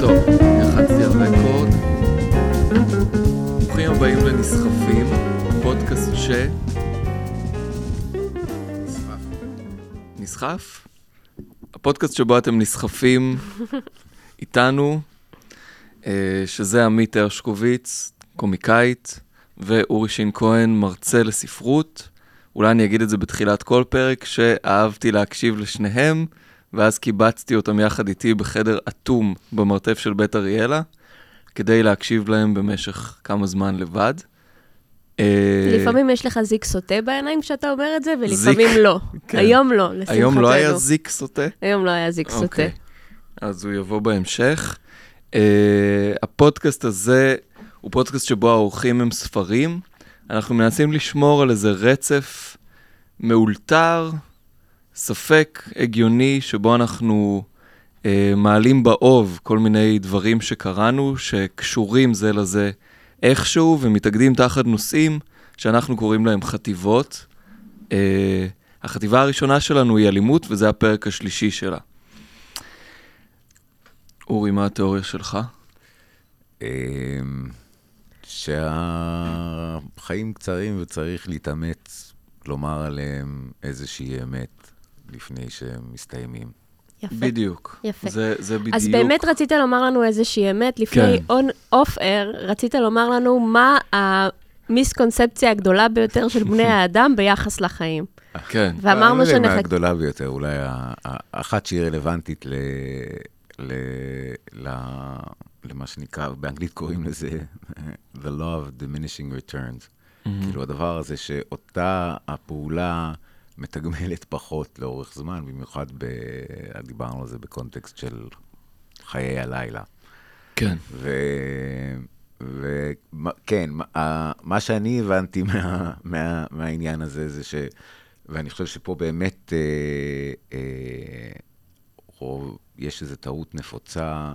טוב, לחצתי על רקורד. ברוכים הבאים לנסחפים, פודקאסט ש... נסחף? הפודקאסט שבו אתם נסחפים איתנו, אה, שזה עמית הרשקוביץ, קומיקאית, ואורי שין כהן, מרצה לספרות. אולי אני אגיד את זה בתחילת כל פרק, שאהבתי להקשיב לשניהם, ואז קיבצתי אותם יחד איתי בחדר אטום במרתף של בית אריאלה, כדי להקשיב להם במשך כמה זמן לבד. אה, לפעמים יש לך זיק סוטה בעיניים כשאתה אומר את זה, ולפעמים זיק, לא. כן. היום לא, לשמחתנו. היום לא היה זיק סוטה? היום לא היה זיק סוטה. אוקיי. אז הוא יבוא בהמשך. Uh, הפודקאסט הזה הוא פודקאסט שבו האורחים הם ספרים. אנחנו מנסים לשמור על איזה רצף מאולתר, ספק הגיוני, שבו אנחנו uh, מעלים באוב כל מיני דברים שקראנו, שקשורים זה לזה איכשהו, ומתאגדים תחת נושאים שאנחנו קוראים להם חטיבות. Uh, החטיבה הראשונה שלנו היא אלימות, וזה הפרק השלישי שלה. אורי, מה התיאוריה שלך? שהחיים קצרים וצריך להתאמץ לומר עליהם איזושהי אמת לפני שהם מסתיימים. יפה. בדיוק. יפה. זה, זה בדיוק. אז באמת רצית לומר לנו איזושהי אמת, לפני כן. אוף-אר, רצית לומר לנו מה המיסקונספציה הגדולה ביותר של בני האדם ביחס לחיים. כן. ואמרנו אני לא שנחכה... הגדולה ביותר, אולי ה- ה- אחת שהיא רלוונטית ל... ל... ל... למה שנקרא, באנגלית קוראים לזה The Law of Diminishing Returns. כאילו הדבר הזה שאותה הפעולה מתגמלת פחות לאורך זמן, במיוחד ב... דיברנו על זה בקונטקסט של חיי הלילה. כן. וכן, מה שאני הבנתי מה, מה, מהעניין הזה, זה ש... ואני חושב שפה באמת אה, אה, רוב, יש איזו טעות נפוצה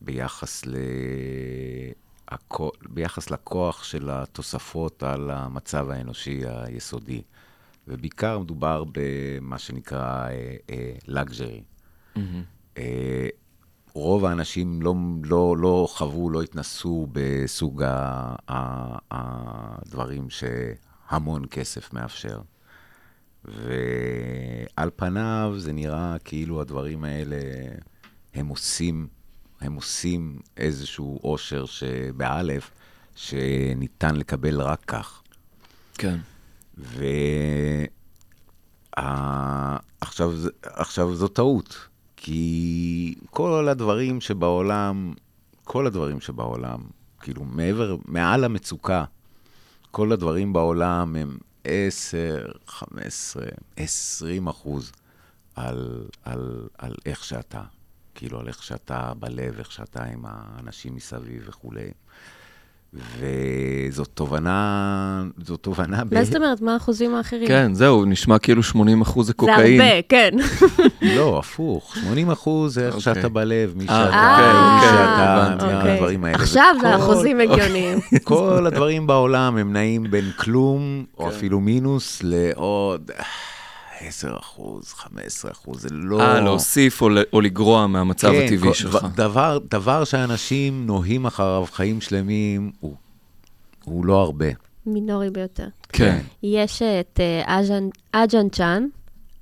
ביחס, ל... הכו... ביחס לכוח של התוספות על המצב האנושי היסודי. ובעיקר מדובר במה שנקרא אה, luxury. אה, רוב האנשים לא, לא, לא חוו, לא התנסו בסוג ה, ה, הדברים שהמון כסף מאפשר. ועל פניו זה נראה כאילו הדברים האלה, הם עושים, הם עושים איזשהו עושר שבאלף, שניתן לקבל רק כך. כן. ועכשיו עכשיו זו טעות, כי כל הדברים שבעולם, כל הדברים שבעולם, כאילו מעבר, מעל המצוקה, כל הדברים בעולם הם 10, 15, 20 אחוז על, על, על איך שאתה, כאילו על איך שאתה בלב, איך שאתה עם האנשים מסביב וכולי. וזאת תובנה, זאת תובנה... מה זאת אומרת? מה האחוזים האחרים? כן, זהו, נשמע כאילו 80 אחוז זה זה קוקאין. הרבה, כן. לא, הפוך, 80 אחוז זה איך אוקיי. שאתה בלב, מי אה, שאתה, אוקיי, מי אוקיי, שאתה. מהדברים האלה. עכשיו זה אחוזים הגיוניים. כל הדברים בעולם הם נעים בין כלום, או כן. אפילו מינוס, לעוד 10 אחוז, 15 אחוז, זה לא... אה, להוסיף או או לגרוע מהמצב כן, הטבעי כל- שלך. דבר, דבר שאנשים נוהים אחריו חיים שלמים, הוא, הוא לא הרבה. מינורי ביותר. כן. יש את אה, אג'אן- אג'אן צ'אן,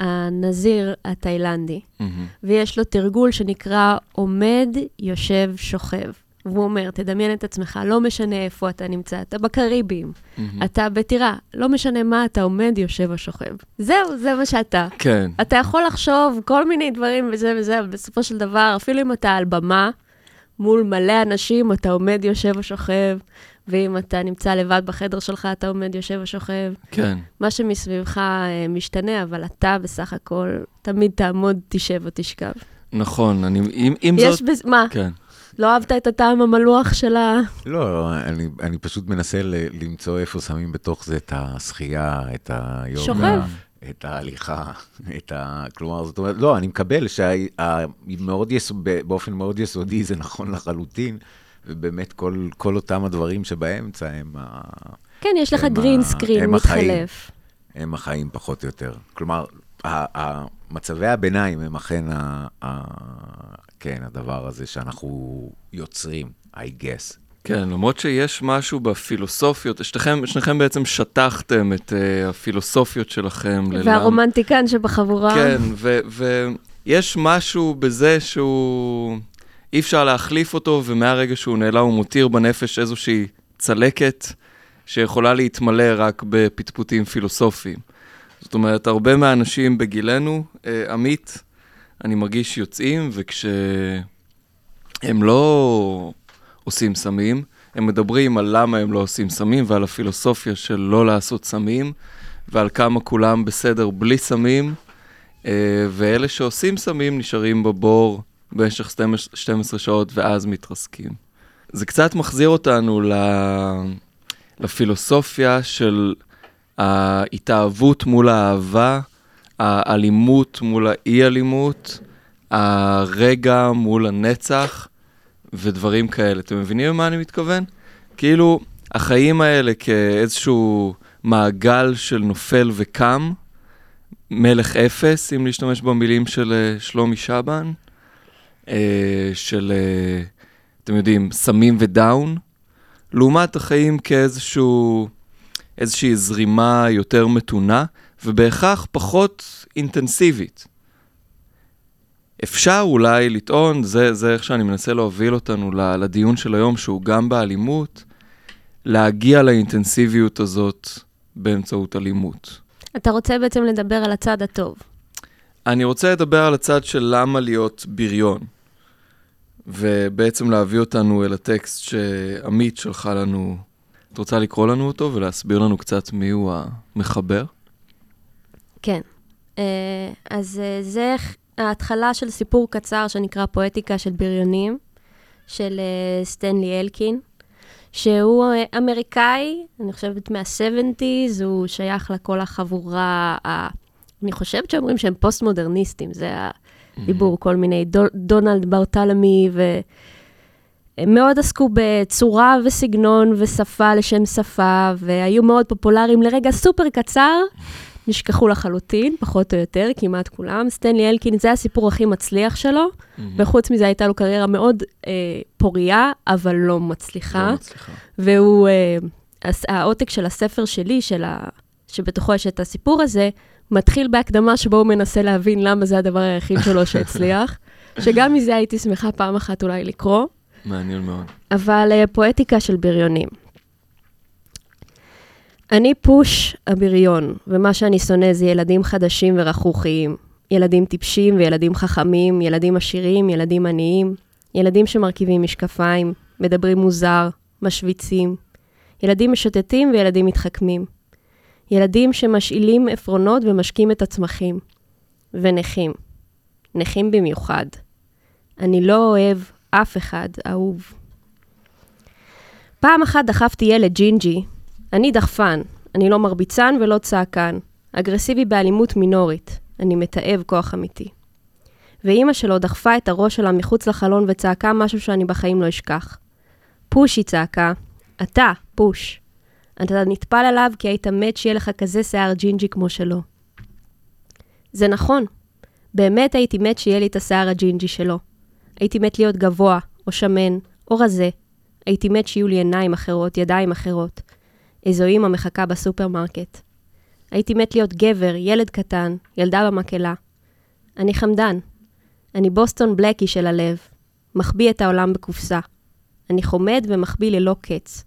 הנזיר התאילנדי, מהמם. ויש לו תרגול שנקרא עומד, יושב, שוכב. והוא אומר, תדמיין את עצמך, לא משנה איפה אתה נמצא, אתה בקריבים, מהמם. אתה בטירה, לא משנה מה, אתה עומד, יושב או שוכב. זהו, זה מה שאתה. כן. אתה יכול לחשוב כל מיני דברים וזה וזה, אבל בסופו של דבר, אפילו אם אתה על במה, מול מלא אנשים, אתה עומד, יושב או שוכב, ואם אתה נמצא לבד בחדר שלך, אתה עומד, יושב או שוכב. כן. מה שמסביבך אה, משתנה, אבל אתה בסך הכל תמיד תעמוד, תשב או תשכב. נכון, אני, עם, עם יש זאת... בזה, מה, כן. לא אהבת את הטעם המלוח של ה... לא, אני, אני פשוט מנסה ל, למצוא איפה שמים בתוך זה את השחייה, את היוגה. שוכב. את ההליכה, את ה... כלומר, זאת אומרת, לא, אני מקבל שמאוד יסו... באופן מאוד יסודי זה נכון לחלוטין, ובאמת כל, כל אותם הדברים שבאמצע הם, ה... כן, יש לך גרין סקרין. מתחלף. הם החיים פחות או יותר. כלומר, מצבי הביניים הם אכן, כן, הדבר הזה שאנחנו יוצרים, I guess. כן, למרות שיש משהו בפילוסופיות, שניכם, שניכם בעצם שטחתם את uh, הפילוסופיות שלכם. והרומנטיקן שבחבורה. כן, ויש משהו בזה שהוא... אי אפשר להחליף אותו, ומהרגע שהוא נעלם הוא מותיר בנפש איזושהי צלקת שיכולה להתמלא רק בפטפוטים פילוסופיים. זאת אומרת, הרבה מהאנשים בגילנו, אה, עמית, אני מרגיש יוצאים, וכשהם לא עושים סמים, הם מדברים על למה הם לא עושים סמים ועל הפילוסופיה של לא לעשות סמים, ועל כמה כולם בסדר בלי סמים, אה, ואלה שעושים סמים נשארים בבור במשך 12 שעות ואז מתרסקים. זה קצת מחזיר אותנו. לפילוסופיה של ההתאהבות מול האהבה, האלימות מול האי-אלימות, הרגע מול הנצח ודברים כאלה. אתם מבינים למה אני מתכוון? כאילו, החיים האלה כאיזשהו מעגל של נופל וקם, מלך אפס, אם להשתמש במילים של אה, שלומי שבן, אה, של, אה, אתם יודעים, סמים ודאון, לעומת החיים כאיזשהו, איזושהי זרימה יותר מתונה, ובהכרח פחות אינטנסיבית. אפשר אולי לטעון, זה, זה איך שאני מנסה להוביל אותנו לדיון של היום, שהוא גם באלימות, להגיע לאינטנסיביות הזאת באמצעות אלימות. אתה רוצה בעצם לדבר על הצד הטוב. אני רוצה לדבר על הצד של למה להיות בריון, ובעצם להביא אותנו אל הטקסט שעמית שלחה לנו. את רוצה לקרוא לנו אותו ולהסביר לנו קצת מיהו המחבר? כן. אה, אז אה, זה ההתחלה של סיפור קצר שנקרא פואטיקה של בריונים, של אה, סטנלי אלקין, שהוא אמריקאי, אני חושבת מה-70's, הוא שייך לכל החבורה, ה... אני חושבת שאומרים שהם פוסט-מודרניסטים, זה הדיבור, כל מיני דו, דונלד ברטלמי, והם מאוד עסקו בצורה וסגנון ושפה לשם שפה, והיו מאוד פופולריים לרגע סופר קצר, נשכחו לחלוטין, פחות או יותר, כמעט כולם. סטנלי אלקין, זה הסיפור הכי מצליח שלו, mm-hmm. וחוץ מזה הייתה לו קריירה מאוד אה, פוריה, אבל לא מצליחה. לא מצליחה. והוא, אה, העותק של הספר שלי, של ה, שבתוכו יש את הסיפור הזה, מתחיל בהקדמה שבו הוא מנסה להבין למה זה הדבר היחיד שלו שהצליח, שגם מזה הייתי שמחה פעם אחת אולי לקרוא. מעניין מאוד. אבל אה, פואטיקה של בריונים. אני פוש הבריון, ומה שאני שונא זה ילדים חדשים ורכרוכיים. ילדים טיפשים וילדים חכמים, ילדים עשירים, ילדים עניים, ילדים שמרכיבים משקפיים, מדברים מוזר, משוויצים. ילדים משוטטים וילדים מתחכמים. ילדים שמשאילים עפרונות ומשקים את הצמחים. ונכים. נכים במיוחד. אני לא אוהב אף אחד אהוב. פעם אחת דחפתי ילד ג'ינג'י, אני דחפן, אני לא מרביצן ולא צעקן, אגרסיבי באלימות מינורית, אני מתעב כוח אמיתי. ואימא שלו דחפה את הראש שלה מחוץ לחלון וצעקה משהו שאני בחיים לא אשכח. פוש, היא צעקה. אתה, פוש. אתה נטפל עליו כי היית מת שיהיה לך כזה שיער ג'ינג'י כמו שלו. זה נכון. באמת הייתי מת שיהיה לי את השיער הג'ינג'י שלו. הייתי מת להיות גבוה, או שמן, או רזה. הייתי מת שיהיו לי עיניים אחרות, ידיים אחרות. איזו אימא מחכה בסופרמרקט. הייתי מת להיות גבר, ילד קטן, ילדה במקהלה. אני חמדן. אני בוסטון בלקי של הלב. מחביא את העולם בקופסה. אני חומד ומחביא ללא קץ.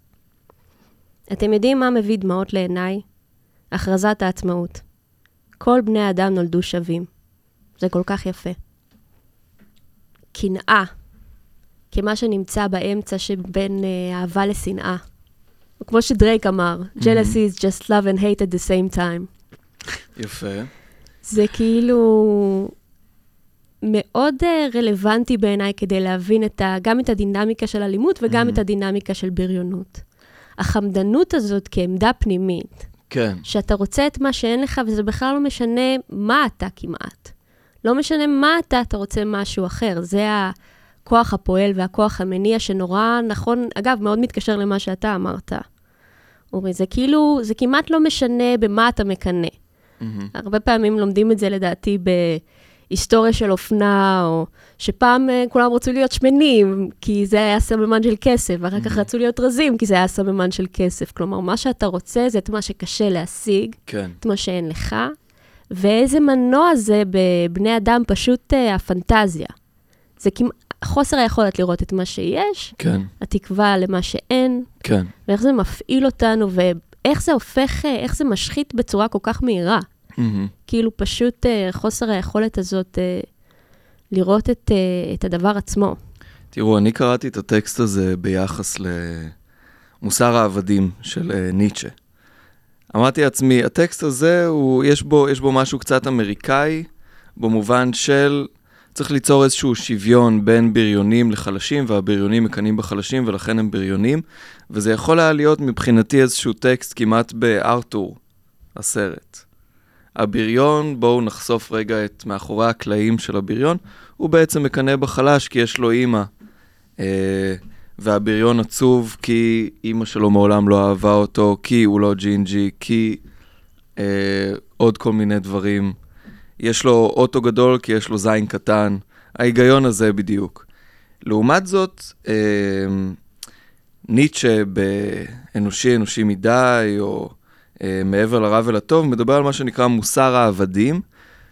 אתם יודעים מה מביא דמעות לעיניי? הכרזת העצמאות. כל בני האדם נולדו שווים. זה כל כך יפה. קנאה, כמה שנמצא באמצע שבין אה, אהבה לשנאה. כמו שדרייק אמר, jealousy is just love and hate at the same time. יפה. זה כאילו מאוד uh, רלוונטי בעיניי כדי להבין את ה, גם את הדינמיקה של אלימות וגם mm-hmm. את הדינמיקה של בריונות. החמדנות הזאת כעמדה פנימית, כן. שאתה רוצה את מה שאין לך, וזה בכלל לא משנה מה אתה כמעט. לא משנה מה אתה, אתה רוצה משהו אחר. זה הכוח הפועל והכוח המניע שנורא נכון, אגב, מאוד מתקשר למה שאתה אמרת. אורי, זה כאילו, זה כמעט לא משנה במה אתה מקנא. מהמם. הרבה פעמים לומדים את זה לדעתי בהיסטוריה של אופנה, או שפעם אה, כולם רצו להיות שמנים, כי זה היה סממן של כסף, ואחר כך רצו להיות רזים, כי זה היה סממן של כסף. כלומר, מה שאתה רוצה זה את מה שקשה להשיג, כן. את מה שאין לך, ואיזה מנוע זה בבני אדם, פשוט אה, הפנטזיה. זה כמעט חוסר היכולת לראות את מה שיש, כן, התקווה למה שאין, כן. ואיך זה מפעיל אותנו, ואיך זה הופך, אה, איך זה משחית בצורה כל כך מהירה. מהמם. כאילו פשוט אה, חוסר היכולת הזאת אה, לראות את, אה, את הדבר עצמו. תראו, אני קראתי את הטקסט הזה ביחס למוסר העבדים של אה, ניטשה. אמרתי לעצמי, הטקסט הזה, הוא, יש, בו, יש בו משהו קצת אמריקאי, במובן של צריך ליצור איזשהו שוויון בין בריונים לחלשים, והבריונים מקנאים בחלשים ולכן הם בריונים, וזה יכול היה להיות מבחינתי איזשהו טקסט כמעט בארתור, הסרט. הבריון, בואו נחשוף רגע את מאחורי הקלעים של הבריון, הוא בעצם מקנא בחלש כי יש לו אימא. אה, והבריון עצוב כי אימא שלו מעולם לא אהבה אותו, כי הוא לא ג'ינג'י, כי אה, עוד כל מיני דברים. יש לו אוטו גדול כי יש לו זין קטן. ההיגיון הזה בדיוק. לעומת זאת, אה, ניטשה באנושי אנושי מדי, או אה, מעבר לרע ולטוב, מדבר על מה שנקרא מוסר העבדים,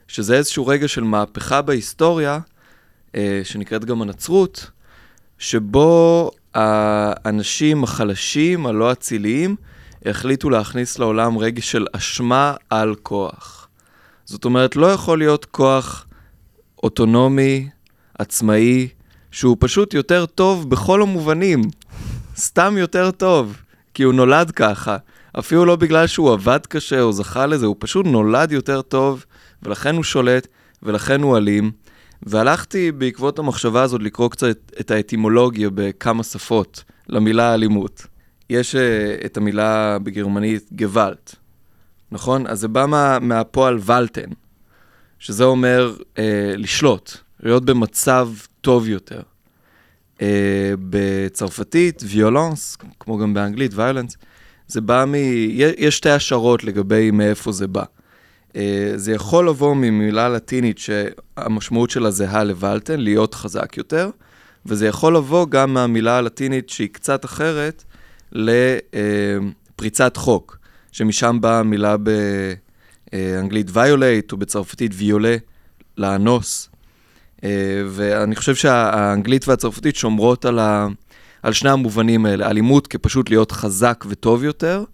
שזה איזשהו רגע של מהפכה בהיסטוריה, אה, שנקראת גם הנצרות, שבו האנשים החלשים, הלא אציליים, החליטו להכניס לעולם רגש של אשמה על כוח. זאת אומרת, לא יכול להיות כוח אוטונומי, עצמאי, שהוא פשוט יותר טוב בכל המובנים. סתם יותר טוב, כי הוא נולד ככה. אפילו לא בגלל שהוא עבד קשה או זכה לזה, הוא פשוט נולד יותר טוב, ולכן הוא שולט, ולכן הוא אלים. והלכתי בעקבות המחשבה הזאת לקרוא קצת את האטימולוגיה בכמה שפות למילה אלימות. יש uh, את המילה בגרמנית גוואלט, נכון? אז זה בא מה, מהפועל ולטן, שזה אומר uh, לשלוט, להיות במצב טוב יותר. Uh, בצרפתית, ויולנס, כמו גם באנגלית, ויולנס, זה בא מ... יש שתי השערות לגבי מאיפה זה בא. Uh, זה יכול לבוא ממילה לטינית שהמשמעות שלה זהה לוולטן, להיות חזק יותר, וזה יכול לבוא גם מהמילה הלטינית שהיא קצת אחרת, לפריצת חוק, שמשם באה המילה באנגלית violate, ובצרפתית ויולה, לאנוס. Uh, ואני חושב שהאנגלית והצרפתית שומרות על, ה... על שני המובנים האלה, אלימות כפשוט להיות חזק וטוב יותר,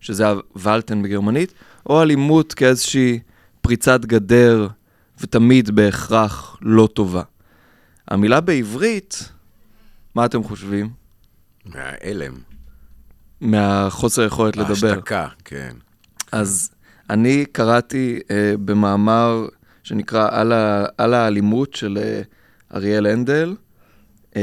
שזה הוולטן בגרמנית, או אלימות כאיזושהי פריצת גדר, ותמיד בהכרח לא טובה. המילה בעברית, מה אתם חושבים? מההלם. מהחוסר יכולת לדבר. ההשתקה, כן. אז אני קראתי אה, במאמר שנקרא על, ה, על האלימות של אה, אריאל הנדל, אה,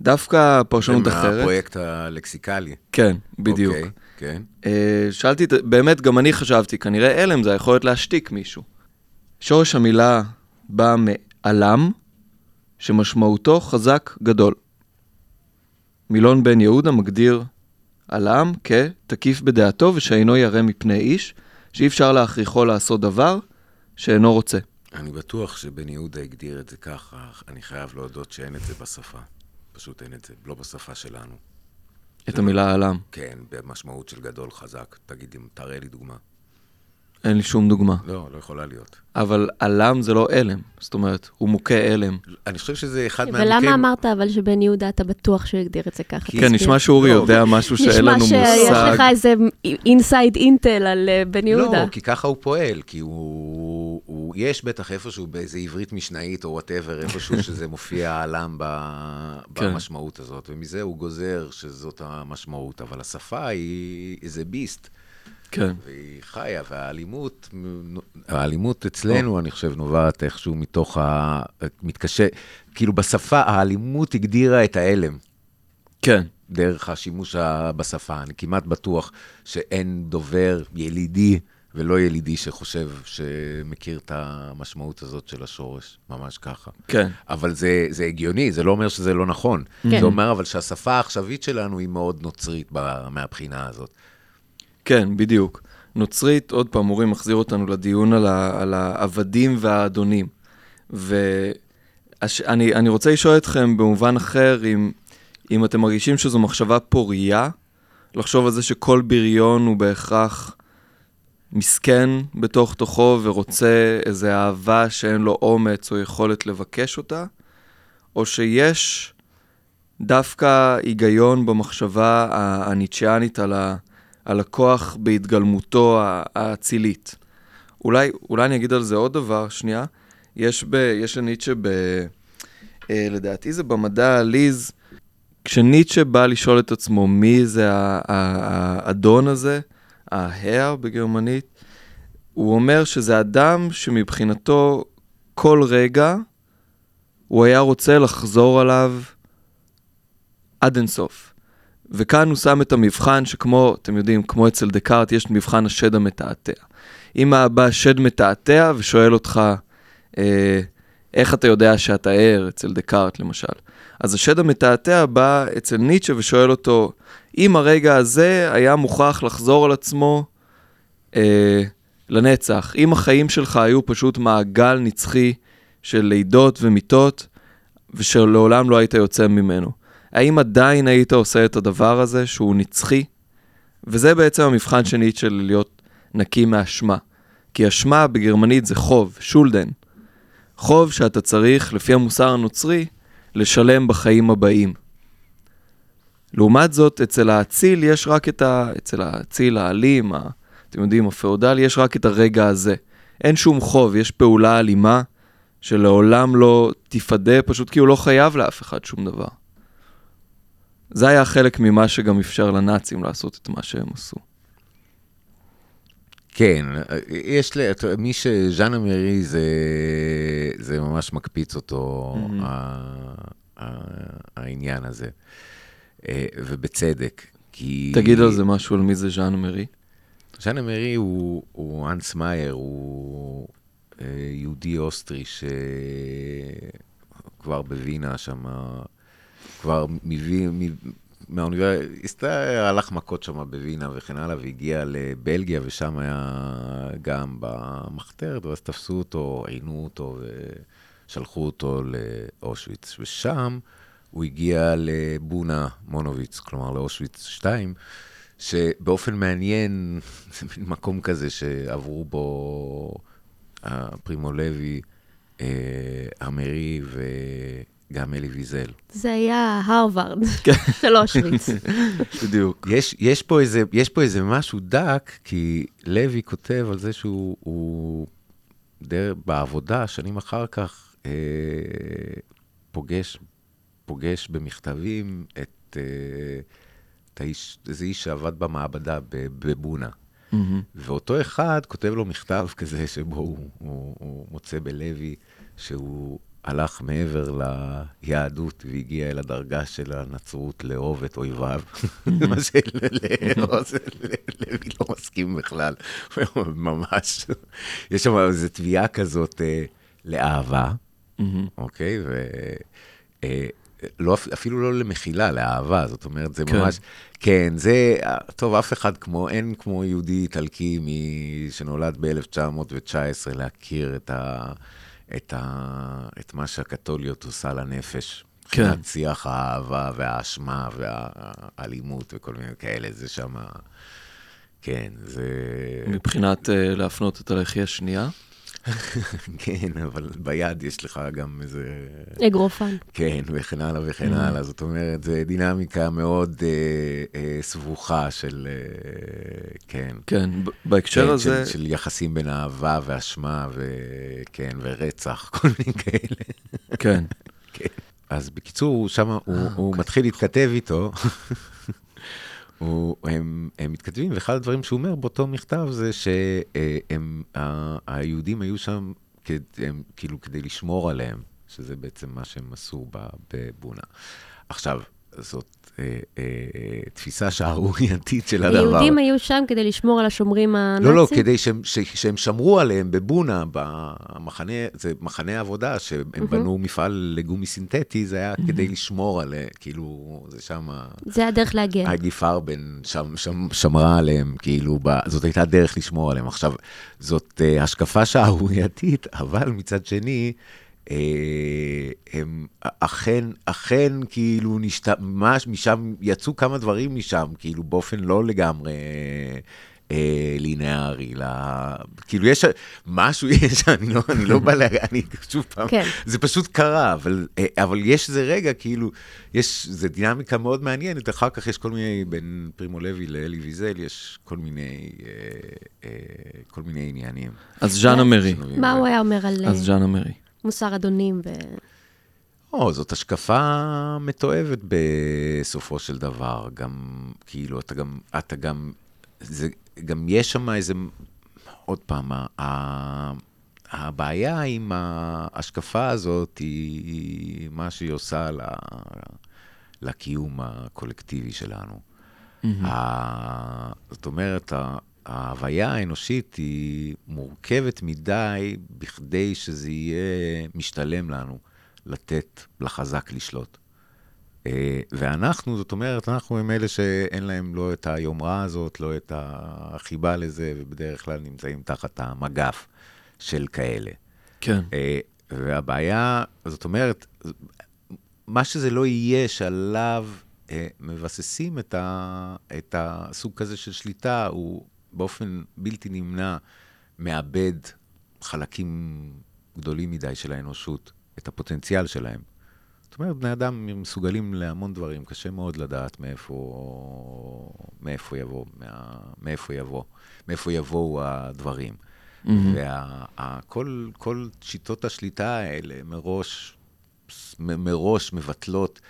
דווקא פרשנות אחרת. מהפרויקט הלקסיקלי. כן, בדיוק. אוקיי, כן. אה, שאלתי, באמת, גם אני חשבתי, כנראה הלם זה היכולת להשתיק מישהו. שורש המילה בא מעלם, שמשמעותו חזק גדול. מילון בן יהודה מגדיר עלם כתקיף בדעתו ושאינו ירא מפני איש, שאי אפשר להכריחו לעשות דבר שאינו רוצה. אני בטוח שבן יהודה הגדיר את זה ככה, אני חייב להודות שאין את זה בשפה. פשוט אין את זה, לא בשפה שלנו. את המילה עלם. כן, במשמעות של גדול חזק. תגיד, תראה לי דוגמה. אין לי שום דוגמה. לא, לא יכולה להיות. אבל עלם זה לא הלם, זאת אומרת, הוא מוכה הלם. אני חושב שזה אחד מהמקרים... ולמה אמרת אבל שבן יהודה, אתה בטוח שהוא הגדיר את זה ככה? כי- כן. נשמע שאורי לא, יודע משהו שאין לנו נשמע שיש מושג. לך איזה inside intel על אה, בן יהודה. לא, כי ככה הוא פועל, כי הוא, הוא... יש בטח איפשהו באיזה עברית משנאית או whatever, איפשהו שזה מופיע העלם ב... כן. במשמעות הזאת, ומזה הוא גוזר שזאת המשמעות, אבל השפה היא איזה beast, כן, והיא חיה, והאלימות, האלימות אצלנו, אני חושב, נובעת איכשהו מתוך ה... מתקשה, כאילו בשפה, האלימות הגדירה את ההלם. כן, דרך השימוש בשפה. אני כמעט בטוח שאין דובר ילידי ולא ילידי שחושב, שמכיר את המשמעות הזאת של השורש, ממש ככה. כן. אבל זה, זה הגיוני, זה לא אומר שזה לא נכון. כן. זה אומר אבל שהשפה העכשווית שלנו היא מאוד נוצרית ב- מהבחינה הזאת. כן, בדיוק. נוצרית, עוד פעם, אורי מחזיר אותנו לדיון על, ה, על העבדים והאדונים. ואני אני רוצה לשאול אתכם במובן אחר, אם, אם אתם מרגישים שזו מחשבה פורייה, לחשוב על זה שכל בריון הוא בהכרח מסכן בתוך תוכו ורוצה איזו אהבה שאין לו אומץ או יכולת לבקש אותה, או שיש דווקא היגיון במחשבה ה- הניטשיאנית על, ה, על הכוח בהתגלמותו האצילית. אולי, אולי אני אגיד על זה עוד דבר, שנייה. יש, ב, יש לניטשה, ב, אה, לדעתי זה במדע העליז, כשניטשה בא לשאול את עצמו מי זה האדון הזה, ההר בגרמנית, הוא אומר שזה אדם שמבחינתו כל רגע הוא היה רוצה לחזור עליו עד אינסוף. וכאן הוא שם את המבחן שכמו, אתם יודעים, כמו אצל דקארט, יש מבחן השד המתעתע. אם בא שד מתעתע ושואל אותך, אה, איך אתה יודע שאתה ער, אצל דקארט למשל. אז השד המתעתע בא אצל ניטשה ושואל אותו, אם הרגע הזה היה מוכרח לחזור על עצמו אה, לנצח, אם החיים שלך היו פשוט מעגל נצחי של לידות ומיתות, ושלעולם לא היית יוצא ממנו. האם עדיין היית עושה את הדבר הזה שהוא נצחי? וזה בעצם המבחן של ניטשה להיות נקי מאשמה. כי אשמה בגרמנית זה חוב, שולדן. חוב שאתה צריך, לפי המוסר הנוצרי, לשלם בחיים הבאים. לעומת זאת, אצל האציל יש רק את ה... אצל האציל האלים, ה... אתם יודעים, הפאודל, יש רק את הרגע הזה. אין שום חוב, יש פעולה אלימה שלעולם לא תיפדה, פשוט כי הוא לא חייב לאף אחד שום דבר. זה היה חלק ממה שגם אפשר לנאצים לעשות את מה שהם עשו. כן, יש לי, אתה- מי שז'אנה מרי זה, זה ממש מקפיץ אותו, מהמם. ה- ה- העניין הזה. אה, ובצדק, כי... תגיד על זה משהו, על מי זה ז'אן מרי. ז'אנה מרי הוא, הוא אנס מאייר, הוא אה, יהודי אוסטרי שכבר בווינה שם, כבר מווינה, מהאוניברסיטה, הלך מכות שם בווינה וכן הלאה, והגיע לבלגיה, ושם היה גם במחתרת, ואז תפסו אותו, עינו אותו ושלחו אותו לאושוויץ. ושם הוא הגיע לבונה מונוביץ, כלומר לאושוויץ 2, שבאופן מעניין, זה מין מקום כזה שעברו בו הפרימו לוי, אה, אמרי וגם אלי ויזל. זה היה הרווארד כן. של אושוויץ. בדיוק. יש, יש, פה איזה, יש פה איזה משהו דק, כי לוי כותב על זה שהוא הוא דר, בעבודה, שנים אחר כך, אה, פוגש, פוגש במכתבים את, אה, את האיש, איזה איש שעבד במעבדה ב- בבונה. מהמם. ואותו אחד כותב לו מכתב כזה, שבו הוא, הוא, הוא מוצא בלוי שהוא הלך מעבר ליהדות והגיע אל הדרגה של הנצרות לאהוב את אויביו. מה שלעוז לוי לא מסכים בכלל, ממש. יש שם איזו תביעה כזאת אה, לאהבה. אוקיי? אה, לא, אפילו לא למחילה, לאהבה, זאת אומרת, זה כן. ממש... כן, זה... טוב, אף אחד כמו, אין כמו יהודי איטלקי מ- שנולד ב-1919 להכיר את, ה, את, ה, את מה שהקתוליות עושה לנפש. כן. מבחינת שיח האהבה והאשמה והאלימות וכל מיני כאלה, זה שם... כן, זה... מבחינת uh, להפנות את הלחי השנייה. כן, אבל ביד יש לך גם איזה... אגרופן. כן, וכן הלאה וכן Mm. הלאה. זאת אומרת, זו דינמיקה מאוד אה, אה, סבוכה של, אה, כן. כן, בהקשר כן, הזה, של, של יחסים בין אהבה ואשמה, וכן, ורצח, כל מיני כאלה. כן. כן. אז בקיצור, שם הוא, אה, הוא אוקיי. מתחיל להתכתב איתו. הוא, הם, הם מתכתבים, ואחד הדברים שהוא אומר באותו מכתב זה שהיהודים היו שם כד, הם, כאילו כדי לשמור עליהם, שזה בעצם מה שהם עשו בבונה. עכשיו, זאת אה, אה, תפיסה שערורייתית של הדבר. היהודים היו שם כדי לשמור על השומרים הנאצים? לא, לא, כדי שהם, ש, שהם שמרו עליהם בבונה, במחנה, זה מחנה עבודה, שהם מהמם. בנו מפעל לגומי סינתטי, זה היה כדי לשמור עליהם, כאילו, זה שם... זה הדרך להגן. היידי פרבן שם, שם, שמרה עליהם, כאילו, ב, זאת הייתה דרך לשמור עליהם. עכשיו, זאת uh, השקפה שערורייתית, אבל מצד שני, הם אכן, אכן, כאילו, נשת... ממש משם, יצאו כמה דברים משם, כאילו, באופן לא לגמרי... אה, לינארי, ל... כאילו יש משהו, יש, אני לא, אני לא בא ל... אני שוב פעם, כן. זה פשוט קרה, אבל, אה, אבל יש איזה רגע, כאילו, יש, זה דינמיקה מאוד מעניינת, אחר כך יש כל מיני, בין פרימו לוי לאלי ויזל, יש כל מיני, אה, אה, כל מיני עניינים. אז ז'אנה מרי. שנובעים מה. הוא היה אומר על אה, אז ז'אנה מרי. מוסר אדונים ו... או, זאת השקפה מתועבת בסופו של דבר. גם, כאילו, אתה גם, אתה גם, זה, גם יש שם איזה, עוד פעם, ה- ה- הבעיה עם ההשקפה הזאת היא מה שהיא עושה ל- לקיום הקולקטיבי שלנו. ה- זאת אומרת, ה- ההוויה האנושית היא מורכבת מדי בכדי שזה יהיה משתלם לנו לתת לחזק לשלוט. אה, ואנחנו, זאת אומרת, אנחנו הם אלה שאין להם לא את היומרה הזאת, לא את החיבה לזה, ובדרך כלל נמצאים תחת המגף של כאלה. כן. אה, והבעיה, זאת אומרת, מה שזה לא יהיה שעליו אה, מבססים את, ה, את הסוג כזה של שליטה, הוא באופן בלתי נמנע מאבד חלקים גדולים מדי של האנושות, את הפוטנציאל שלהם. זאת אומרת, בני אדם מסוגלים להמון דברים, קשה מאוד לדעת מאיפה, מאיפה יבוא, מה, מאיפה יבוא, מאיפה יבואו הדברים. וכל כל שיטות השליטה האלה מראש, מראש מבטלות,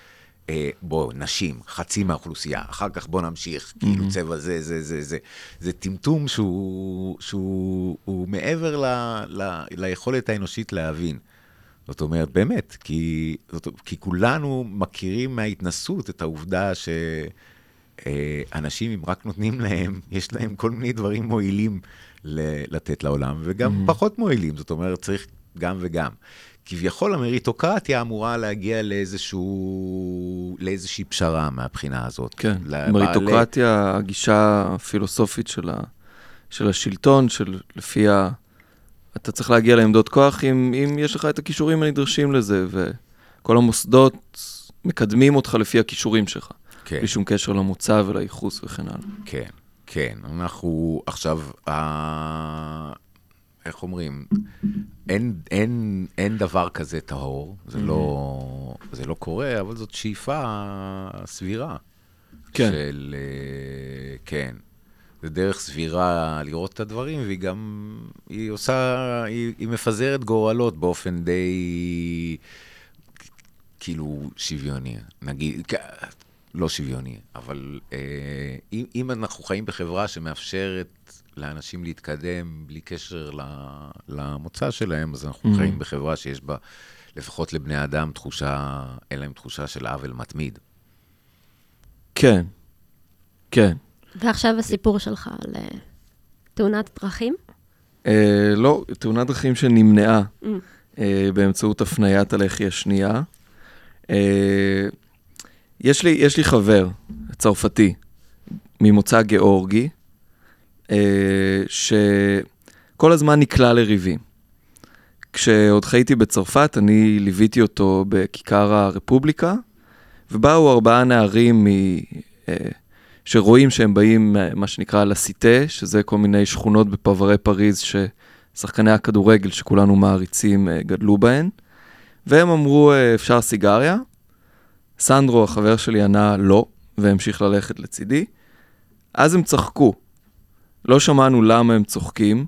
אה, בוא, נשים, חצי מהאוכלוסייה, אחר כך בוא נמשיך, כאילו צבע זה, זה, זה, זה. זה טמטום שהוא, שהוא הוא מעבר ל, ל, ליכולת האנושית להבין. זאת אומרת, באמת, כי, זאת, כי כולנו מכירים מההתנסות את העובדה שאנשים, אם רק נותנים להם, יש להם כל מיני דברים מועילים ל- לתת לעולם, וגם mm-hmm. פחות מועילים, זאת אומרת, צריך גם וגם. כביכול המריטוקרטיה אמורה להגיע לאיזשהו, לאיזושהי פשרה מהבחינה הזאת. כן, לבעלי- מריטוקרטיה, הגישה הפילוסופית של, ה, של השלטון, של לפיה אתה צריך להגיע לעמדות כוח אם, אם יש לך את הכישורים הנדרשים לזה, וכל המוסדות מקדמים אותך לפי הכישורים שלך, כן. בלי שום קשר למוצא ולייחוס וכן הלאה. כן, כן. אנחנו עכשיו, ה... איך אומרים? אין, אין, אין דבר כזה טהור, זה, לא, זה לא קורה, אבל זאת שאיפה סבירה. כן. של... אה, כן. זה דרך סבירה לראות את הדברים, והיא גם, היא עושה, היא, היא מפזרת גורלות באופן די, כאילו, שוויוני. נגיד, לא שוויוני, אבל אה, אם, אם אנחנו חיים בחברה שמאפשרת לאנשים להתקדם בלי קשר ל- למוצא שלהם, אז אנחנו Mhm. חיים בחברה שיש בה, לפחות לבני אדם, תחושה, אין להם תחושה של עוול מתמיד. כן, כן. ועכשיו הסיפור שלך על אה, תאונת דרכים? אה, לא, תאונת דרכים שנמנעה Mm. אה, באמצעות הפניית הלחי השנייה. אה, יש, לי, יש לי חבר צרפתי ממוצא גיאורגי, שכל הזמן נקלע לריבים. כשעוד חייתי בצרפת, אני ליוויתי אותו בכיכר הרפובליקה, ובאו ארבעה נערים מ... אה, שרואים שהם באים, אה, מה שנקרא, לסיטה, שזה כל מיני שכונות בפרברי פריז ששחקני הכדורגל שכולנו מעריצים אה, גדלו בהן, והם אמרו, אה, אפשר סיגריה? סנדרו, החבר שלי, ענה לא, והמשיך ללכת לצידי. אז הם צחקו. לא שמענו למה הם צוחקים,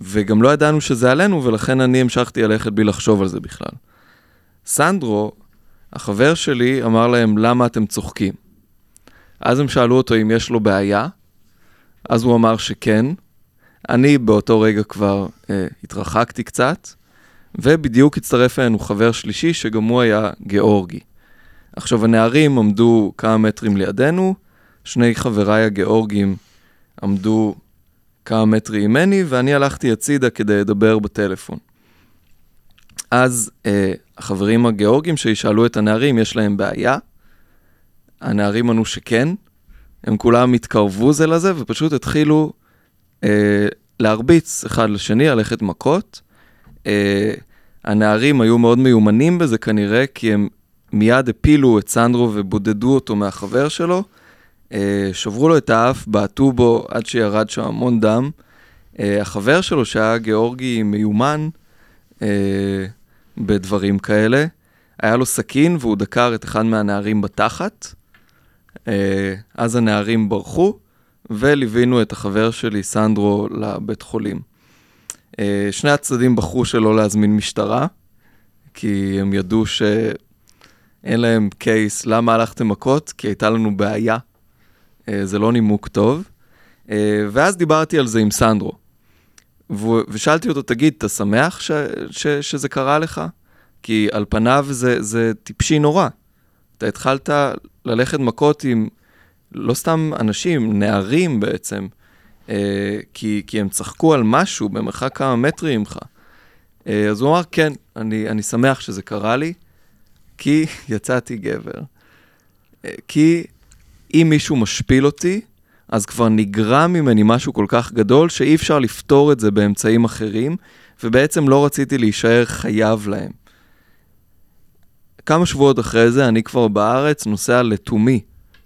וגם לא ידענו שזה עלינו, ולכן אני המשכתי ללכת בלי לחשוב על זה בכלל. סנדרו, החבר שלי, אמר להם, למה אתם צוחקים? אז הם שאלו אותו אם יש לו בעיה, אז הוא אמר שכן. אני באותו רגע כבר אה, התרחקתי קצת, ובדיוק הצטרף אלינו חבר שלישי, שגם הוא היה גיאורגי. עכשיו, הנערים עמדו כמה מטרים לידינו, שני חבריי הגיאורגים עמדו כמה מטרים ממני, ואני הלכתי הצידה כדי לדבר בטלפון. אז אה, החברים הגיאורגים שישאלו את הנערים, יש להם בעיה? הנערים ענו שכן, הם כולם התקרבו זה לזה ופשוט התחילו אה, להרביץ אחד לשני, ללכת מכות. אה, הנערים היו מאוד מיומנים בזה כנראה, כי הם מיד הפילו את סנדרו ובודדו אותו מהחבר שלו. אה, שברו לו את האף, בעטו בו עד שירד שם המון דם. אה, החבר שלו, שהיה גיאורגי מיומן אה, בדברים כאלה, היה לו סכין והוא דקר את אחד מהנערים בתחת. אז הנערים ברחו, וליווינו את החבר שלי, סנדרו, לבית חולים. שני הצדדים בחרו שלא להזמין משטרה, כי הם ידעו שאין להם קייס למה הלכתם מכות, כי הייתה לנו בעיה. אה, זה לא נימוק טוב. ואז דיברתי על זה עם סנדרו. ושאלתי אותו, תגיד, אתה שמח ש- ש- שזה קרה לך? כי על פניו זה, זה טיפשי נורא. אתה התחלת ללכת מכות עם לא סתם אנשים, נערים בעצם, אה, כי, כי הם צחקו על משהו במרחק כמה מטרים ממך. אה, אז הוא אמר, כן, אני, אני שמח שזה קרה לי, כי יצאתי גבר. אה, כי אם מישהו משפיל אותי, אז כבר נגרם ממני משהו כל כך גדול, שאי אפשר לפתור את זה באמצעים אחרים, ובעצם לא רציתי להישאר חייב להם. כמה שבועות אחרי זה, אני כבר בארץ נוסע לתומי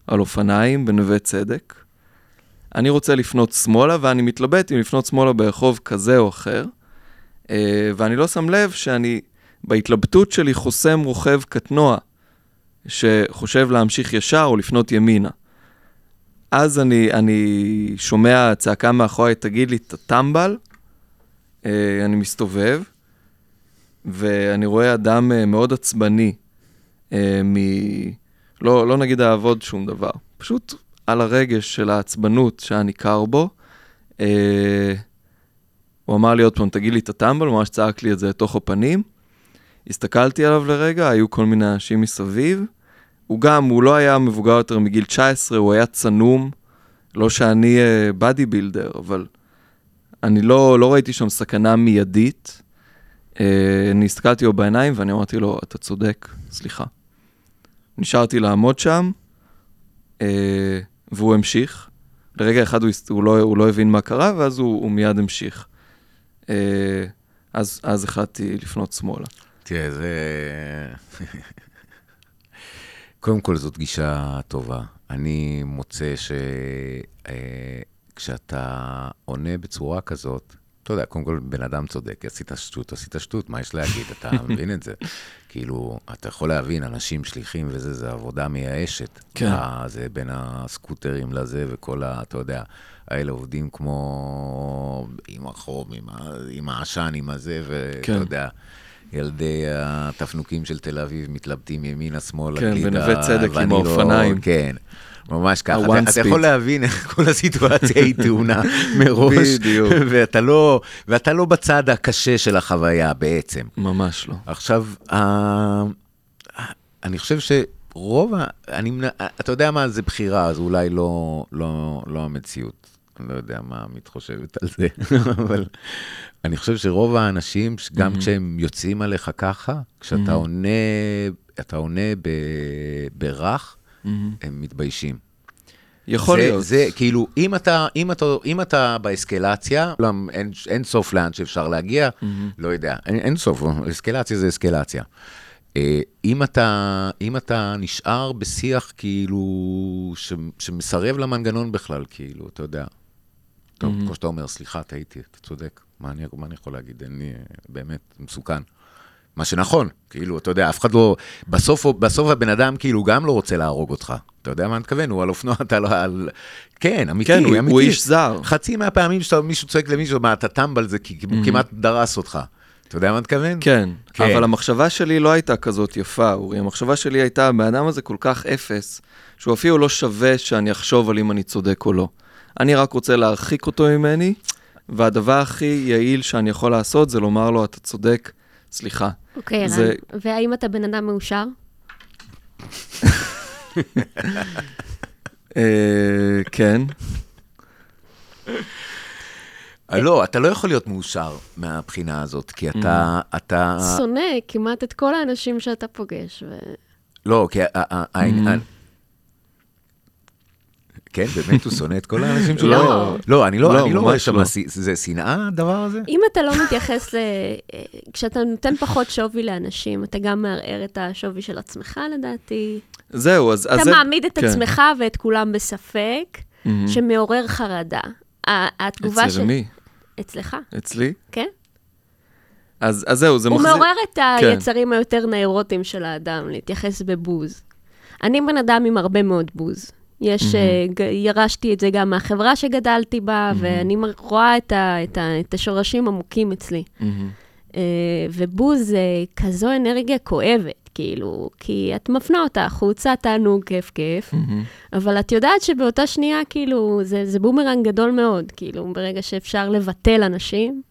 על אופניים בנווה צדק. אני רוצה לפנות שמאלה, ואני מתלבט אם לפנות שמאלה ברחוב כזה או אחר, אה, ואני לא שם לב שאני בהתלבטות שלי חוסם רוכב קטנוע, שחושב להמשיך ישר או לפנות ימינה. אז אני, אני שומע צעקה מאחורי, תגיד לי, אתה טמבל? אה, אני מסתובב, ואני רואה אדם אה, מאוד עצבני, מ... לא, לא נגיד לעבוד שום דבר, פשוט על הרגש של העצבנות שהיה ניכר בו. אה, הוא אמר לי עוד פעם, תגיד לי את הטמבל, ממש צעק לי את זה לתוך הפנים. הסתכלתי עליו לרגע, היו כל מיני אנשים מסביב. הוא גם, הוא לא היה מבוגר יותר מגיל 19, הוא היה צנום. לא שאני בדי uh, בילדר, אבל אני לא, לא ראיתי שם סכנה מיידית. Uh, אני הסתכלתי לו בעיניים ואני אמרתי לו, אתה צודק, סליחה. נשארתי לעמוד שם, אה, והוא המשיך. לרגע אחד הוא, הוא, לא, הוא לא הבין מה קרה, ואז הוא, הוא מיד המשיך. אה, אז, אז החלטתי לפנות שמאלה. תראה, זה... קודם כל, זאת גישה טובה. אני מוצא שכשאתה אה, עונה בצורה כזאת, אתה יודע, קודם כל, בן אדם צודק, עשית שטות, עשית שטות, מה יש להגיד? אתה מבין את זה? כאילו, אתה יכול להבין, אנשים שליחים וזה, זה עבודה מייאשת. כן. זה בין הסקוטרים לזה וכל ה... אתה יודע, האלה עובדים כמו עם החום, עם, העשן, עם הזה, ואתה כן. יודע. ילדי התפנוקים של תל אביב מתלבטים ימינה, שמאלה, כן, בנווה צדק עם האופניים. כן. ממש ככה. אתה, אתה יכול להבין איך כל הסיטואציה היא טעונה מראש. בדיוק. ואתה לא, ואתה לא בצד הקשה של החוויה בעצם. ממש לא. עכשיו, uh, אני חושב שרוב ה... אני, אתה יודע מה, זה בחירה, אז אולי לא, לא, לא המציאות. אני לא יודע מה עמית חושבת על זה, אבל אני חושב שרוב האנשים, גם mm-hmm. כשהם יוצאים עליך ככה, כשאתה mm-hmm. עונה, אתה עונה ב, ברך, mm-hmm. הם מתביישים. יכול זה, להיות. זה כאילו, אם אתה, אם אתה, אם אתה באסקלציה, לא, אין, אין סוף לאן שאפשר להגיע, mm-hmm. לא יודע, אין, אין סוף, אסקלציה זה אסקלציה. אה, אם אתה, אם אתה נשאר בשיח כאילו, ש, שמסרב למנגנון בכלל, כאילו, אתה יודע. טוב, mm-hmm. כמו שאתה אומר, סליחה, טעיתי, אתה צודק, מה אני, מה אני יכול להגיד? אין לי, באמת, מסוכן. מה שנכון, כאילו, אתה יודע, אף אחד לא... בסוף, בסוף הבן אדם כאילו גם לא רוצה להרוג אותך. אתה יודע מה אני מתכוון? הוא על אופנוע, אתה לא על... כן, אמיתי, כן, הוא, אמיתי. הוא איש זר. חצי מהפעמים שמישהו צועק למישהו, מה, אתה טמבל זה כי mm-hmm. כמעט דרס אותך. אתה יודע מה אני מתכוון? כן, כן, אבל המחשבה שלי לא הייתה כזאת יפה, אורי. המחשבה שלי הייתה, הבן אדם הזה כל כך אפס, שהוא אפילו לא שווה שאני אחשוב על אם אני צודק או לא. אני רק רוצה להרחיק אותו ממני, והדבר הכי יעיל שאני יכול לעשות זה לומר לו, אתה צודק, סליחה. אוקיי, okay, זה... רן, והאם אתה בן אדם מאושר? אה, כן. אה, לא, אתה לא יכול להיות מאושר מהבחינה הזאת, כי אתה... אתה... שונא כמעט את כל האנשים שאתה פוגש. ו... לא, כי. כן, באמת הוא שונא את כל האנשים שלו? לא. לא, אני לא, לא, אני לא רואה שם... זה שנאה, הדבר הזה? אם אתה לא מתייחס ל... כשאתה נותן פחות שווי לאנשים, אתה גם מערער את השווי של עצמך, לדעתי. זהו, אז... אתה מעמיד את כן. עצמך ואת כולם בספק. שמעורר חרדה. התגובה אצל מי? אצלך, אצלי? כן? אז אז זהו, זה הוא מחזיר... מעורר את כן. היצרים היותר נאירוטיים של האדם, להתייחס בבוז. אני בן אדם עם הרבה מאוד בוז. יש, אה, ג- ירשתי את זה גם מהחברה שגדלתי בה, ואני מ- רואה את, ה, את, ה, את השורשים עמוקים אצלי. אה, ובוז זה כזו אנרגיה כואבת, כאילו, כי את מפנה אותה החוצה, תענוג, כיף, כיף, מהמם. אבל את יודעת שבאותה שנייה, כאילו, זה, זה בומרנג גדול מאוד, כאילו, ברגע שאפשר לבטל אנשים,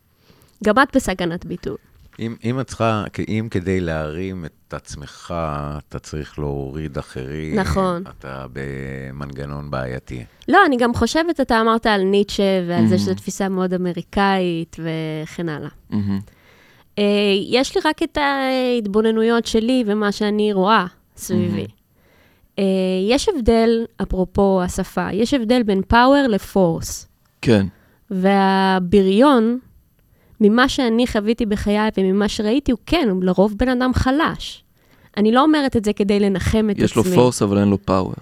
גם את בסכנת ביטול. אם, אם את צריכה, אם כדי להרים את עצמך, אתה צריך להוריד אחרים, נכון. אתה במנגנון בעייתי. לא, אני גם חושבת, אתה אמרת על ניטשה ועל זה Mhm. שזו תפיסה מאוד אמריקאית וכן הלאה. מהמם. אה, יש לי רק את ההתבוננויות שלי ומה שאני רואה סביבי. אה, יש הבדל, אפרופו השפה, יש הבדל בין פאוור לפורס. כן. והבריון, ממה שאני חוויתי בחיי וממה שראיתי, הוא כן, הוא לרוב בן אדם חלש. אני לא אומרת את זה כדי לנחם את יש לו עצמי. פורס, אבל אין לו פאוור.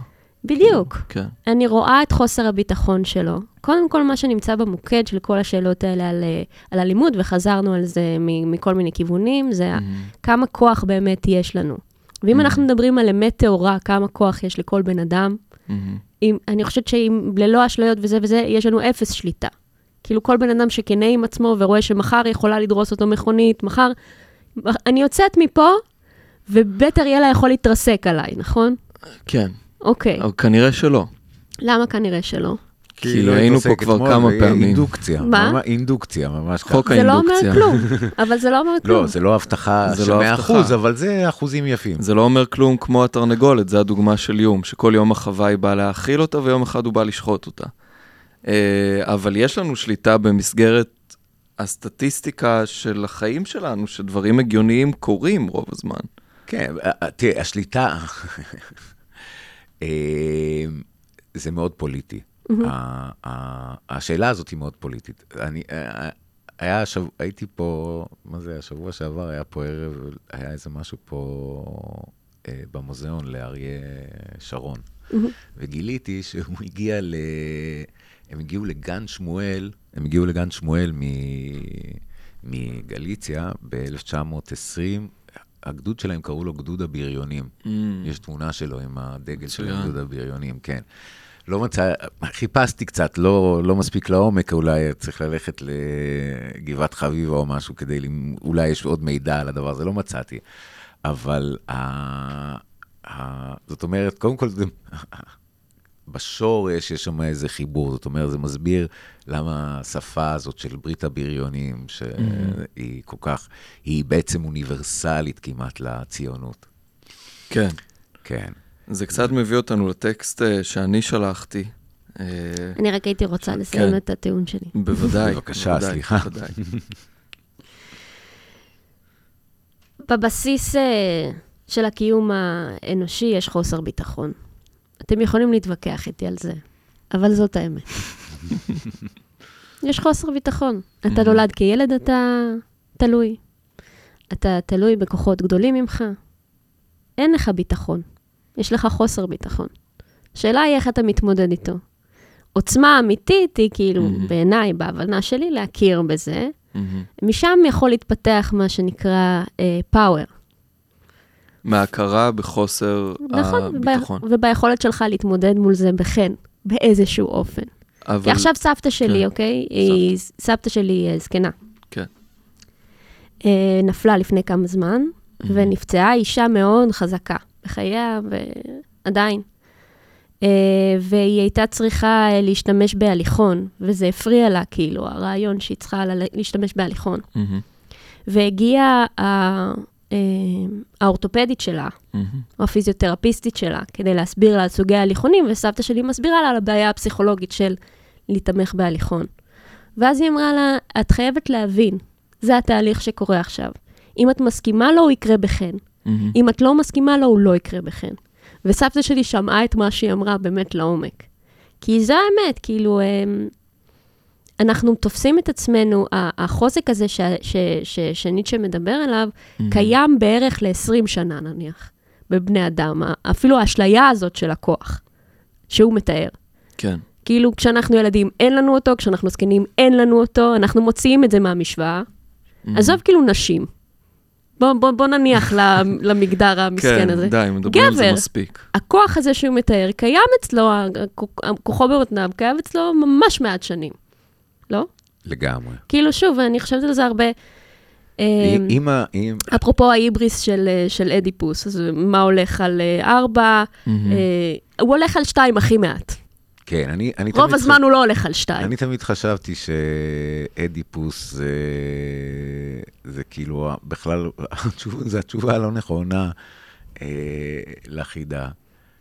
בדיוק. כן. אני רואה את חוסר הביטחון שלו. קודם כל, מה שנמצא במוקד של כל השאלות האלה על, אה, על אלימות, וחזרנו על זה מכל מיני כיוונים, זה מהמם. כמה כוח באמת יש לנו. ואם אנחנו מדברים על אמת טהורה, כמה כוח יש לכל בן אדם, מהמם. אם, אני חושבת שאם ללא אשליות וזה וזה, יש לנו אפס שליטה. כאילו כל בן אדם שכנה עם עצמו ורואה שמחר יכולה לדרוס אותו מכונית, מחר... אני יוצאת מפה, ובית אריאלה יכול להתרסק עליי, נכון? כן, אוקיי. אבל כנראה שלא. למה כנראה שלא? כי לא היינו פה כבר כמה פעמים. אינדוקציה. מה? ממש- אינדוקציה, ממש ככה. חוק זה לא אומר האינדוקציה. כלום, אבל זה לא אומר כלום. לא, זה לא הבטחה זה של לא 100 הבטחה. אחוז, אבל זה אחוזים יפים. זה לא אומר כלום כמו התרנגולת, זה הדוגמה של יום, שכל יום החוואי בא להאכיל אותה ויום אחד הוא בא לשחוט אותה. אה, אבל יש לנו שליטה במסגרת הסטטיסטיקה של החיים שלנו, שדברים הגיוניים קורים רוב הזמן. כן, אה, אה, תראה, השליטה, זה מאוד פוליטי. השאלה הזאת היא מאוד פוליטית. אני, היה, השב- הייתי פה, מה זה, השבוע שעבר היה פה ערב, היה איזה משהו פה אה, במוזיאון לאריה שרון. וגיליתי שהוא הגיע ל... הם הגיעו לגן שמואל, הם הגיעו לגן שמואל מ... מגליציה ב-1920. הגדוד שלהם קראו לו גדוד הבריונים. יש תמונה שלו עם הדגל של. גדוד הבריונים, כן. לא מצא, חיפשתי קצת, לא, לא מספיק לעומק, אולי צריך ללכת לגבעת חביבה או משהו כדי, אולי יש עוד מידע על הדבר הזה, לא מצאתי. אבל ה, זאת אומרת, קודם כל, בשורש יש שם איזה חיבור, זאת אומרת, זה מסביר למה השפה הזאת של ברית הבריונים, שהיא כל כך, היא בעצם אוניברסלית כמעט לציונות. כן. כן. זה קצת מביא אותנו לטקסט אה, שאני שלחתי. אה, אני רק הייתי רוצה לסיים כן. את הטיעון שלי. בוודאי. בבקשה, סליחה. בבסיס אה, של הקיום האנושי יש חוסר ביטחון. אתם יכולים להתווכח איתי על זה, אבל זאת האמת. יש חוסר ביטחון. אתה נולד כילד, אתה תלוי. אתה תלוי בכוחות גדולים ממך. אין לך ביטחון. יש לך חוסר ביטחון. השאלה היא איך אתה מתמודד איתו. עוצמה אמיתית היא כאילו, Mhm. בעיניי, בהבנה שלי, להכיר בזה. מהמם. משם יכול להתפתח מה שנקרא פאוור. מההכרה בחוסר נכון, הביטחון. וב- וביכולת שלך להתמודד מול זה בחן, באיזשהו אופן. אבל... כי עכשיו סבתא שלי, כן. אוקיי? היא סבתא שלי אה, זקנה. כן. אה, נפלה לפני כמה זמן, ונפצעה אישה מאוד חזקה בחייה, ועדיין. אה, והיא הייתה צריכה אה, להשתמש בהליכון, וזה הפריע לה, כאילו, הרעיון שהיא צריכה להשתמש בהליכון. מהמם. והגיע ה- אה, האורתופדית שלה, מהמם. או הפיזיותרפיסטית שלה, כדי להסביר לה על סוגי ההליכונים, וסבתא שלי מסבירה לה על הבעיה הפסיכולוגית של להתמך בהליכון. ואז היא אמרה לה, את חייבת להבין, זה התהליך שקורה עכשיו. אם את מסכימה לו, הוא יקרה בחן. מהמם. אם את לא מסכימה לו, הוא לא יקרה בחן. וסבתא שלי שמעה את מה שהיא אמרה באמת לעומק. כי זו האמת, כאילו, אמ, אנחנו תופסים את עצמנו, החוזק הזה ש- ש- ש- שניטשה מדבר עליו, מהמם. קיים בערך ל-20 שנה נניח, בבני אדם. אפילו האשליה הזאת של הכוח, שהוא מתאר. כן. כאילו, כשאנחנו ילדים אין לנו אותו, כשאנחנו זקנים אין לנו אותו, אנחנו מוציאים את זה מהמשוואה. מהמם. עזוב כאילו נשים. בוא, בוא, בוא נניח למגדר המסכן כן, הזה. די, מדברים על זה גבר. מספיק. הכוח הזה שהוא מתאר, קיים אצלו, כוחו במותניו, קיים אצלו ממש מעט שנים. לא? לגמרי. כאילו, שוב, אני חושבת על זה הרבה. אם ה... אם... אפרופו ההיבריס של, אה, של אדיפוס, אז מה הולך על אה, ארבע? מהמם. אה, הוא הולך על שתיים הכי מעט. כן, אני, אני רוב תמיד הזמן הוא לא הולך על שתיים. אני תמיד חשבתי שאדיפוס זה, זה כאילו, בכלל, זו התשובה הלא נכונה אה, לחידה,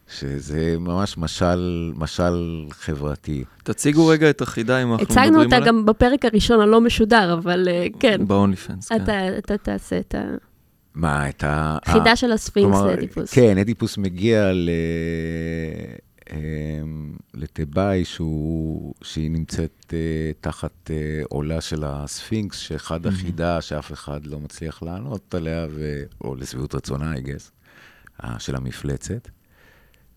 שזה ממש משל, משל חברתי. תציגו רגע את החידה אם אנחנו מדברים הצגנו עליה. אותה גם בפרק הראשון הלא משודר, אבל אה, כן, ב-only fans, כן. אתה, אתה תעשה את מה, את ה... החידה ה- של הספינקס לאדיפוס. כן, אדיפוס מגיע ל... אמ, לתיבאי שהיא נמצאת אה, תחת אה, עולה של הספינקס, שאחד החידה שאף אחד לא מצליח לענות עליה, ו... או לשביעות רצונה, I guess, אה, של המפלצת.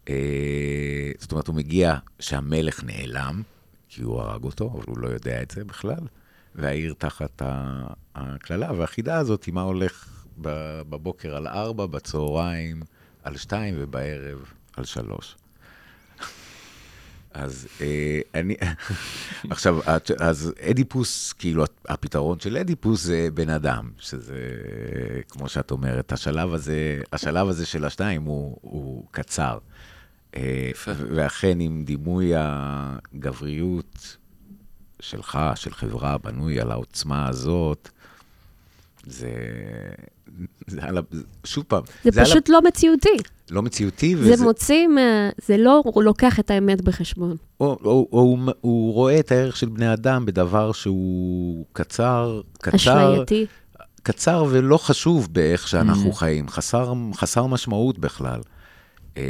אה, זאת אומרת, הוא מגיע שהמלך נעלם, כי הוא הרג אותו, אבל הוא לא יודע את זה בכלל, והעיר תחת הקללה, והחידה הזאת מה הולך בבוקר על ארבע, בצהריים על שתיים ובערב על שלוש. אז אה, אני, עכשיו, אז אדיפוס, כאילו, הפתרון של אדיפוס זה בן אדם, שזה, כמו שאת אומרת, השלב הזה, השלב הזה של השתיים הוא, הוא קצר. אה. ואכן, עם דימוי הגבריות שלך, של חברה, בנוי על העוצמה הזאת, זה, זה על, ה- שוב פעם, זה על ה- פשוט לא מציאותי. לא מציאותי, וזה... זה מוציא, מה- זה לא הוא לוקח את האמת בחשבון. או, או, או הוא, הוא רואה את הערך של בני אדם בדבר שהוא קצר, קצר, אשלייתי. קצר ולא חשוב באיך שאנחנו Mhm. חיים, חסר, חסר משמעות בכלל. אה,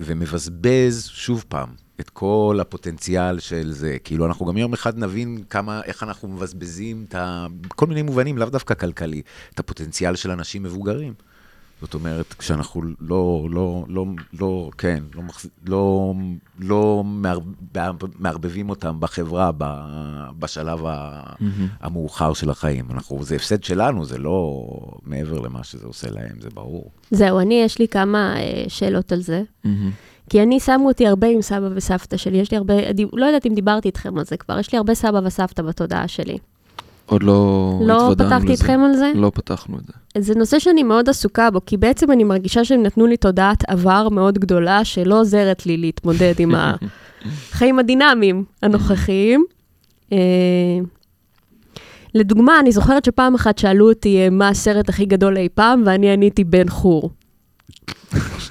ומבזבז, שוב פעם, את כל הפוטנציאל של זה. כאילו, אנחנו גם יום אחד נבין כמה, איך אנחנו מבזבזים את ה... בכל מיני מובנים, לאו דווקא כלכלי, את הפוטנציאל של אנשים מבוגרים. זאת אומרת, כשאנחנו לא, לא, לא, לא, כן, לא. לא, לא מערב... מערבבים אותם בחברה ב... בשלב. מהמם. המאוחר של החיים. אנחנו, זה הפסד שלנו, זה לא מעבר למה שזה עושה להם, זה ברור. זהו, אני, יש לי כמה אה, שאלות על זה. מהמם. כי אני, שמו אותי הרבה עם סבא וסבתא שלי. יש לי הרבה, לא יודעת אם דיברתי איתכם על זה כבר, יש לי הרבה סבא וסבתא בתודעה שלי. עוד לא לא התוודענו פתחתי לזה. איתכם על זה? לא פתחנו את זה. זה נושא שאני מאוד עסוקה בו, כי בעצם אני מרגישה שהם נתנו לי תודעת עבר מאוד גדולה, שלא עוזרת לי להתמודד עם החיים הדינמיים הנוכחיים. אה, לדוגמה, אני זוכרת שפעם אחת שאלו אותי אה, מה הסרט הכי גדול אי פעם, ואני עניתי בן חור.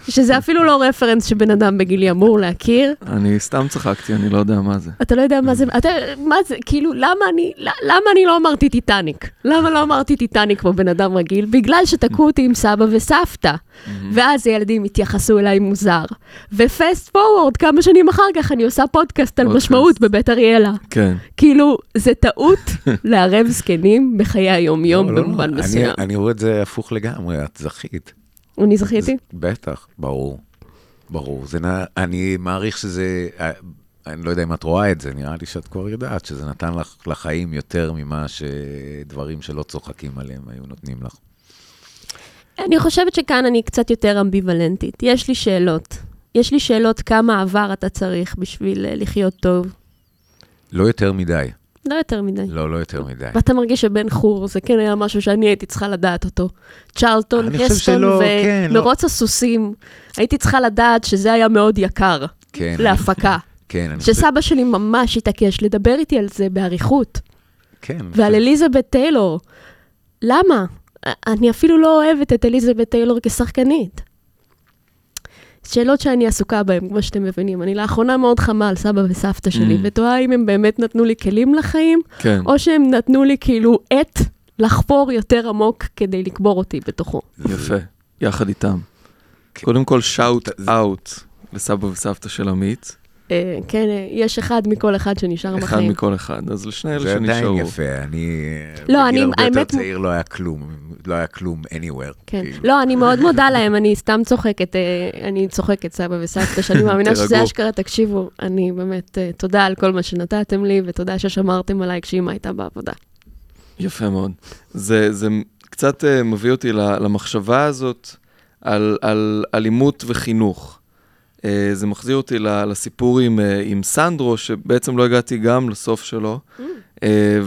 שזה אפילו לא רפרנס שבן אדם בגילי אמור להכיר. אני סתם צחקתי, אני לא יודע מה זה. אתה לא יודע מה זה, אתה, מה זה, כאילו, למה אני, למה אני לא אמרתי טיטניק? למה לא אמרתי טיטניק כמו בן אדם רגיל? בגלל שתקעו אותי עם סבא וסבתא. ואז הילדים התייחסו אליי מוזר. ופסט פורוורד, כמה שנים אחר כך אני עושה פודקאסט על. משמעות בבית אריאלה. כן. כאילו, זה טעות לערב זקנים בחיי היום-יום לא, לא, במובן לא. מסוים. אני, אני רואה את זה הפוך לגמרי, את זכית. אני זכיתי? בטח, ברור. ברור. זה, אני מעריך שזה, אה, אני לא יודע אם את רואה את זה, נראה לי שאת כבר יודעת שזה נתן לך לחיים יותר ממה שדברים שלא צוחקים עליהם היו נותנים לך. אני חושבת שכאן אני קצת יותר אמביוולנטית. יש לי שאלות. יש לי שאלות כמה עבר אתה צריך בשביל אה, לחיות טוב. לא יותר מדי. לא יותר מדי. לא, לא יותר מדי. ואתה מרגיש שבן חור זה כן היה משהו שאני הייתי צריכה לדעת אותו. צ'רלטון, הסטון שלא, כן, לא. ומרוץ הסוסים, הייתי צריכה לדעת שזה היה מאוד יקר כן, להפקה. כן, אני חושב, שסבא שלי ממש התעקש לדבר איתי על זה באריכות. כן, ועל אליזבת טיילור. למה? אני אפילו לא אוהבת את אליזבת טיילור כשחקנית. שאלות שאני עסוקה בהן, כמו שאתם מבינים. אני לאחרונה מאוד חמה על סבא וסבתא שלי, Mm. ותוהה אם הם באמת נתנו לי כלים לחיים, כן. או שהם נתנו לי כאילו עט לחפור יותר עמוק כדי לקבור אותי בתוכו. יפה, יחד איתם. כן. קודם כל, שאוט אאוט לסבא וסבתא של עמית. אה, כן, אה, יש אחד מכל אחד שנשאר אחד בחיים. מכל אחד, אז לשני אלה זה עדיין שנשארו. יפה, אני... לא, אני- בגיל הרבה האמת- יותר צעיר לא היה כלום, לא היה כלום anywhere. כן. כאילו. לא, אני מאוד מודה להם, אני סתם צוחקת, אה, אני צוחקת, סבא וסבתא, שאני מאמינה שזה. אשכרה, תקשיבו, אני באמת, תודה על כל מה שנתתם לי, ותודה ששמרתם עליי כשאימא הייתה בעבודה. יפה מאוד. זה, זה קצת מביא אותי ל- למחשבה הזאת על, על אלימות וחינוך. Uh, זה מחזיר אותי לסיפור עם, uh, עם סנדרו, שבעצם לא הגעתי גם לסוף שלו. Uh,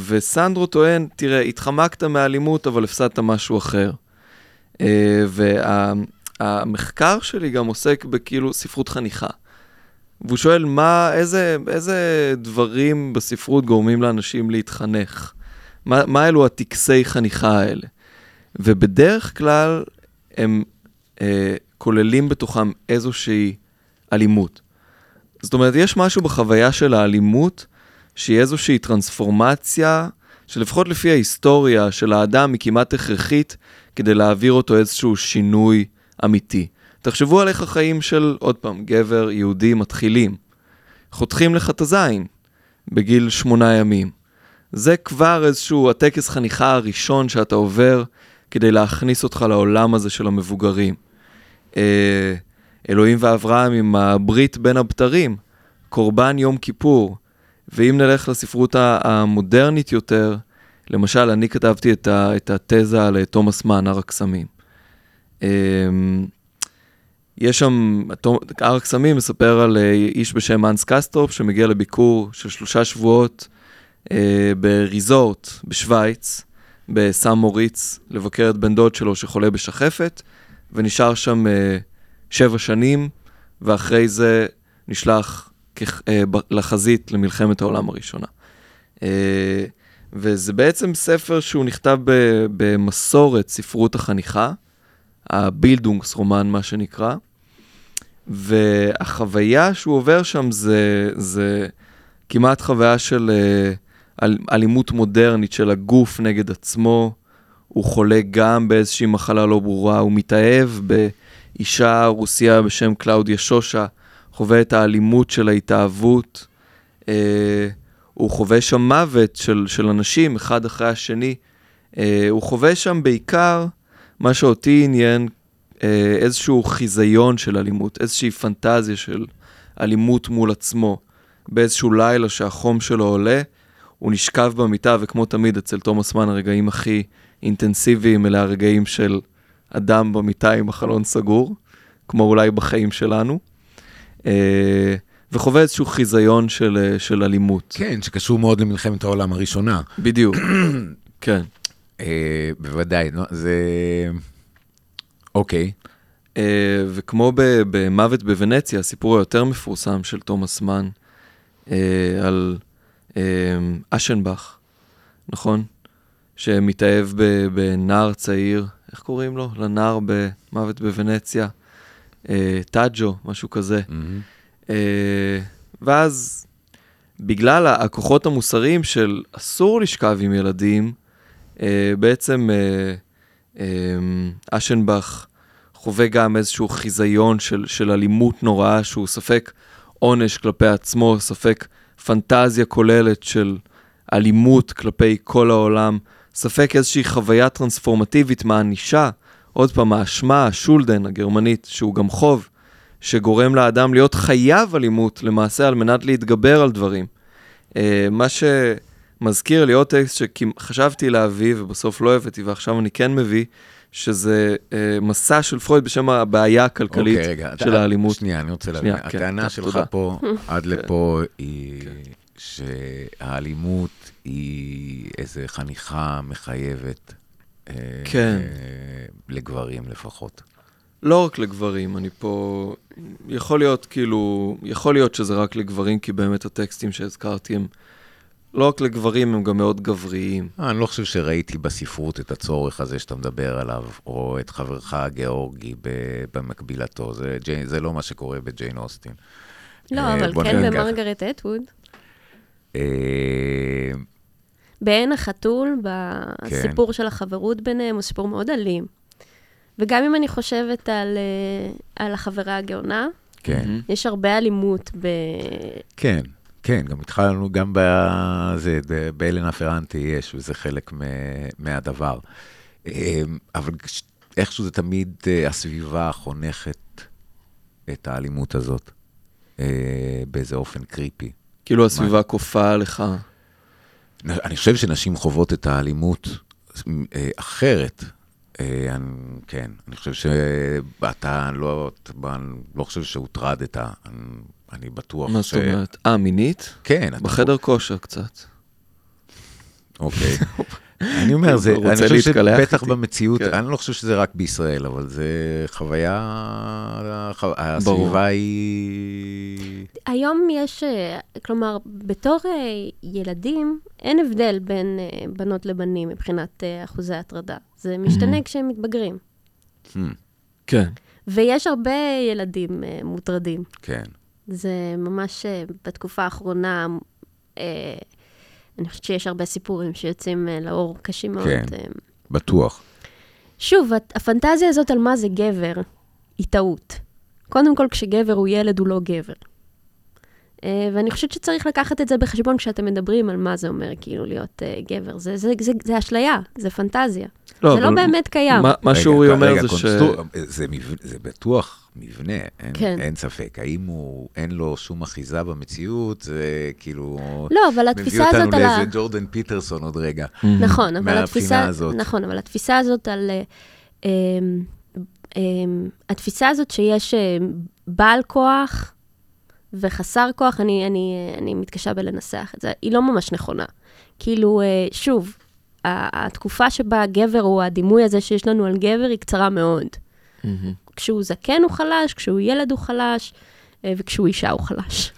וסנדרו טוען, תראה, התחמקת מהאלימות, אבל הפסדת משהו אחר. והמחקר שלי גם עוסק בכאילו ספרות חניכה. והוא שואל, מה, איזה, איזה דברים בספרות גורמים לאנשים להתחנך? מה, מה אלו הטקסי חניכה האלה? ובדרך כלל הם אה, כוללים בתוכם איזושהי אלימות. זאת אומרת, יש משהו בחוויה של האלימות, שהיא איזושהי טרנספורמציה, שלפחות לפי ההיסטוריה של האדם היא כמעט הכרחית כדי להעביר אותו איזשהו שינוי אמיתי. תחשבו על איך החיים של, עוד פעם, גבר יהודי מתחילים. חותכים לך את הזין בגיל שמונה ימים. זה כבר איזשהו טקס חניכה הראשון שאתה עובר כדי להכניס אותך לעולם הזה של המבוגרים. אלוהים ואברהם עם הברית בין הבתרים, קורבן יום כיפור. ואם נלך לספרות המודרנית יותר, למשל, אני כתבתי את, ה, את התזה על אה, תומאס מן, הר הקסמים. אה, יש שם, הר הקסמים מספר על אה, איש בשם אנס קסטרופ שמגיע לביקור של שלושה שבועות אה, בריזורט בשוויץ, בסם מוריץ, לבקר את בן דוד שלו שחולה בשחפת, ונשאר שם אה, שבע שנים, ואחרי זה נשלח אה, ב- לחזית למלחמת העולם הראשונה. אה, וזה בעצם ספר שהוא נכתב ב- במסורת ספרות החניכה, הבילדונגס רומן מה שנקרא, והחוויה שהוא עובר שם זה, זה כמעט חוויה של אה, אל, אלימות מודרנית של הגוף נגד עצמו. הוא חולה גם באיזושהי מחלה לא ברורה, הוא מתאהב באישה רוסיה בשם קלאודיה שושה, חווה את האלימות של ההתאהבות. אה, הוא חווה שם מוות של, של אנשים, אחד אחרי השני. אה, הוא חווה שם בעיקר, מה שאותי עניין, אה, איזשהו חיזיון של אלימות, איזושהי פנטזיה של אלימות מול עצמו. באיזשהו לילה שהחום שלו עולה, הוא נשכב במיטה, וכמו תמיד אצל תומאס מן הרגעים הכי אינטנסיביים אלה הרגעים של אדם במיטה עם החלון סגור, כמו אולי בחיים שלנו. אה, וחווה איזשהו חיזיון של, אה, של אלימות. כן, שקשור מאוד למלחמת העולם הראשונה. בדיוק, כן. אה, בוודאי, זה... אוקיי. Uh, וכמו במוות בוונציה, הסיפור היותר מפורסם של תומאס מן, uh, על uh, אשנבך, נכון? שמתאהב בנער צעיר, איך קוראים לו? לנער במוות בוונציה? Uh, טאג'ו, משהו כזה. מהמם. Uh, ואז, בגלל הכוחות המוסריים של אסור לשכב עם ילדים, uh, בעצם uh, um, אשנבך חווה גם איזשהו חיזיון של, של אלימות נוראה, שהוא ספק עונש כלפי עצמו, ספק פנטזיה כוללת של אלימות כלפי כל העולם, ספק איזושהי חוויה טרנספורמטיבית מענישה, עוד פעם, האשמה, השולדן הגרמנית, שהוא גם חוב, שגורם לאדם להיות חייב אלימות למעשה על מנת להתגבר על דברים. Uh, מה שמזכיר לי עוד טקסט שחשבתי להביא ובסוף לא הבאתי ועכשיו אני כן מביא, שזה uh, מסע של פרויד בשם הבעיה הכלכלית אוקיי, רגע, של אתה- האלימות. שנייה, אני רוצה להבין. כן, הטענה שלך תודה. כן. פה, עד לפה, היא שהאלימות היא איזה חניכה מחייבת. אה, כן. אה, לגברים לפחות. לא רק לגברים, אני פה... יכול להיות כאילו, יכול להיות שזה רק לגברים, כי באמת הטקסטים שהזכרתי הם לא רק לגברים, הם גם מאוד גבריים. אה, אני לא חושב שראיתי בספרות את הצורך הזה שאתה מדבר עליו, או את חברך הגאורגי ב- במקבילתו. זה, זה לא מה שקורה בג'יין אוסטין. לא, אה, אבל כן. במרגרט אטווד. בעין החתול, כן. בסיפור של החברות ביניהם, הוא סיפור מאוד אלים. וגם אם אני חושבת על, אה, על החברה הגאונה, כן. יש הרבה אלימות ב... כן, כן, גם התחלנו גם בזה, ב- באלנה פרנטי יש, וזה חלק מ- מהדבר. אה, אבל כש- איכשהו זה תמיד אה, הסביבה חונכת את האלימות הזאת, אה, באיזה אופן קריפי. כאילו הסביבה כופה עליך. אני חושב שנשים חוות את האלימות אה, אחרת. אה, אני, כן, אני חושב שאתה לא, אתה, אני לא חושב שהוטרדת, אני, אני בטוח מה ש... זאת אומרת? אה, מינית? כן, אתה בחדר כושר קצת. אוקיי. אני אומר, זה, הוא רוצה אני חושב להתקלח שבטח איתי. במציאות, כן. אני לא חושב שזה רק בישראל, אבל זה חוויה, ברור. הסביבה היא... היום יש, אה, כלומר, בתור אה, ילדים, אין הבדל בין אה, בנות לבנים מבחינת אחוזי הטרדה. זה משתנה כשהם מתבגרים. Hmm, כן. ויש הרבה ילדים מוטרדים. כן, זה ממש בתקופה האחרונה, אני חושבת שיש הרבה סיפורים שיוצאים אה, לאור קשים מאוד. כן. אה. בטוח. שוב, הפנטזיה הזאת על מה זה גבר, היא טעות. קודם כל, כשגבר הוא ילד, הוא לא גבר. אה, ואני חושבת שצריך לקחת את זה בחשבון כשאתם מדברים על מה זה אומר, כאילו, להיות אה, גבר. זה, זה, זה, זה אשליה, זה פנטזיה. זה לא באמת קיים. מה- מה רגע, שאורי רגע, אומר זה ש... קונסטרוק- זה, מבנ... זה בטוח מבנה, אין, כן. אין ספק. האם הוא, אין לו שום אחיזה במציאות, זה כאילו... לא, אבל מביא התפיסה הזאת אותנו על ה... לאיזה ג'ורדן פיטרסון עוד רגע. נכון, אבל מהבחינה התפיסה... הזאת. נכון, אבל התפיסה הזאת על... אה, אמ, אמ, התפיסה הזאת שיש בעל כוח וחסר כוח, אני, אני, אני מתקשה בלנסח את זה, היא לא ממש נכונה. כאילו, אה, שוב, התקופה שבה גבר הוא הדימוי הזה שיש לנו על גבר היא קצרה מאוד. מהמם. כשהוא זקן הוא חלש, כשהוא ילד הוא חלש, אה, וכשהוא אישה הוא חלש.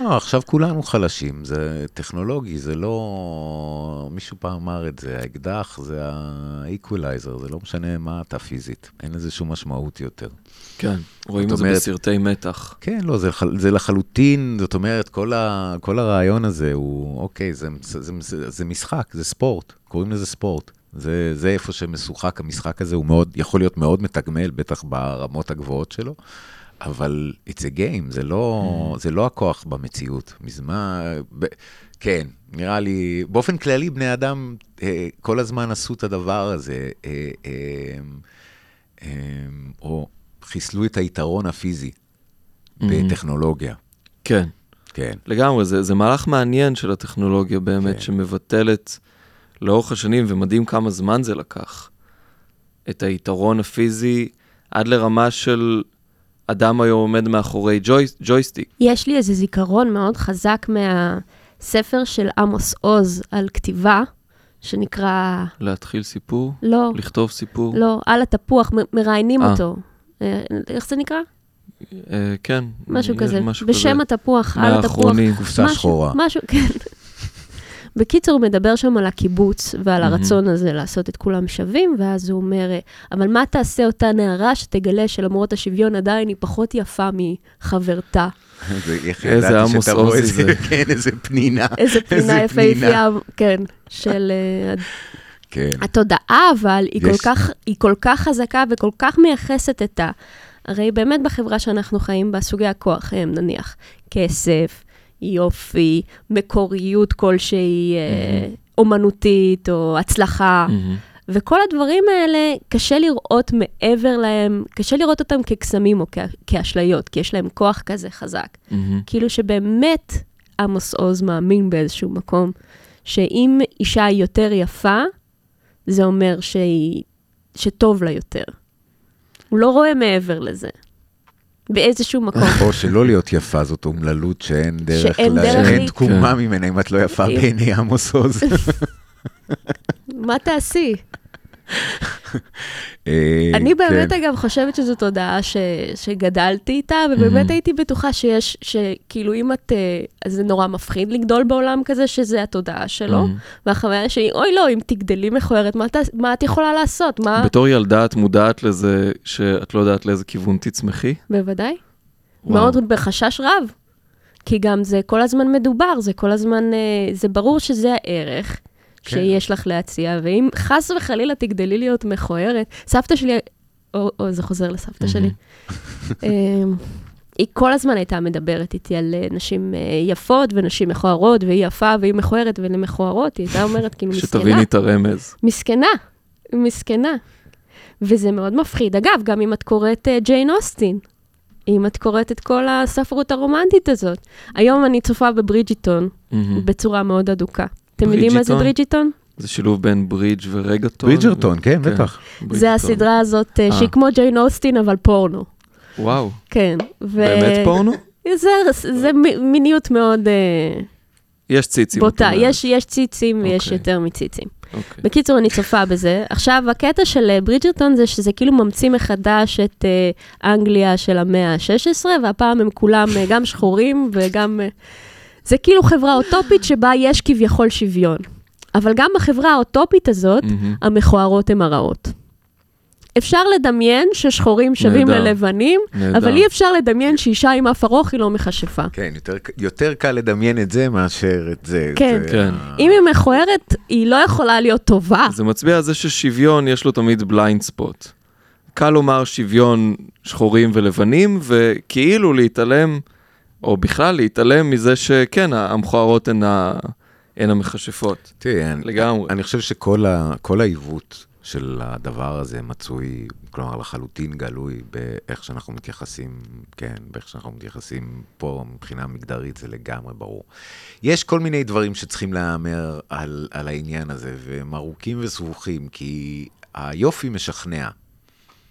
לא, עכשיו כולנו חלשים, זה טכנולוגי, זה לא... מישהו פעם אמר את זה, האקדח זה האיקווליזר, זה לא משנה מה אתה פיזית, אין לזה שום משמעות יותר. כן, רואים את זה בסרטי מתח. כן, לא, זה, זה לחלוטין, זאת אומרת, כל, ה, כל הרעיון הזה הוא, אוקיי, זה, זה, זה, זה משחק, זה ספורט, קוראים לזה ספורט. זה, זה איפה שמשוחק, המשחק הזה הוא מאוד, יכול להיות מאוד מתגמל, בטח ברמות הגבוהות שלו, אבל it's a game, זה לא, זה לא הכוח במציאות. מזמן, ב, כן, נראה לי, באופן כללי, בני אדם אה, כל הזמן עשו את הדבר הזה, אה, אה, אה, או חיסלו את היתרון הפיזי. בטכנולוגיה, כן, כן. לגמרי, זה, זה מהלך מעניין של הטכנולוגיה באמת, כן. שמבטלת לאורך השנים, ומדהים כמה זמן זה לקח, את היתרון הפיזי עד לרמה של אדם היום עומד מאחורי ג'וי, ג'ויסטיק. יש לי איזה זיכרון מאוד חזק מהספר של עמוס עוז על כתיבה, שנקרא, להתחיל סיפור, לא, לכתוב סיפור. לא, על התפוח, מ- מראיינים אה. אותו. אה, איך זה נקרא? אה, כן. משהו יש כזה. משהו בשם כזה. התפוח, על התפוח. מהאחרונים. קופסה שחורה. משהו, כן. בקיצור, הוא מדבר שם על הקיבוץ ועל. הרצון הזה לעשות את כולם שווים, ואז הוא אומר, אבל מה תעשה אותה נערה שתגלה שלמרות השוויון עדיין היא פחות יפה מחברתה? איזה עמוס עוזי זה. כן, איזה פנינה. איזה פנינה. יפהפייה, כן, של... אה, כן. התודעה, אבל, היא כל, יש- כך, היא כל כך חזקה וכל כך מייחסת את ה... הרי באמת בחברה שאנחנו חיים בה, סוגי הכוח הם נניח כסף, יופי, מקוריות כלשהי, אה, אומנותית או הצלחה. מהמם. וכל הדברים האלה, קשה לראות מעבר להם, קשה לראות אותם כקסמים או כ- כאשליות, כי יש להם כוח כזה חזק. מהמם. כאילו שבאמת עמוס עוז מאמין באיזשהו מקום, שאם אישה היא יותר יפה, זה אומר שהיא, שטוב לה יותר. הוא לא רואה מעבר לזה. באיזשהו מקום. או שלא להיות יפה זאת אומללות שאין דרך, שאין לה- דרך שאין תקומה. ממנה אם את לא יפה בעיני עמוס עוז. מה תעשי? אה, אני באמת, כן. אגב, חושבת שזו תודעה. שגדלתי איתה, ובאמת Mhm. הייתי בטוחה שיש, שכאילו אם את... אה, אז זה נורא מפחיד לגדול בעולם כזה, שזה התודעה שלו. Mhm. והחוויה שלי, אוי לא, אם תגדלי מכוערת, מה, את- יכולה לעשות? בתור ילדה את מודעת לזה שאת לא יודעת לאיזה כיוון תצמחי? בוודאי. מאוד בחשש רב. כי גם זה כל הזמן מדובר, זה כל הזמן, אה, זה ברור שזה הערך כן. שיש לך להציע, ואם חס וחלילה תגדלי להיות מכוערת, סבתא שלי, או, או זה חוזר לסבתא שלי, אה, היא כל הזמן הייתה מדברת איתי על אה, נשים אה, יפות ונשים מכוערות, והיא יפה והיא מכוערת ולמכוערות, היא הייתה אומרת, כאילו, מסכנה. שתביני את הרמז. מסכנה, מסכנה. וזה מאוד מפחיד. אגב, גם אם את קוראת uh, ג'יין אוסטין, אם את קוראת את כל הספרות הרומנטית הזאת. היום אני צופה בברידג'יטון מהמם. בצורה מאוד אדוקה. אתם יודעים מה זה ברידג'יטון? זה שילוב בין ברידג' ורגטון. ברידג'רטון, כן, בטח. ברידג'יטון. זה הסדרה הזאת, uh, אה. שהיא כמו ג'יין אוסטין, אבל פורנו. וואו, כן. ו... באמת פורנו? זה, זה מ- מיניות מאוד uh, יש ציצים. בוטה. יש, יש ציצים ויש אוקיי. יותר מציצים. אוקיי. בקיצור, אני צופה בזה. עכשיו, הקטע של אה, ברידג'רטון זה שזה כאילו ממציא מחדש את אה, אנגליה של המאה ה-16, והפעם הם כולם אה, גם שחורים וגם... אה, זה כאילו חברה אוטופית שבה יש כביכול שוויון. אבל גם בחברה האוטופית הזאת, מהמם. המכוערות הן הרעות. אפשר לדמיין ששחורים שווים נהדר. ללבנים, נהדר. אבל אי אפשר לדמיין שאישה עם אף ארוך היא לא מכשפה. כן, יותר, יותר קל לדמיין את זה מאשר את זה. כן. זה כן. אם היא מכוערת, היא לא יכולה להיות טובה. זה מצביע על זה ששוויון יש לו תמיד בליינד ספוט. קל לומר שוויון שחורים ולבנים, וכאילו להתעלם, או בכלל להתעלם מזה שכן, המכוערות הן, ה... הן המכשפות. תראי, אני, לגמרי. אני חושב שכל ה, העיוות של הדבר הזה מצוי, כלומר לחלוטין גלוי באיך שאנחנו מתייחסים, כן, באיך שאנחנו מתייחסים פה מבחינה מגדרית, זה לגמרי ברור. יש כל מיני דברים שצריכים להיאמר על, על העניין הזה, והם ארוכים וסבוכים, כי היופי משכנע,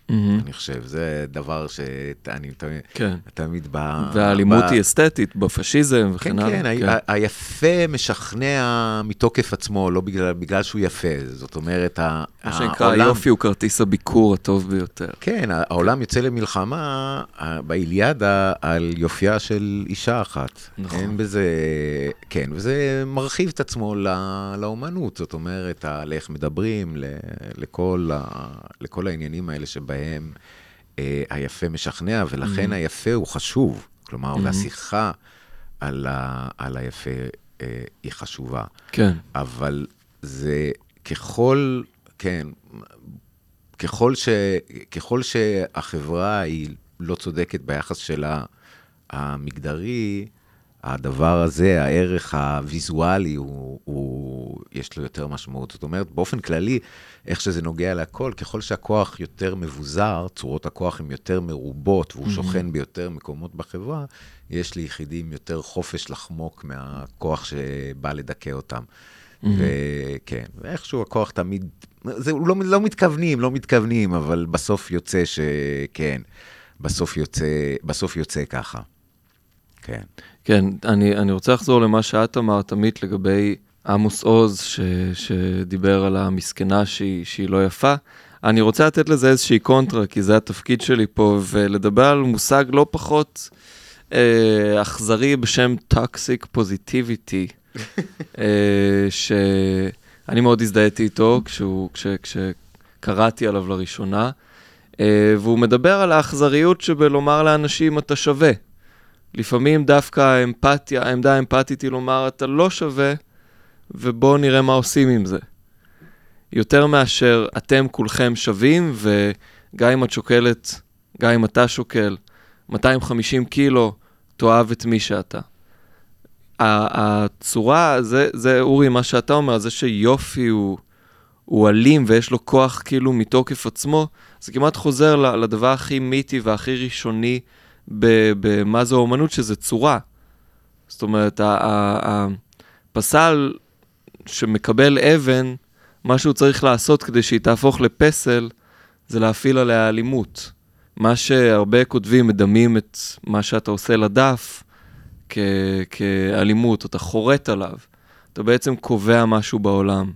מהמם. אני חושב, זה דבר שאני תמיד, כן. תמיד ב... והאלימות ב- היא אסתטית, בפשיזם וכן כן, הלאה. כן, ה- ה- היפה משכנע מתוקף עצמו, לא בגלל, בגלל שהוא יפה. זאת אומרת, ה- מה שנקרא, העולם- היופי הוא כרטיס הביקור הטוב ביותר. כן, העולם יוצא למלחמה באיליאדה על יופייה של אישה אחת. נכון. אין בזה... כן, וזה מרחיב את עצמו ל- לאומנות, זאת אומרת, לאיך מדברים, ל- לכל, ה- לכל העניינים האלה שבהם אה, היפה משכנע, ולכן Mhm. היפה הוא חשוב. כלומר, Mhm. והשיחה על, ה- על היפה אה, היא חשובה. כן. אבל זה ככל, כן, ככל, ש, ככל שהחברה היא לא צודקת ביחס שלה המגדרי, הדבר הזה, הערך הוויזואלי, הוא, הוא, יש לו יותר משמעות. זאת אומרת, באופן כללי, איך שזה נוגע להכל, ככל שהכוח יותר מבוזר, צורות הכוח הן יותר מרובות, והוא Mhm. שוכן ביותר מקומות בחברה, יש ליחידים יותר חופש לחמוק מהכוח שבא לדכא אותם. מהמם. וכן, ואיכשהו הכוח תמיד, זה לא, לא מתכוונים, לא מתכוונים, אבל בסוף יוצא שכן, בסוף יוצא, בסוף יוצא ככה. כן. כן, אני, אני רוצה לחזור למה שאת אמרת, עמית, לגבי עמוס עוז, ש, שדיבר על המסכנה שהיא, שהיא לא יפה. אני רוצה לתת לזה איזושהי קונטרה, כי זה התפקיד שלי פה, ולדבר על מושג לא פחות אה, אכזרי בשם toxic positivity, אה, שאני מאוד הזדהיתי איתו כשהוא, כש, כשקראתי עליו לראשונה, אה, והוא מדבר על האכזריות שבלומר לאנשים אתה שווה. לפעמים דווקא האמפתיה, העמדה האמפתית היא לומר, אתה לא שווה, ובואו נראה מה עושים עם זה. יותר מאשר אתם כולכם שווים, וגם אם את שוקלת, גם אם אתה שוקל 250 קילו, תאהב את מי שאתה. הצורה, זה, זה אורי, מה שאתה אומר, זה שיופי הוא, הוא אלים ויש לו כוח כאילו מתוקף עצמו, זה כמעט חוזר לדבר הכי מיתי והכי ראשוני במה זו אומנות, שזה צורה. זאת אומרת, הפסל שמקבל אבן, מה שהוא צריך לעשות כדי שהיא תהפוך לפסל, זה להפעיל עליה אלימות. מה שהרבה כותבים מדמים את מה שאתה עושה לדף כ- כאלימות, אתה חורט עליו, אתה בעצם קובע משהו בעולם.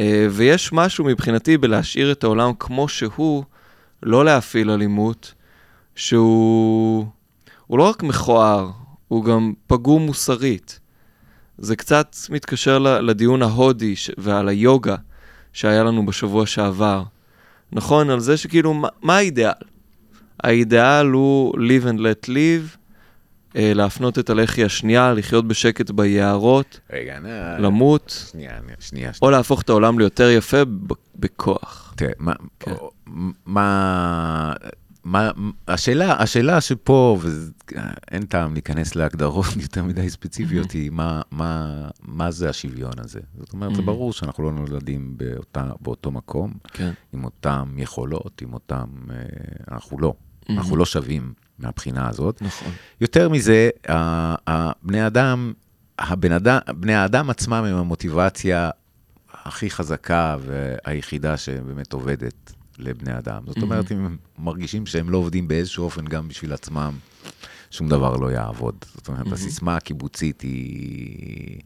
אה, ויש משהו מבחינתי בלהשאיר את העולם כמו שהוא, לא להפעיל אלימות, שהוא הוא לא רק מכוער, הוא גם פגום מוסרית. זה קצת מתקשר לדיון ההודי ועל היוגה שהיה לנו בשבוע שעבר. נכון, על זה שכאילו, מה, מה האידאל? האידאל הוא live and let live, אה, להפנות את הלחי השנייה, לחיות בשקט ביערות, רגע. למות, שנייה, שנייה, שנייה. או להפוך את העולם ליותר יפה בכוח. תראה, מה, כן. מה, מה, השאלה, השאלה שפה, ואין טעם להיכנס להגדרות יותר מדי ספציפיות, היא מה, מה, מה זה השוויון הזה. זאת אומרת, זה. ברור שאנחנו לא נולדים באותה, באותו מקום, כן. עם אותם יכולות, עם אותם, אה, אנחנו לא, אנחנו לא שווים מהבחינה הזאת. נכון. יותר מזה, בני אדם, הבן אדם, בני האדם עצמם הם המוטיבציה הכי חזקה והיחידה שבאמת עובדת לבני אדם. זאת אומרת, אם הם מרגישים שהם לא עובדים באיזשהו אופן גם בשביל עצמם, שום דבר לא יעבוד. זאת אומרת, הסיסמה הקיבוצית היא...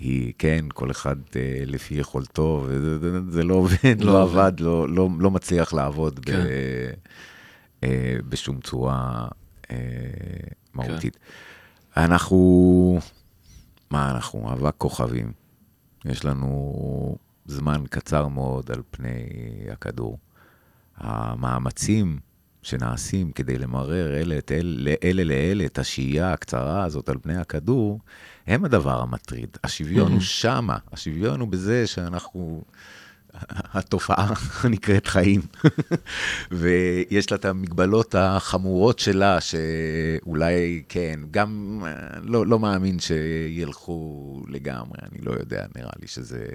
היא, כן, כל אחד אה, לפי יכולתו, וזה זה, זה לא עובד, לא לא. עבד, לא, לא, לא מצליח לעבוד כן. ב, אה, בשום צורה אה, מהותית. אנחנו, מה אנחנו? אבק כוכבים. יש לנו זמן קצר מאוד על פני הכדור. המאמצים שנעשים כדי למרר אלה, את אלה, אלה לאלה את השהייה הקצרה הזאת על פני הכדור, הם הדבר המטריד. השוויון הוא שמה, השוויון הוא בזה שאנחנו... התופעה הנקראת חיים, ויש לה את המגבלות החמורות שלה, שאולי, כן, גם אה, לא, לא מאמין שילכו לגמרי, אני לא יודע, נראה לי שזה...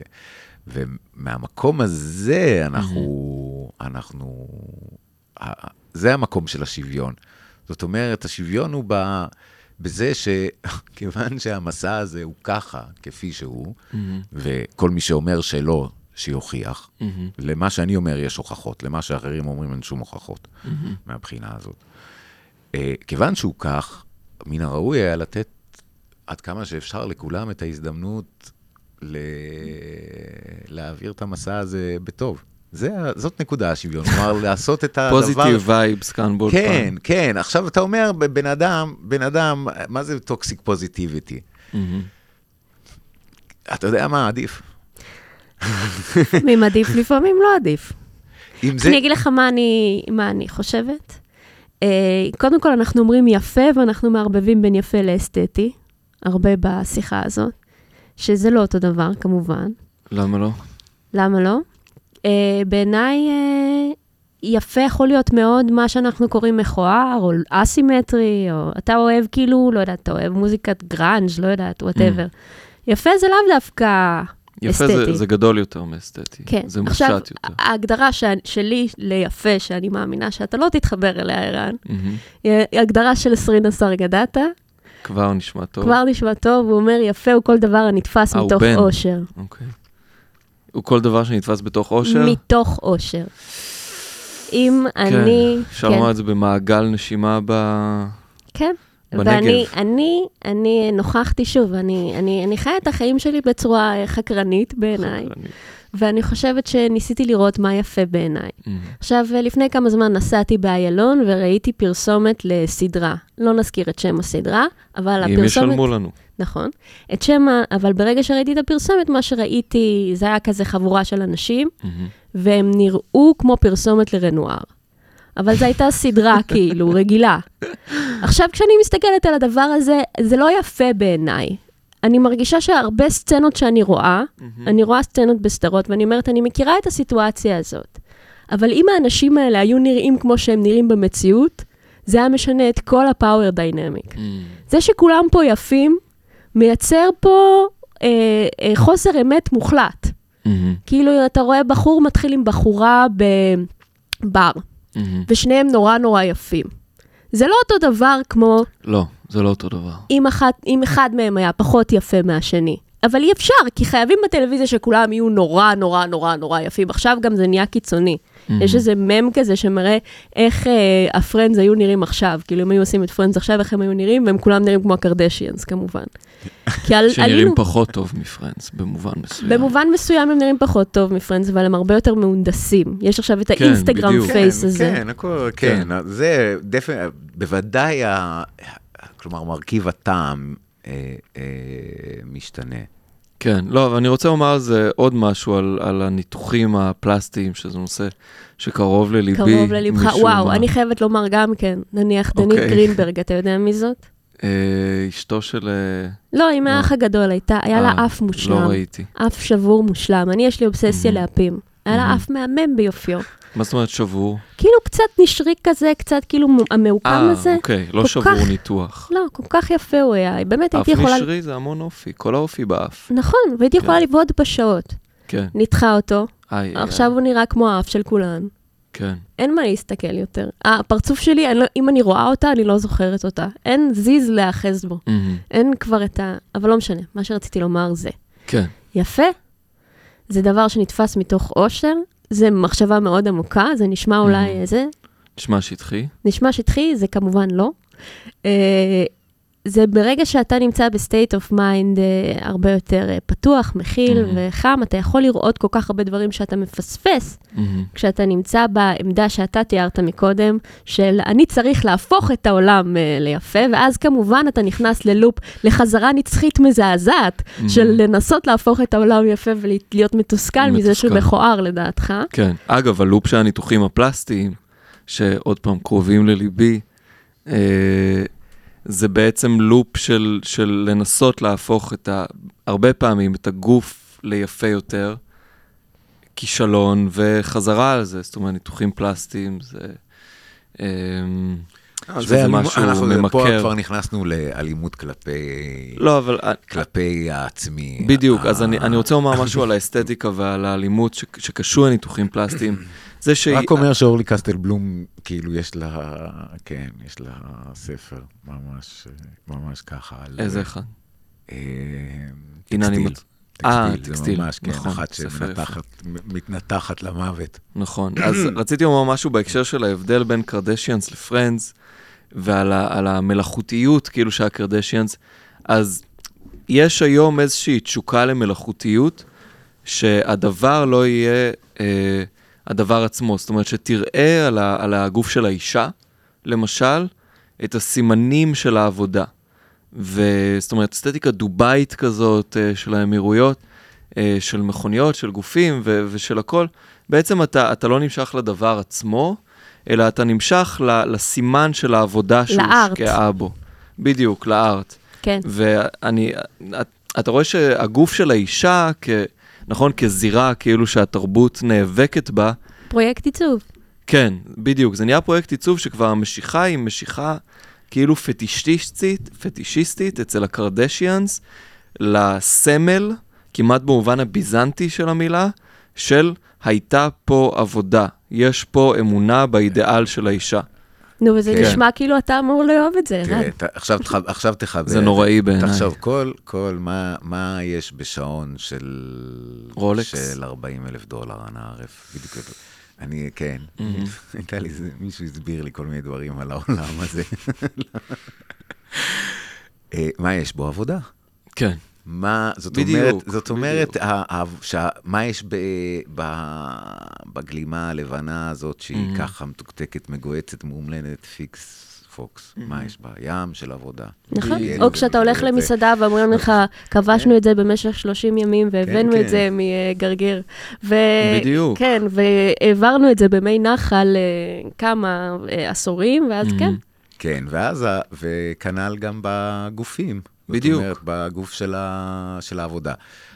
ומהמקום הזה אנחנו, אנחנו, זה המקום של השוויון. זאת אומרת, השוויון הוא ב, בזה שכיוון שהמסע הזה הוא ככה, כפי שהוא, וכל מי שאומר שלא, שיוכיח. למה שאני אומר יש הוכחות, למה שאחרים אומרים אין שום הוכחות מהבחינה הזאת. אה, כיוון שהוא כך, מן הראוי היה לתת עד כמה שאפשר לכולם את ההזדמנות ל... להעביר את המסע הזה בטוב. זה, זאת נקודה השוויון, כלומר, לעשות את הדבר... פוזיטיב וייבס כאן באולפן. כן, כן. עכשיו, אתה אומר, בן אדם, בן אדם, מה זה toxic positivity? מהמם. אתה יודע מה עדיף? לפעמים עדיף, לפעמים לא עדיף. אם זה... אני אגיד לך מה אני, מה אני חושבת. Uh, קודם כל, אנחנו אומרים יפה, ואנחנו מערבבים בין יפה לאסתטי, הרבה בשיחה הזאת, שזה לא אותו דבר, כמובן. למה לא? למה לא? Uh, בעיניי, uh, יפה יכול להיות מאוד מה שאנחנו קוראים מכוער, או אסימטרי, או אתה אוהב כאילו, לא יודעת, אתה אוהב מוזיקת גראנג', לא יודעת, whatever. יפה זה לאו דווקא יפה אסתטי. זה, זה גדול יותר מאסתטי. כן. זה מופשט עכשיו, יותר. ההגדרה ש... שלי ליפה, שאני מאמינה שאתה לא תתחבר אליה, ערן, מהמם. היא הגדרה של סרינה סרגדתה, כבר נשמע טוב. כבר נשמע טוב, הוא אומר, יפה הוא כל דבר הנתפס אה, מתוך בן. אושר. אוקיי. הוא כל דבר שנתפס בתוך אושר? מתוך אושר. אם כן, אני... אפשר לומר את זה במעגל נשימה ב... כן. בנגב. ואני אני, אני נוכחתי שוב, אני, אני, אני חיה את החיים שלי בצורה חקרנית בעיניי, אני- ואני חושבת שניסיתי לראות מה יפה בעיניי. מהמם. עכשיו, לפני כמה זמן נסעתי באיילון וראיתי פרסומת לסדרה. לא נזכיר את שם הסדרה, אבל אם הפרסומת... ישלמו לנו. נכון. את שם ה... אבל ברגע שראיתי את הפרסומת, מה שראיתי, זה היה כזה חבורה של אנשים, מהמם. והם נראו כמו פרסומת לרנואר. אבל זו הייתה סדרה, כאילו, רגילה. עכשיו, כשאני מסתכלת על הדבר הזה, זה לא יפה בעיניי. אני מרגישה שהרבה סצנות שאני רואה, אני רואה סצנות בסדרות, ואני אומרת, אני מכירה את הסיטואציה הזאת. אבל אם האנשים האלה היו נראים כמו שהם נראים במציאות, זה היה משנה את כל הפאוור דיינמיק. מהמם. זה שכולם פה יפים, מייצר פה אה, אה, חוסר אמת מוחלט. מהמם. כאילו, אתה רואה בחור מתחיל עם בחורה בבר, מהמם. ושניהם נורא נורא יפים. זה לא אותו דבר כמו לא, זה לא אותו דבר. אם, אחת, אם אחד מהם היה פחות יפה מהשני. אבל אי אפשר, כי חייבים בטלוויזיה שכולם יהיו נורא, נורא, נורא, נורא יפים. עכשיו גם זה נהיה קיצוני. יש איזה מם כזה שמראה איך אה, הפרנדס היו נראים עכשיו. כאילו, אם היו עושים את פרנדס עכשיו, איך הם היו נראים, והם כולם נראים כמו הקרדשיאנס, כמובן. כי על, שנראים עלינו, פחות טוב מפרנדס, במובן מסוים. במובן מסוים הם נראים פחות טוב מפרנדס, אבל הם הרבה יותר מהונדסים. יש עכשיו את כן, האינסטגרם בדיוק. פייס כן, הזה. כן, הכל, כן, זה דפ... בוודאי, ה... כלומר, מרכיב הטעם אה, אה, משתנה. כן, לא, אבל אני רוצה לומר על זה עוד משהו, על, על הניתוחים הפלסטיים, שזה נושא שקרוב לליבי. קרוב ללבך. משום וואו, מה. אני חייבת לומר גם כן, נניח דנית אוקיי. גרינברג, אתה יודע מי זאת? אה, אשתו של... אה, לא, היא מהאח הגדול הייתה, היה לה אה, אף לא מושלם. ראיתי. אף שבור מושלם. אני, יש לי אובססיה Mhm. לאפים. היה לה Mhm. אף מהמם ביופיו. מה זאת אומרת שבור? כאילו קצת נשריק כזה, קצת כאילו המעוקם אה, הזה. אוקיי, לא שבור כך- ניתוח. לא, כל כך יפה הוא היה. באמת אף הייתי יכולה... נשרי זה המון אופי, כל האופי באף. נכון, והייתי כן. יכולה לבעוט בשעות. כן. ניתחה אותו, איי, איי, עכשיו הוא נראה כמו האף של כולן. כן. אין מה להסתכל יותר. הפרצוף שלי, אני לא, אם אני רואה אותה, אני לא זוכרת אותה. אין זיז להאחז בו. מהמם. אין כבר את ה... אבל לא משנה, מה שרציתי לומר זה, כן. יפה, זה דבר שנתפס מתוך אושר, זה מחשבה מאוד עמוקה, זה נשמע אולי Mhm. איזה, נשמע שטחי. נשמע שטחי, זה כמובן לא. אה, זה ברגע שאתה נמצא ב state of mind הרבה יותר אה, פתוח, מכיל Mhm. וחם, אתה יכול לראות כל כך הרבה דברים שאתה מפספס מהמם. כשאתה נמצא בעמדה שאתה תיארת מקודם, של אני צריך להפוך את העולם אה, ליפה, ואז כמובן אתה נכנס ללופ, לחזרה נצחית מזעזעת, Mhm. של לנסות להפוך את העולם יפה ולהיות מתוסכל מזה שהוא מתוסכל. מכוער לדעתך. כן. אגב, הלופ של הניתוחים הפלסטיים, שעוד פעם קרובים לליבי, אה, זה בעצם לופ של, של לנסות להפוך את ה... הרבה פעמים את הגוף ליפה יותר, כישלון וחזרה על זה, זאת אומרת, ניתוחים פלסטיים זה... אה, יש זה אלימות- משהו אנחנו פה ממכר. כבר נכנסנו לאלימות כלפי... לא, אבל כלפי העצמי. בדיוק, אז ה- אני, אני רוצה לומר משהו על האסתטיקה ועל האלימות ש, שקשור לניתוחים פלסטיים. זה שהיא... רק אומר שאורלי קסטלבלום, כאילו, יש לה, כן, יש לה ספר ממש, ממש ככה. על- איזה אחד? אה, אני טקסטיל. מצ- אה, טקסטיל, זה טקסטיל, ממש, כן, נכון, אחת ספר שמנתחת, מתנתחת למוות. נכון. אז רציתי לומר משהו בהקשר של ההבדל בין קרדשיאנס לפרנדס, ועל המלאכותיות, כאילו, של הקרדשיאנס. אז יש היום איזושהי תשוקה למלאכותיות, שהדבר לא יהיה אה, הדבר עצמו. זאת אומרת, שתראה על, ה, על הגוף של האישה, למשל, את הסימנים של העבודה. וזאת אומרת, אסתטיקה דובאית כזאת אה, של האמירויות, אה, של מכוניות, של גופים ו- ושל הכל, בעצם אתה, אתה לא נמשך לדבר עצמו, אלא אתה נמשך ל- לסימן של העבודה. שהושקעה בו. בדיוק, לארט. כן. ואני, את, אתה רואה שהגוף של האישה, כ, נכון, כזירה כאילו שהתרבות נאבקת בה, פרויקט עיצוב. כן, בדיוק. זה נהיה פרויקט עיצוב שכבר המשיכה היא משיכה כאילו פטישיסטית, פטישיסטית אצל הקרדשיאנס, לסמל, כמעט במובן הביזנטי של המילה, של הייתה פה עבודה. יש פה אמונה באידיאל של האישה. נו, וזה כן. נשמע כאילו אתה אמור לאהוב את זה, תראה, ערן. ת- עכשיו תח- עכשיו תחבר. זה נוראי בעיניי. תחשוב, כל, כל, מה, מה יש בשעון של... רולקס? של 40 אלף דולר, אנא ערף, בדיוק. אני, כן, מהמם. הייתה לי, מישהו הסביר לי כל מיני דברים על העולם הזה. אה, מה יש בו? עבודה. כן. מה, זאת בדיוק, אומרת, זאת אומרת, בדיוק. ה, ה, שה, מה יש ב, ב, בגלימה הלבנה הזאת, שהיא Mhm. ככה מתוקתקת, מגוהצת, מאומלנת, פיקס פוקס? מה יש בה? ים של עבודה. נכון. או כשאתה הולך זה- למסעדה ואומרים לך, כבשנו את זה במשך 30 ימים והבאנו כן, את זה כן. מגרגיר. ו- בדיוק. כן, והעברנו את זה במי נחל אה, כמה אה, עשורים, ואז Mhm. כן. כן, ואז, וכנ"ל גם בגופים. בדיוק. זאת אומרת, בגוף של, ה, של העבודה.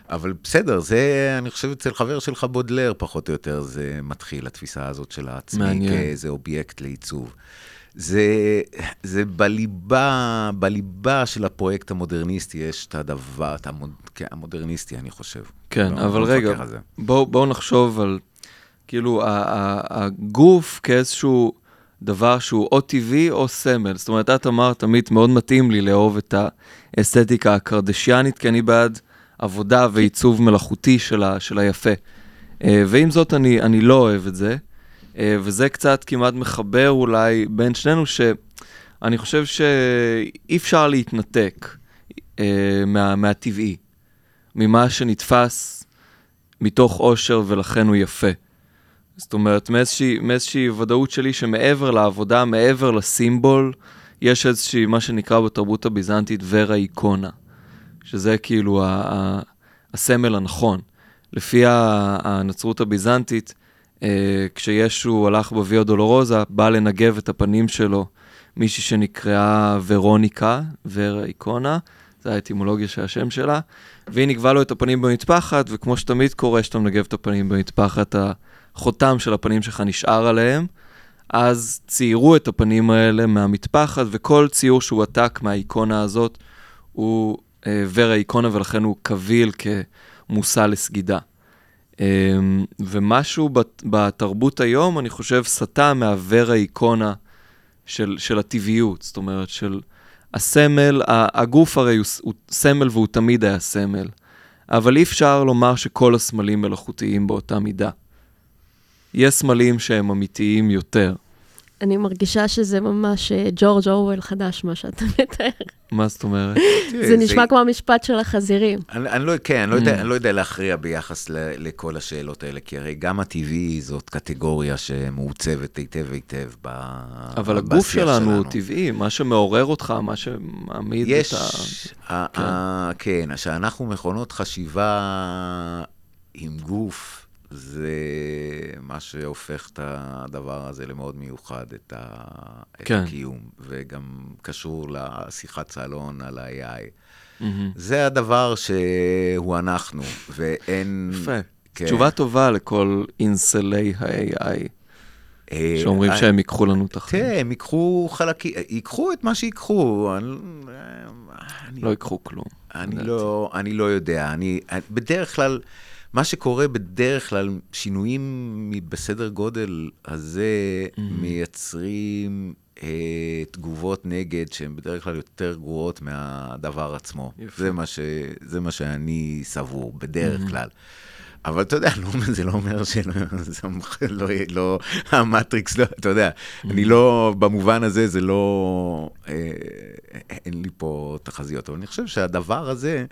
אבל בסדר, זה, אני חושב, אצל חבר שלך בודלר, פחות או יותר, זה מתחיל, התפיסה הזאת של העצמי מעניין. כאיזה אובייקט לעיצוב. זה, זה בליבה, בליבה של הפרויקט המודרניסטי, יש את הדבר, את המוד, כן, המודרניסטי, אני חושב. כן, לא- אבל לא רגע. בואו בוא נחשוב על, כאילו, ה- ה- הגוף כאיזשהו דבר שהוא או טבעי או סמל. זאת אומרת, את אמרת, תמיד מאוד מתאים לי לאהוב את האסתטיקה הקרדשיאנית, כי אני בעד עבודה ועיצוב מלאכותי של, ה, של היפה. אה, ועם זאת, אני, אני לא אוהב את זה, אה, וזה קצת כמעט מחבר אולי בין שנינו, שאני חושב שאי אפשר להתנתק אה, מה, מהטבעי, ממה שנתפס מתוך עושר ולכן הוא יפה. זאת אומרת, מאיזושהי, מאיזושהי ודאות שלי שמעבר לעבודה, מעבר לסימבול, יש איזושהי, מה שנקרא בתרבות הביזנטית, ורה איקונה, שזה כאילו ה- ה- הסמל הנכון. לפי ה- הנצרות הביזנטית, אה, כשישו הלך בוויה דולורוזה, בא לנגב את הפנים שלו מישהי שנקראה ורוניקה, ורה איקונה, זה האטימולוגיה של השם שלה, והיא נגבה לו את הפנים במטפחת, וכמו שתמיד קורה שאתה מנגב את הפנים במטפחת, החותם של הפנים שלך נשאר עליהם, אז ציירו את הפנים האלה מהמטפחת, וכל ציור שהוא עתק מהאיקונה הזאת הוא אה, ורה איקונה, ולכן הוא קביל כמושא לסגידה. אה, ומשהו בת, בתרבות היום, אני חושב, סטה מהוורה איקונה של, של הטבעיות, זאת אומרת, של הסמל, הגוף הרי הוא, הוא סמל והוא תמיד היה סמל, אבל אי אפשר לומר שכל הסמלים מלאכותיים באותה מידה. יש סמלים שהם אמיתיים יותר. אני מרגישה שזה ממש אה, ג'ורג' אורוול חדש, מה שאתה מתאר. מה זאת אומרת? זה נשמע כמו המשפט של החזירים. אני, לא, כן, אני לא, יודע, Mm. אני לא יודע להכריע ביחס לכל השאלות האלה, כי הרי גם הטבעי זאת קטגוריה שמעוצבת היטב היטב ב, אבל הגוף בשיח שלנו הוא טבעי, מה שמעורר אותך, מה שמעמיד יש, את ה... כן. ה, כן, שאנחנו מכונות חשיבה עם גוף, זה מה שהופך את הדבר הזה למאוד מיוחד, את, ה, את כן. הקיום, וגם קשור לשיחת סלון על ה-AI. מהמם. זה הדבר שהוא אנחנו, ואין... יפה. כן. תשובה טובה לכל אינסלי ה-AI, אה, שאומרים אה, שהם ייקחו לנו את החיים. תראה, הם ייקחו חלקים, ייקחו את מה שיקחו. אני, אני, לא ייקחו כלום. אני. לא, אני לא יודע. אני, אני- בדרך כלל, מה שקורה בדרך כלל, שינויים בסדר גודל הזה Mm-hmm. מייצרים אה, תגובות נגד שהן בדרך כלל יותר גרועות מהדבר עצמו. יפה. זה מה, ש, זה מה שאני סבור, בדרך Mm-hmm. כלל. אבל אתה יודע, לא, זה לא אומר שלא, זה לא, לא, המטריקס, לא, אתה יודע, אני לא, במובן הזה זה לא, אה, אין לי פה תחזיות, אבל אני חושב שהדבר הזה,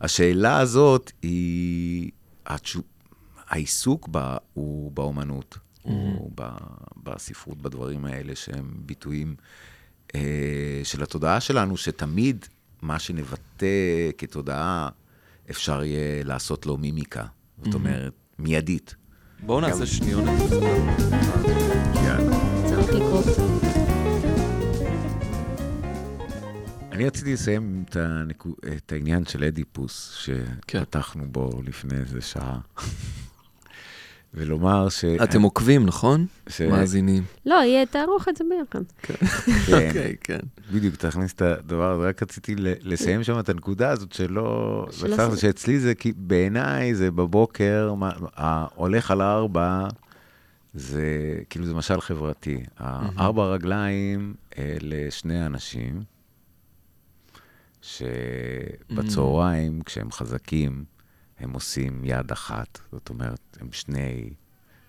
השאלה הזאת היא, העיסוק בה הוא באומנות, הוא ב, בספרות, בדברים האלה שהם ביטויים אה, של התודעה שלנו, שתמיד מה שנבטא כתודעה, אפשר יהיה לעשות לו מימיקה. זאת אומרת, מיידית. בואו נעשה שניונת. צריך אני רציתי לסיים את, הנקו... את העניין של אדיפוס, כן. שפתחנו בו לפני איזה שעה, ולומר ש... אתם עוקבים, נכון? ש- מאזינים. לא, יהיה, תערוך את זה ביחד. כן, אוקיי, כן. בדיוק, תכניס את הדבר הזה. רק רציתי ל- לסיים שם את הנקודה הזאת שלא... של בסך הכל הס- שאצלי זה, כי בעיניי זה בבוקר, מה- ההולך על הארבע, זה כאילו זה משל חברתי. הארבע רגליים אלה שני אנשים, שבצהריים, כשהם חזקים, הם עושים יד אחת. זאת אומרת, הם שני,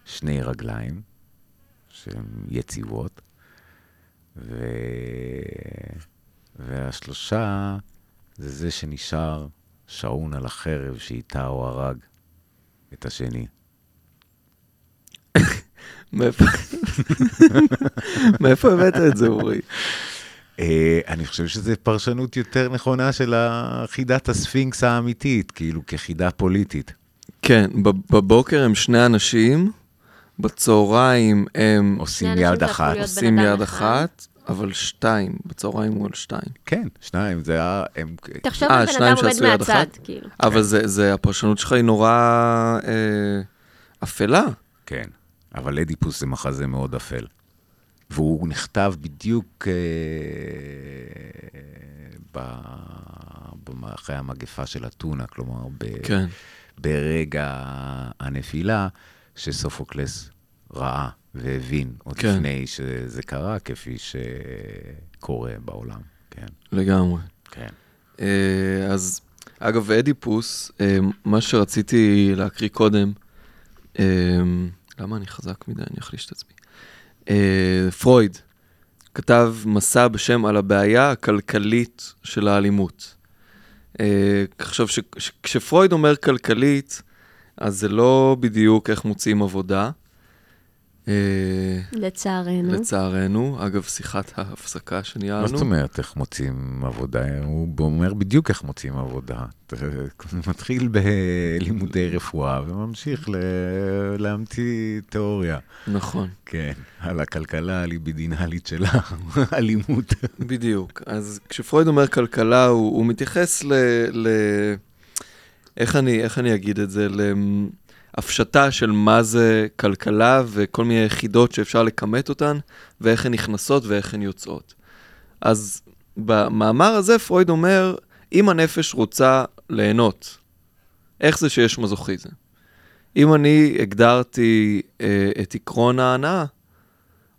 שני רגליים שהן יציבות. ו... והשלושה זה זה שנשאר שעון על החרב שאיתה הוא הרג את השני. מאיפה הבאת את זה, אורי? אה, אני חושב שזו פרשנות יותר נכונה של חידת הספינקס האמיתית, כאילו כחידה פוליטית. כן, בב- בבוקר הם שני אנשים, בצהריים הם עושים יד אחת. עושים בן יד אחד. אחת, אבל שתיים, בצהריים הוא על שתיים. כן, שניים, זה היה... הם... תחשוב אה, על בן שניים אדם עומד מהצד? כאילו. אבל זה, זה, הפרשנות שלך היא נורא אה, אפלה. כן, אבל אדיפוס זה מחזה מאוד אפל. והוא נכתב בדיוק אה, ב- אחרי המגפה של אתונה, כלומר, ב- כן. ברגע הנפילה, שסופוקלס ראה והבין עוד כן. לפני שזה קרה, כפי שקורה בעולם. כן, לגמרי. כן. אה, אז אגב, אדיפוס, אה, מה שרציתי להקריא קודם, אה, למה אני חזק מדי? אני אחליש את עצמי. אה, פרויד כתב מסע בשם על הבעיה הכלכלית של האלימות. אה, עכשיו, כשפרויד אומר כלכלית, אז זה לא בדיוק איך מוצאים עבודה. אה, לצערנו. לצערנו, אגב, שיחת ההפסקה שניהלנו. מה זאת אומרת איך מוצאים עבודה? הוא אומר בדיוק איך מוצאים עבודה. מתחיל בלימודי רפואה וממשיך ל- להמציא תיאוריה. נכון, כן, על הכלכלה הליבידינלית של האלימות. בדיוק. אז כשפרויד אומר כלכלה, הוא, הוא מתייחס ל... ל... איך, אני, איך אני אגיד את זה? להפשטה של מה זה כלכלה וכל מיני יחידות שאפשר לכמת אותן, ואיך הן נכנסות ואיך הן יוצאות. אז במאמר הזה פרויד אומר, אם הנפש רוצה ליהנות, איך זה שיש מזוכיזם? אם אני הגדרתי אה, את עקרון ההנאה,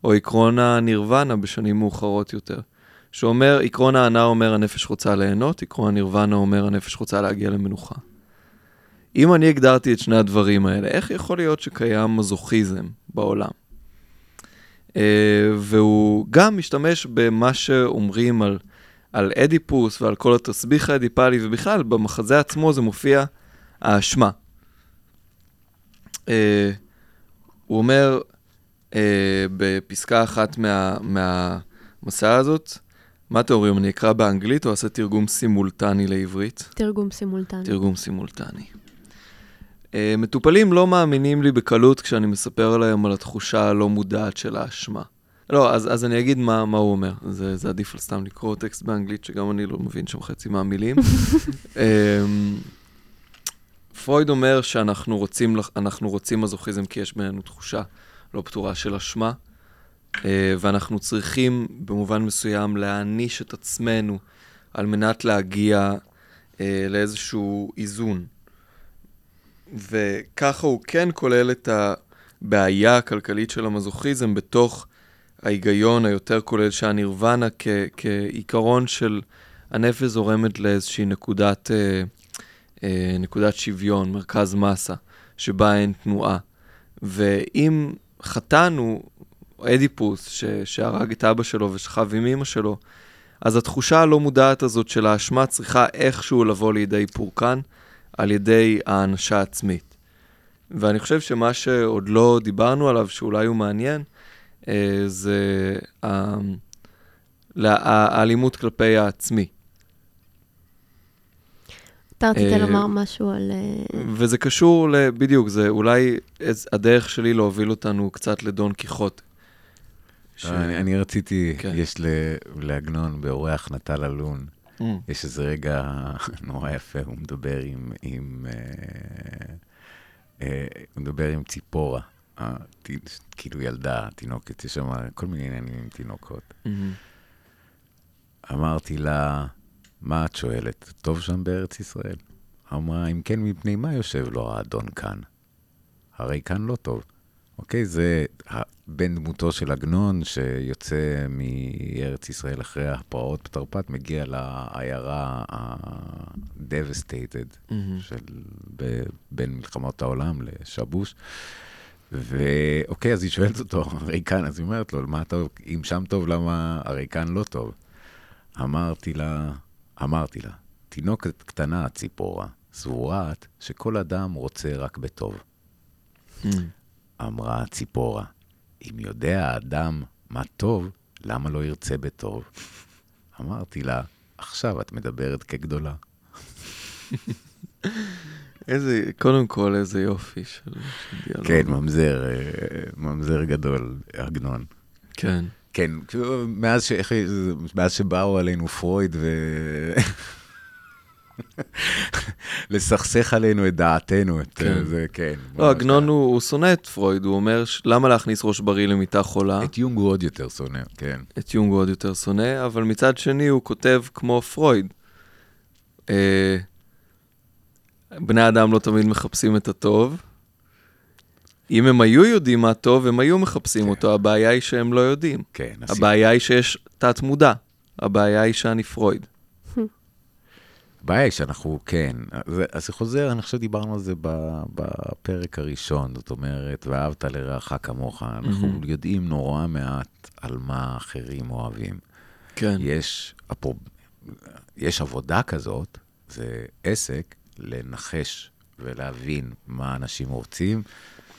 או עקרון הנירוונה בשנים מאוחרות יותר, שאומר, עקרון ההנאה אומר הנפש רוצה ליהנות, עקרון הנירוונה אומר הנפש רוצה להגיע למנוחה. אם אני הגדרתי את שני הדברים האלה, איך יכול להיות שקיים מזוכיזם בעולם? Uh, והוא גם משתמש במה שאומרים על, על אדיפוס ועל כל התסביך האדיפלי, ובכלל, במחזה עצמו זה מופיע האשמה. Uh, הוא אומר, uh, בפסקה אחת מה, מהמסע הזאת, מה אתם אומרים, אני אקרא באנגלית או אעשה תרגום סימולטני לעברית? תרגום סימולטני. תרגום סימולטני. Uh, מטופלים לא מאמינים לי בקלות כשאני מספר להם על התחושה הלא מודעת של האשמה. לא, אז, אז אני אגיד מה, מה הוא אומר. זה, זה עדיף על סתם לקרוא טקסט באנגלית, שגם אני לא מבין שם חצי מהמילים. um, פרויד אומר שאנחנו רוצים, רוצים מזוכיזם כי יש בינינו תחושה לא פתורה של אשמה, uh, ואנחנו צריכים במובן מסוים להעניש את עצמנו על מנת להגיע לאיזשהו איזון. וככה הוא כן כולל את הבעיה הכלכלית של המזוכיזם בתוך ההיגיון היותר כולל שהנירוונה כ- כעיקרון של הנפש זורמת לאיזושהי נקודת, אה, אה, נקודת שוויון, מרכז מסה, שבה אין תנועה. ואם חטאנו, אדיפוס, ש- שהרג את אבא שלו ושכב עם אמא שלו, אז התחושה הלא מודעת הזאת של האשמה צריכה איכשהו לבוא לידי פורקן. על ידי האנשה עצמית. ואני חושב שמה שעוד לא דיברנו עליו, שאולי הוא מעניין, אה, זה אה, האלימות כלפי העצמי. אתה רצית אה, לומר משהו על... וזה קשור, ל- בדיוק, זה אולי הדרך שלי להוביל אותנו קצת לדון קיחוט. ש- אני אני רציתי, כן. יש ל- לעגנון באורח נטל אלון, Mm, יש איזה רגע נורא יפה, הוא מדבר עם, עם אה, אה, הוא מדבר עם ציפורה, הת- כאילו ילדה, תינוקת, יש שם כל מיני עניינים עם תינוקות. מהמם. אמרתי לה, מה את שואלת? טוב שם בארץ ישראל? אמרה, אם כן, מפני מה יושב לו האדון כאן? הרי כאן לא טוב. אוקיי, זה בן דמותו של עגנון, שיוצא מארץ ישראל אחרי הפרעות בתרפ"ט, מגיע לעיירה ה-devastated מהמם. של ב- בין מלחמות העולם לשבוש. ואוקיי, אז היא שואלת אותו, הרי כאן, אז היא אומרת לו, מה טוב, אם שם טוב, למה הרי כאן לא טוב? אמרתי לה, אמרתי לה, תינוקת קטנה, ציפורה, סבורה את שכל אדם רוצה רק בטוב. מהמם. אמרה הציפורה, אם יודע האדם מה טוב, למה לא ירצה בטוב? אמרתי לה, עכשיו את מדברת כגדולה. איזה, קודם כל, איזה יופי של של דיאלוג. כן, ממזר, אה, ממזר גדול, עגנון. כן. כן, מאז, ש... מאז שבאו עלינו פרויד ו... לסכסך עלינו את דעתנו, את כן. זה, כן. לא, עגנון הוא הוא שונא את פרויד, הוא אומר, ש- למה להכניס ראש בריא למיטה חולה? את יונג הוא עוד יותר שונא, כן. את יונג הוא עוד יותר שונא, אבל מצד שני הוא כותב כמו פרויד. אה, בני אדם לא תמיד מחפשים את הטוב. אם הם היו יודעים מה טוב, הם היו מחפשים כן. אותו, הבעיה היא שהם לא יודעים. כן, הבעיה היא שיש תת-מודע, הבעיה היא שאני פרויד. הבעיה היא שאנחנו, כן, אז זה חוזר, אני חושב שדיברנו על זה בפרק הראשון, זאת אומרת, ואהבת לרעך כמוך. אנחנו מהמם. יודעים נורא מעט על מה אחרים אוהבים. כן. יש, אפרופ- יש עבודה כזאת, זה עסק, לנחש ולהבין מה אנשים רוצים,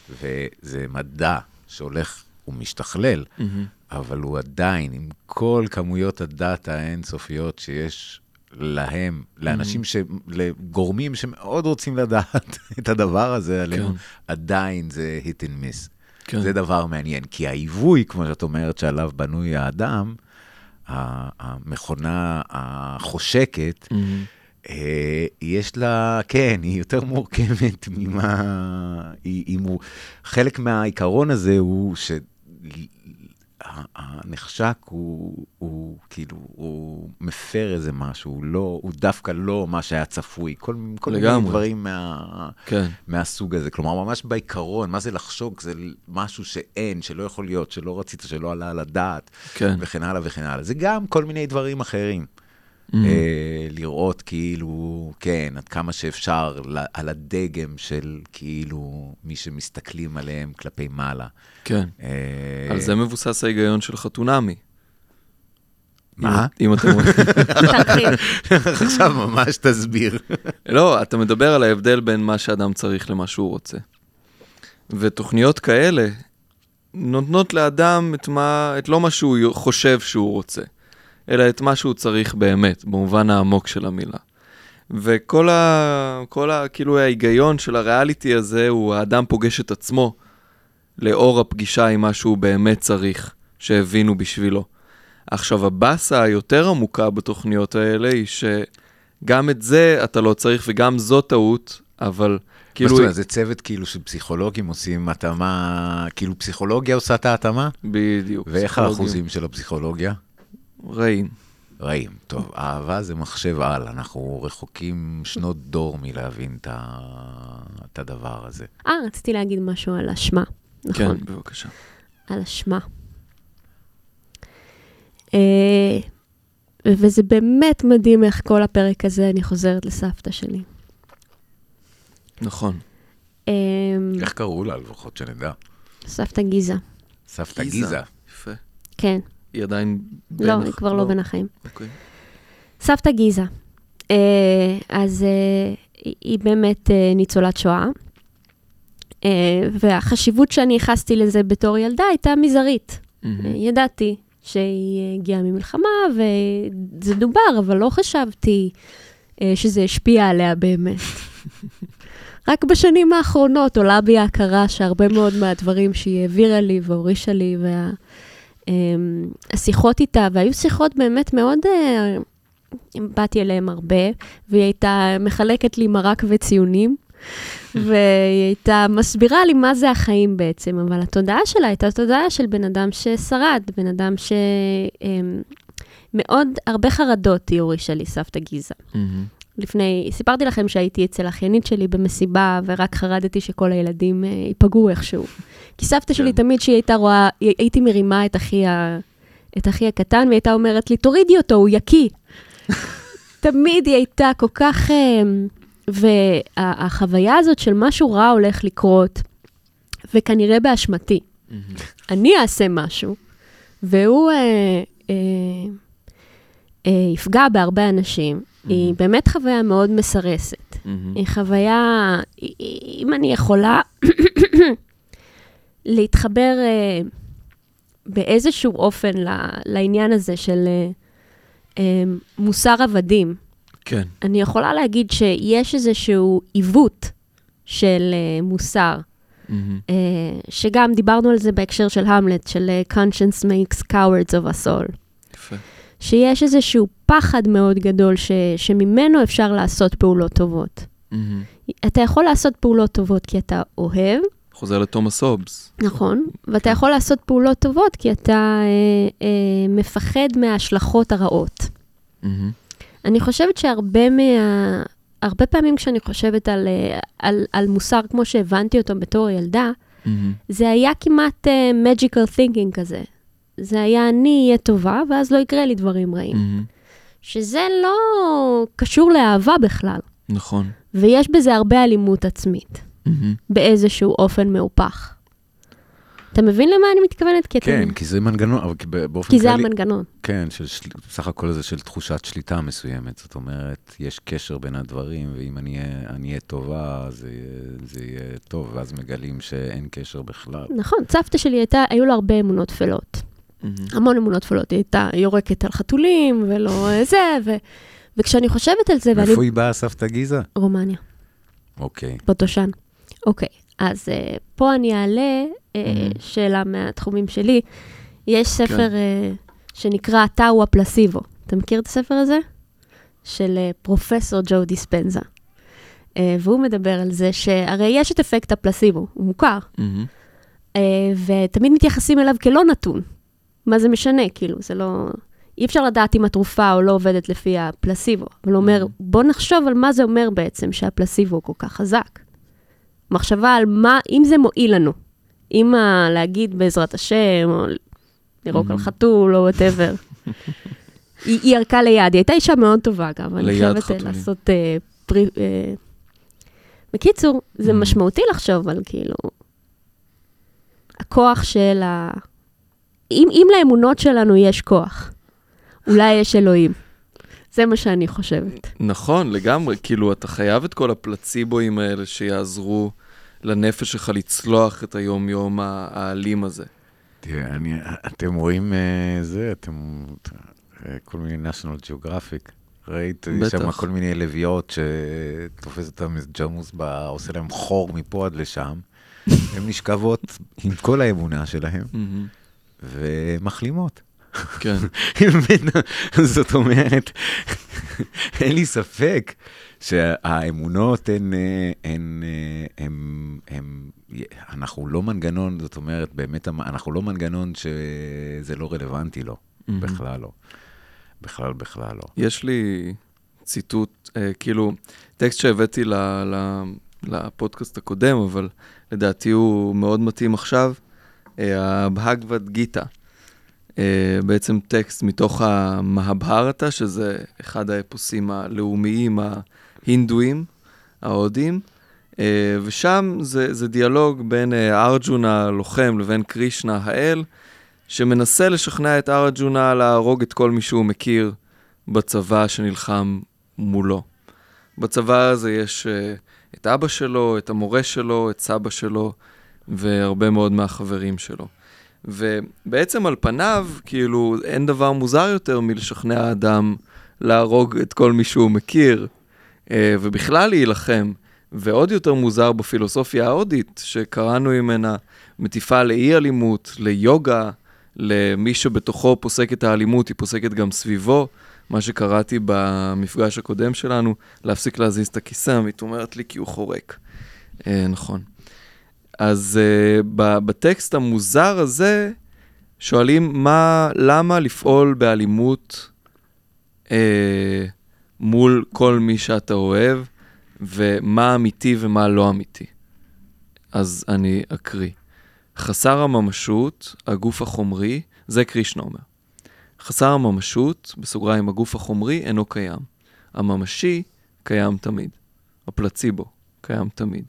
וזה מדע שהולך ומשתכלל, מהמם. אבל הוא עדיין, עם כל כמויות הדאטה האינסופיות שיש להם, לאנשים, ש... לגורמים שמאוד רוצים לדעת את הדבר הזה עלינו, כן. עדיין זה hit and miss. כן. זה דבר מעניין, כי ההיווי, כמו שאת אומרת, שעליו בנוי האדם, המכונה החושקת, מהמם. אה, יש לה, כן, היא יותר מורכבת ממה... היא, היא מו... חלק מהעיקרון הזה הוא שהנחשק הוא, הוא כאילו, הוא מפר איזה משהו, הוא, לא, הוא דווקא לא מה שהיה צפוי. כל, כל מיני. דברים מה, כן. מהסוג הזה. כלומר, ממש בעיקרון, מה זה לחשוק? זה משהו שאין, שלא יכול להיות, שלא רצית, שלא עלה על הדעת, כן. וכן הלאה וכן הלאה. זה גם כל מיני דברים אחרים. אה, לראות כאילו, כן, עד כמה שאפשר על הדגם של כאילו מי שמסתכלים עליהם כלפי מעלה. כן. אה, על זה מבוסס ההיגיון של חתונמי. מה? אם אתם... תרחיב. עכשיו ממש תסביר. לא, אתה מדבר על ההבדל בין מה שאדם צריך למה שהוא רוצה. ותוכניות כאלה נותנות לאדם את, מה, את לא מה שהוא חושב שהוא רוצה, אלא את מה שהוא צריך באמת, במובן העמוק של המילה. וכל ה... כל ה... כאילו ההיגיון של הריאליטי הזה הוא האדם פוגש את עצמו לאור הפגישה עם מה שהוא באמת צריך, שהבינו בשבילו. עכשיו, הבאסה היותר עמוקה בתוכניות האלה היא שגם את זה אתה לא צריך וגם זו טעות, אבל כאילו... כאילו... זה צוות כאילו שפסיכולוגים עושים התאמה, כאילו פסיכולוגיה עושה את ההתאמה? בדיוק. ואיך. האחוזים של הפסיכולוגיה? רעים. רעים. טוב, אהבה זה מחשב על, אנחנו רחוקים שנות דור מלהבין את הדבר הזה. אה, רציתי להגיד משהו על אשמה. נכון, כן, בבקשה. על אשמה. אה, וזה באמת מדהים איך כל הפרק הזה אני חוזרת לסבתא שלי. נכון. אה, איך קראו לה לפחות שנדע? סבתא גיזה, סבתא גיזה. יפה. כן. היא עדיין... לא, היא כבר לא בין החיים. אוקיי. סבתא גיזה. אה, אז אה, היא- באמת אה, ניצולת שואה, אה, והחשיבות שאני ייחסתי לזה בתור ילדה הייתה מזערית. ידעתי שהיא הגיעה ממלחמה, וזה דובר, אבל לא חשבתי שזה השפיע עליה באמת. רק בשנים האחרונות עולה בי ההכרה שהרבה מאוד מהדברים שהיא העבירה לי והורישה לי, והשיחות איתה, והיו שיחות באמת מאוד, אה, באתי אליהם הרבה, והיא הייתה מחלקת לי מרק וציונים. והיא הייתה מסבירה לי מה זה החיים בעצם, אבל התודעה שלה הייתה תודעה של בן אדם ששרד, בן אדם שמאוד, הרבה חרדות היא הורישה לי, סבתא גיזה. לפני, סיפרתי לכם שהייתי אצל אחיינית שלי במסיבה, ורק חרדתי שכל הילדים אה, ייפגעו איכשהו. כי סבתא שלי כן. תמיד שהיא הייתה רואה, הייתי מרימה את אחי, ה, את אחי הקטן, והיא הייתה אומרת לי, תורידי אותו, הוא יקיא. תמיד היא הייתה כל כך... אה, והחוויה הזאת של משהו רע הולך לקרות, וכנראה באשמתי. אני אעשה משהו, והוא אה, אה, אה, יפגע בהרבה אנשים, היא באמת חוויה מאוד מסרסת. מהמם. היא חוויה, אם אני יכולה להתחבר אה, באיזשהו אופן ל- לעניין הזה של אה, אה, מוסר עבדים, כן. אני יכולה להגיד שיש איזשהו עיוות של אה, מוסר, מהמם. אה, שגם דיברנו על זה בהקשר של המלט, של אה, conscience makes cowards of us all. יפה. שיש איזשהו פחד מאוד גדול ש, שממנו אפשר לעשות פעולות טובות. מהמם. אתה יכול לעשות פעולות טובות כי אתה אוהב, חוזר לתומאס הובס. נכון, ואתה יכול לעשות פעולות טובות כי אתה אה, אה, מפחד מההשלכות הרעות. מהמם. אני חושבת שהרבה מה... הרבה פעמים כשאני חושבת על, אה, על, על מוסר כמו שהבנתי אותו בתור ילדה, מהמם. זה היה כמעט uh, magical thinking כזה. זה היה אני אהיה טובה, ואז לא יקרה לי דברים רעים. מהמם. שזה לא קשור לאהבה בכלל, נכון. ויש בזה הרבה אלימות עצמית, מהמם. באיזשהו אופן מהופך. אתה מבין למה אני מתכוונת? כי, כן, אתם... כי זה מנגנון, אבל כי באופן כי זה כללי... המנגנון. כן, של של, בסך הכל זה של תחושת שליטה מסוימת. זאת אומרת, יש קשר בין הדברים, ואם אני אהיה- טובה, זה זה יהיה טוב, ואז מגלים שאין קשר בכלל. נכון, סבתא שלי הייתה, היו לה הרבה אמונות טפלות. מהמם. המון אמונות טפלות. היא הייתה יורקת על חתולים, ולא זה, ו... וכשאני חושבת על זה, ואני... מאיפה היא באה, סבתא גיזה? רומניה, אוקיי. בוטושן. אוקיי, אז uh, פה אני אעלה uh, Mhm. שאלה מהתחומים שלי. יש ספר כן. uh, שנקרא "אתה הוא הפלסיבו". אתה מכיר את הספר הזה? של uh, פרופסור ג'ו דיספנזה. Uh, והוא מדבר על זה שהרי יש את אפקט הפלסיבו, הוא מוכר. מהמם. אה, ותמיד מתייחסים אליו כלא נתון. מה זה משנה? כאילו, זה לא... אי אפשר לדעת אם התרופה או לא עובדת לפי הפלסיבו. אבל הוא אומר, Mhm. בוא נחשוב על מה זה אומר בעצם שהפלסיבו כל כך חזק. מחשבה על מה, אם זה מועיל לנו. אם ה- להגיד בעזרת השם, או לירוק על Mhm. חתול, או וואטאבר. היא, היא ירקה ליד, היא הייתה אישה מאוד טובה, אגב. אני חייבת אה, חתולים. לעשות אה, פרי... אה... בקיצור, זה Mhm. משמעותי לחשוב על כאילו... הכוח של ה... אם, אם לאמונות שלנו יש כוח, אולי יש אלוהים. זה מה שאני חושבת. נכון, לגמרי. כאילו, אתה חייב את כל הפלציבואים האלה שיעזרו לנפש שלך לצלוח את היום-יום האלים הזה. תראה, אני, אתם רואים אה, זה, אתם, אה, כל מיני national geographic. ראית, יש שם. כל מיני לביאות שתופס אותם איזה ג'מוס, ב- עושה להם חור מפה עד לשם. הן נשכבות עם כל האמונה שלהם. ומחלימות. כן. זאת אומרת, אין לי ספק שהאמונות הן, אה, הן, אה, הן, הן, אנחנו לא מנגנון, זאת אומרת, באמת, אנחנו לא מנגנון שזה לא רלוונטי לו. בכלל לא. בכלל, בכלל לא. יש לי ציטוט, אה, כאילו, טקסט שהבאתי לפודקאסט הקודם, אבל לדעתי הוא מאוד מתאים עכשיו, הבהגבד גיתא. אה, בעצם טקסט מתוך המהבהרתה, שזה אחד האפוסים הלאומיים ההינדואים, ההודים, אה, ושם זה, זה דיאלוג בין אה, ארג'ונה הלוחם לבין קרישנה האל, שמנסה לשכנע את ארג'ונה להרוג את כל מי שהוא מכיר בצבא שנלחם מולו. בצבא הזה יש את אבא שלו, את המורה שלו, את סבא שלו, והרבה מאוד מהחברים שלו. ובעצם על פניו, כאילו, אין דבר מוזר יותר מלשכנע אדם להרוג את כל מי שהוא מכיר, uh, ובכלל להילחם. ועוד יותר מוזר בפילוסופיה ההודית, שקראנו ממנה מטיפה לאי-אלימות, ליוגה, למי שבתוכו פוסק את האלימות, היא פוסקת גם סביבו. מה שקראתי במפגש הקודם שלנו, להפסיק להזיז את הכיסא, עמית אומרת לי כי הוא חורק. אה, נכון. אז אה, ב- בטקסט המוזר הזה, שואלים מה, למה לפעול באלימות אה, מול כל מי שאתה אוהב, ומה אמיתי ומה לא אמיתי. אז אני אקריא. חסר הממשות, הגוף החומרי, זה קרישנה אומר. חסר הממשות, בסוגריים הגוף החומרי, אינו קיים. הממשי קיים תמיד. הפלציבו קיים תמיד.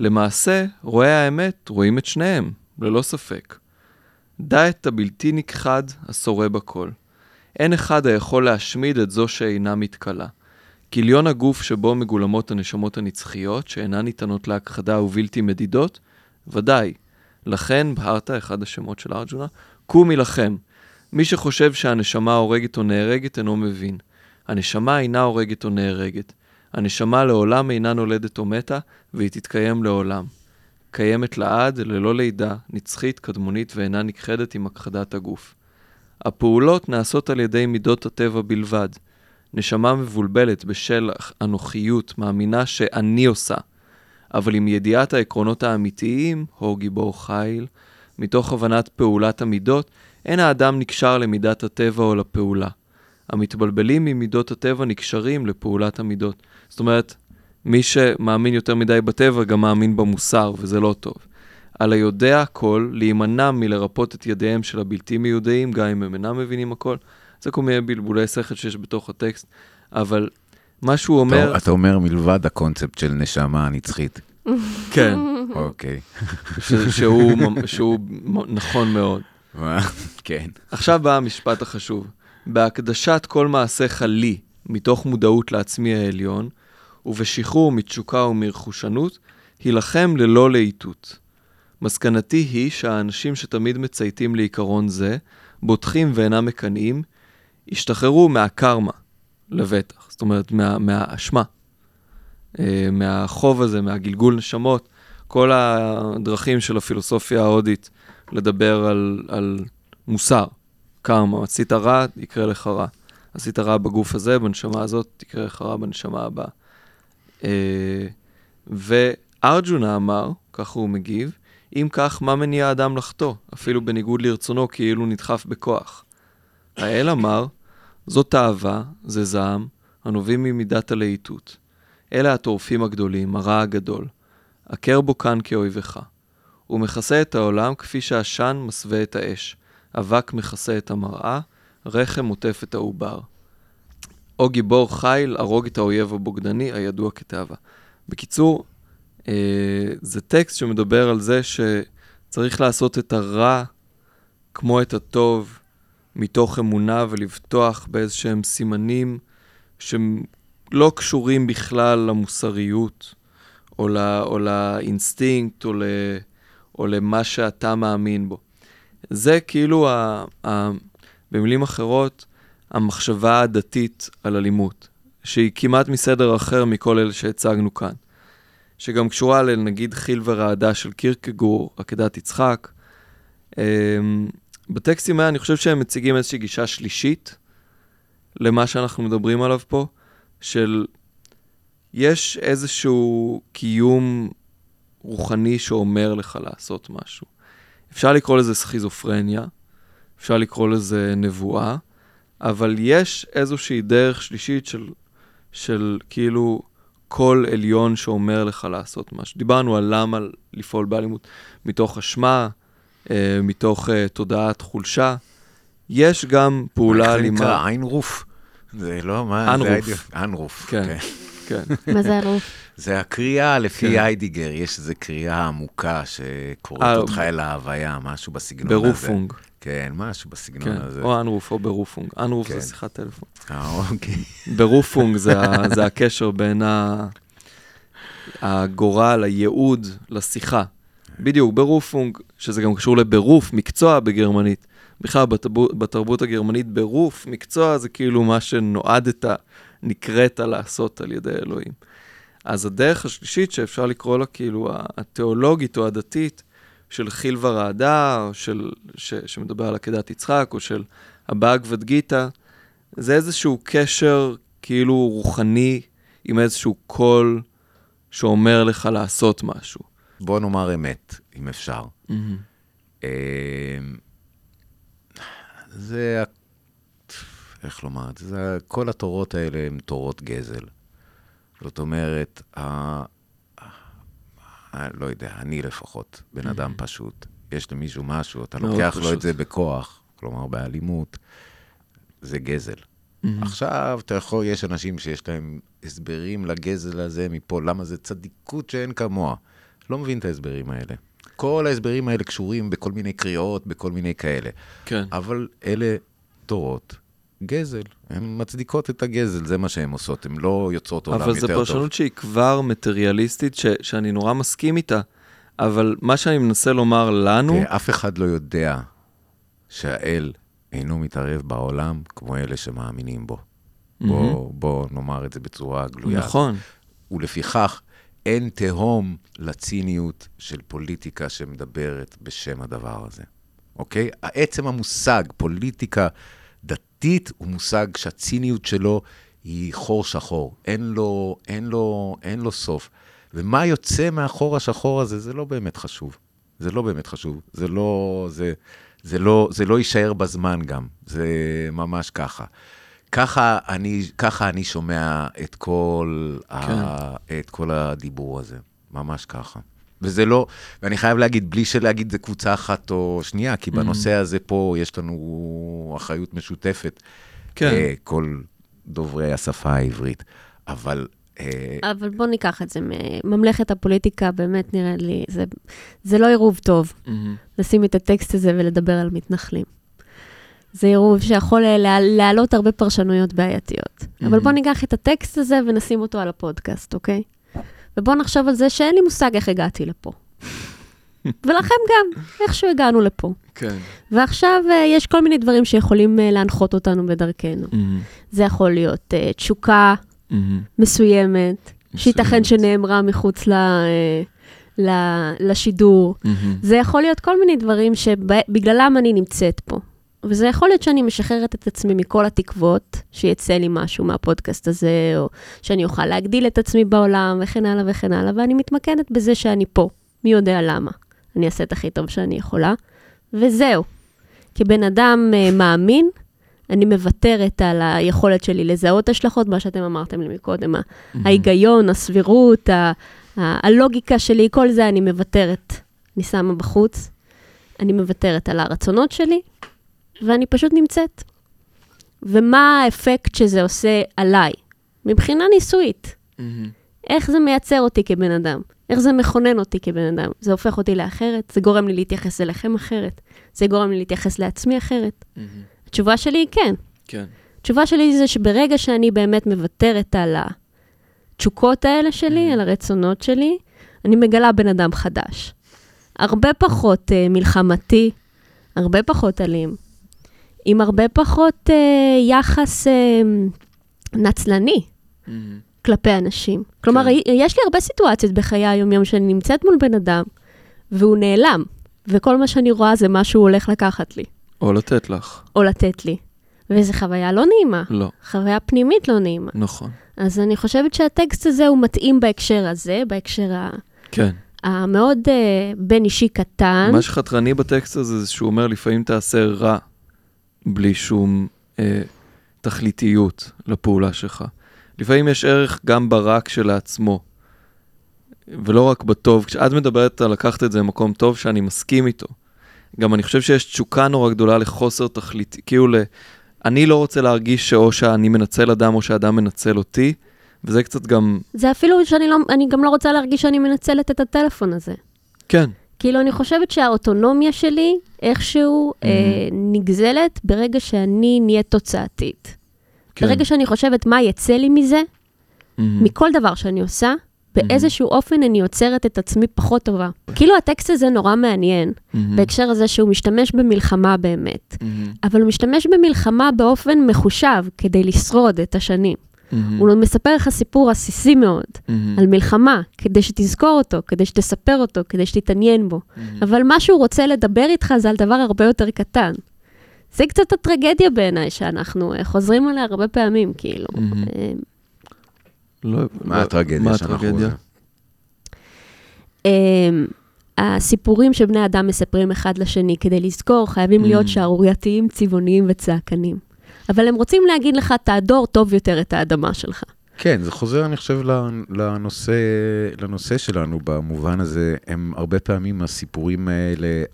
למעשה, רואי האמת רואים את שניהם, ללא ספק. דע את הבלתי נכחד השורה בכל. אין אחד היכול להשמיד את זו שאינה מתכלה. כיליון הגוף שבו מגולמות הנשמות הנצחיות, שאינן ניתנות להכחדה ובלתי מדידות, ודאי. לכן בהרת אחד השמות של ארג'ונה, קום מלחם. מי שחושב שהנשמה הורגת או נהרגת אינו מבין. הנשמה אינה הורגת או נהרגת. הנשמה לעולם אינה נולדת או מתה, והיא תתקיים לעולם. קיימת לעד, ללא לידה, נצחית, קדמונית ואינה נכחדת עם הכחדת הגוף. הפעולות נעשות על ידי מידות הטבע בלבד. נשמה מבולבלת בשל אנוכיות מאמינה שאני עושה, אבל עם ידיעת העקרונות האמיתיים, הו גיבור חיל, מתוך הבנת פעולת המידות, אין האדם נקשר למידת הטבע או לפעולה. המתבלבלים ממידות הטבע נקשרים לפעולת המידות. זאת אומרת, מי שמאמין יותר מדי בטבע גם מאמין במוסר, וזה לא טוב. על היודע הכל, להימנע מלרפות את ידיהם של הבלתי מיודעים, גם אם הם אינם מבינים הכל, זה כל מיני בלבולי שכל שיש בתוך הטקסט, אבל מה שהוא אומר... אתה, אתה אומר מלבד הקונספט של נשמה נצחית. כן, אוקיי. שהוא, נכון מאוד. כן. עכשיו בא המשפט החשוב. בהקדשת כל מעשיך לי, מתוך מודעות לעצמי העליון, ובשחרור מתשוקה ומרכושנות, הילחם ללא להיטות. מסקנתי היא שהאנשים שתמיד מצייתים לעיקרון זה, בוטחים ואינם מקנאים, השתחררו מהקרמה לבטח, זאת אומרת, מה, מהאשמה, אה, מהחוב הזה, מהגלגול נשמות, כל הדרכים של הפילוסופיה ההודית לדבר על, על מוסר, קרמה, עשית רע, יקרה לך רע. עשית רע בגוף הזה, בנשמה הזאת, יקרה לך רע בנשמה הבאה. אה, וארג'ונה אמר, ככה הוא מגיב, אם כך, מה מניע האדם לחטוא, אפילו בניגוד לרצונו, כאילו נדחף בכוח? האל אמר, זו תאווה, זה זעם, הנובעים ממידת הלהיטות. אלה הטורפים הגדולים, הרע הגדול. עקר בו כאן כאויבך. הוא מכסה את העולם כפי שהעשן מסווה את האש. אבק מכסה את המראה, רחם עוטף את העובר. או גיבור חיל, הרוג את האויב הבוגדני, הידוע כתאווה. בקיצור, אה, זה טקסט שמדבר על זה שצריך לעשות את הרע כמו את הטוב, מתוך אמונה ולבטוח באיזשהם סימנים שהם לא קשורים בכלל למוסריות, או, ל, או לאינסטינקט, או, ל, או למה שאתה מאמין בו. זה כאילו, ה, ה, במילים אחרות, המחשבה הדתית על אלימות, שהיא כמעט מסדר אחר מכל אלה שהצגנו כאן. שגם קשורה לנגיד חיל ורעדה של קירקגור, עקדת יצחק. אמ, בטקסטים האלה אני חושב שהם מציגים איזושהי גישה שלישית למה שאנחנו מדברים עליו פה, של יש איזשהו קיום רוחני שאומר לך לעשות משהו. אפשר לקרוא לזה סכיזופרניה, אפשר לקרוא לזה נבואה, אבל יש איזושהי דרך שלישית של, של כאילו קול עליון שאומר לך לעשות משהו. דיברנו על למה לפעול באלימות מתוך אשמה, אה, מתוך אה, תודעת חולשה. יש גם פעולה איך זה אלימה. נקרא? איינרוף? זה לא, מה? אנרוף. אנרוף. כן. כן. מה זה הרוב? זה הקריאה לפי כן. היידיגר, יש איזו קריאה עמוקה שקוראת אה, אותך אל ההוויה, משהו בסגנון הזה. ברופונג, כן, משהו בסגנון כן. הזה. או אנרוף או ברופונג. אנרוף כן. זה שיחת טלפון. אה, אוקיי. ברופונג זה, זה הקשר בין ה- הגורל, הייעוד, לשיחה. בדיוק, ברופונג, שזה גם קשור לברוף, מקצוע בגרמנית. בכלל, בתרבות, בתרבות הגרמנית, ברוף, מקצוע זה כאילו מה שנועדת, נקראת לעשות על ידי אלוהים. אז הדרך השלישית שאפשר לקרוא לה כאילו התיאולוגית או הדתית של חיל ורעדה, או של, ש, שמדבר על עקדת יצחק, או של הבאגבד גיתא, זה איזשהו קשר כאילו רוחני עם איזשהו קול שאומר לך לעשות משהו. בוא נאמר אמת, אם אפשר. אה, זה, איך לומר זה, כל התורות האלה הן תורות גזל. זאת אומרת, ה, לא יודע, אני לפחות, בן אדם פשוט, יש למישהו משהו, אתה לוקח לו פשוט. את זה בכוח, כלומר באלימות, זה גזל. עכשיו, אתה יכול, יש אנשים שיש להם הסברים לגזל הזה מפה, למה זה צדיקות שאין כמוה. לא מבין את ההסברים האלה. כל ההסברים האלה קשורים בכל מיני קריאות, בכל מיני כאלה. כן. אבל אלה תורות גזל. הן מצדיקות את הגזל, זה מה שהן עושות, הן לא יוצרות עולם אבל יותר זו טוב. פרשנות שהיא כבר מטריאליסטית, ש, שאני נורא מסכים איתה, אבל מה שאני מנסה לומר לנו, אף אחד לא יודע שהאל אינו מתערב בעולם כמו אלה שמאמינים בו. בוא, בוא נאמר את זה בצורה גלויה. נכון, ולפיכך אין תהום לציניות של פוליטיקה שמדברת בשם הדבר הזה, אוקיי? עצם המושג פוליטיקה דתית הוא מושג שהציניות שלו היא חור שחור, אין לו, אין לו, אין לו סוף. ומה יוצא מהחור השחור הזה, זה לא באמת חשוב. זה לא באמת חשוב. זה לא, זה, זה לא, זה לא יישאר בזמן גם. זה ממש ככה. ככה אני, ככה אני שומע את כל, כן. ה, את כל הדיבור הזה, ממש ככה. וזה לא, ואני חייב להגיד, בלי שלהגיד זה קבוצה אחת או שנייה, כי בנושא הזה פה יש לנו אחריות משותפת. כן. אה, כל דוברי השפה העברית. אבל... אה, אבל בוא ניקח את זה, ממלכת הפוליטיקה, באמת נראה לי, זה, זה לא עירוב טוב, מהמם. לשים את הטקסט הזה ולדבר על מתנחלים. זה עירוב שיכול אה, לה- להעלות הרבה פרשנויות בעייתיות. אבל Mhm. בוא ניקח את הטקסט הזה ונשים אותו על הפודקאסט, אוקיי? ובוא נחשוב על זה שאין לי מושג איך הגעתי לפה. ולכם גם, איכשהו הגענו לפה. כן. ועכשיו אה, יש כל מיני דברים שיכולים אה, להנחות אותנו בדרכנו. מהמם. זה יכול להיות אה, תשוקה מהמם. מסוימת, שייתכן מסוימת. שנאמרה מחוץ ל, אה, ל, לשידור. מהמם. זה יכול להיות כל מיני דברים שבגללם אני נמצאת פה. וזה יכול להיות שאני משחררת את עצמי מכל התקוות, שיצא לי משהו מהפודקאסט הזה, או שאני אוכל להגדיל את עצמי בעולם, וכן הלאה וכן הלאה, ואני מתמקדת בזה שאני פה. מי יודע למה. אני אעשה את הכי טוב שאני יכולה, וזהו. כבן אדם uh, מאמין, אני מוותרת על היכולת שלי לזהות השלכות, מה שאתם אמרתם לי מקודם, ה- ההיגיון, הסבירות, ה- ה- הלוגיקה שלי, כל זה אני מוותרת. אני שמה בחוץ, אני מוותרת על הרצונות שלי, ואני פשוט נמצאת. ומה האפקט שזה עושה עליי, מבחינה ניסויית? מהמם. איך זה מייצר אותי כבן אדם? איך זה מכונן אותי כבן אדם? זה הופך אותי לאחרת? זה גורם לי להתייחס אליכם אחרת? זה גורם לי להתייחס לעצמי אחרת? מהמם. התשובה שלי היא כן. כן. התשובה שלי זה שברגע שאני באמת מוותרת על התשוקות האלה שלי, על הרצונות שלי, אני מגלה בן אדם חדש. הרבה פחות uh, מלחמתי, הרבה פחות אלים, עם הרבה פחות uh, יחס uh, נצלני מהמם. כלפי אנשים. כלומר, כן. יש לי הרבה סיטואציות בחיי היום-יום שאני נמצאת מול בן אדם, והוא נעלם, וכל מה שאני רואה זה מה שהוא הולך לקחת לי, או לתת לך. או לתת לי. וזו חוויה לא נעימה. לא. חוויה פנימית לא נעימה. נכון. אז אני חושבת שהטקסט הזה הוא מתאים בהקשר הזה, בהקשר ה- כן. המאוד uh, בין אישי קטן. מה שחתרני בטקסט הזה זה שהוא אומר לפעמים תעשה רע בלי שום אה, תכליתיות לפעולה שלך. לפעמים יש ערך גם ברע כשלעצמו, ולא רק בטוב. כשאת מדברת על לקחת את זה למקום טוב שאני מסכים איתו. גם אני חושב שיש תשוקה נורא גדולה לחוסר תכלית, כאילו ל... אני לא רוצה להרגיש שאו שאני מנצל אדם או שאדם מנצל אותי, וזה קצת גם... זה אפילו שאני לא, אני גם לא רוצה להרגיש שאני מנצלת את הטלפון הזה. כן. כאילו, אני חושבת שהאוטונומיה שלי איכשהו Mm-hmm. אה, נגזלת ברגע שאני נהיית תוצאתית. כן. ברגע שאני חושבת מה יצא לי מזה, מהמם. מכל דבר שאני עושה, Mm-hmm. באיזשהו אופן אני עוצרת את עצמי פחות טובה. כאילו הטקסט הזה נורא מעניין, מהמם. בהקשר הזה שהוא משתמש במלחמה באמת. מהמם. אבל הוא משתמש במלחמה באופן מחושב כדי לשרוד את השנים. מהמם. הוא מספר לך סיפור עסיסי מאוד מהמם. על מלחמה, כדי שתזכור אותו, כדי שתספר אותו, כדי שתתעניין בו. מהמם. אבל מה שהוא רוצה לדבר איתך זה על דבר הרבה יותר קטן. זה קצת הטרגדיה בעיניי, שאנחנו אה, חוזרים עליה הרבה פעמים, כאילו. מהמם. אה, לא, מה לא- הטרגדיה שאנחנו... אה, הסיפורים שבני אדם מספרים אחד לשני כדי לזכור חייבים להיות Mm. שערורייתיים, צבעוניים וצעקנים. אבל הם רוצים להגיד לך, תהדור טוב יותר את האדמה שלך. כן, זה חוזר, אני חושב, לנושא, לנושא שלנו במובן הזה. הם הרבה פעמים הסיפורים האלה,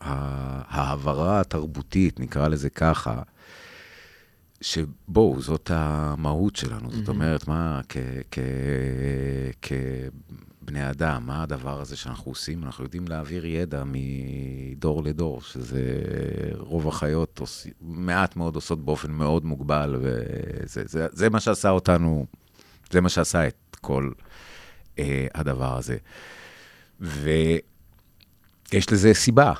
ההעברה התרבותית, נקרא לזה ככה, שבואו, זאת המהות שלנו. זאת אומרת, מה, כ- כ- כבני אדם, מה הדבר הזה שאנחנו עושים? אנחנו יודעים להעביר ידע מדור לדור, שזה רוב החיות, עוש, מעט מאוד עושות באופן מאוד מוגבל, וזה זה, זה מה שעשה אותנו, זה מה שעשה את כל אה, הדבר הזה. ויש לזה סיבה.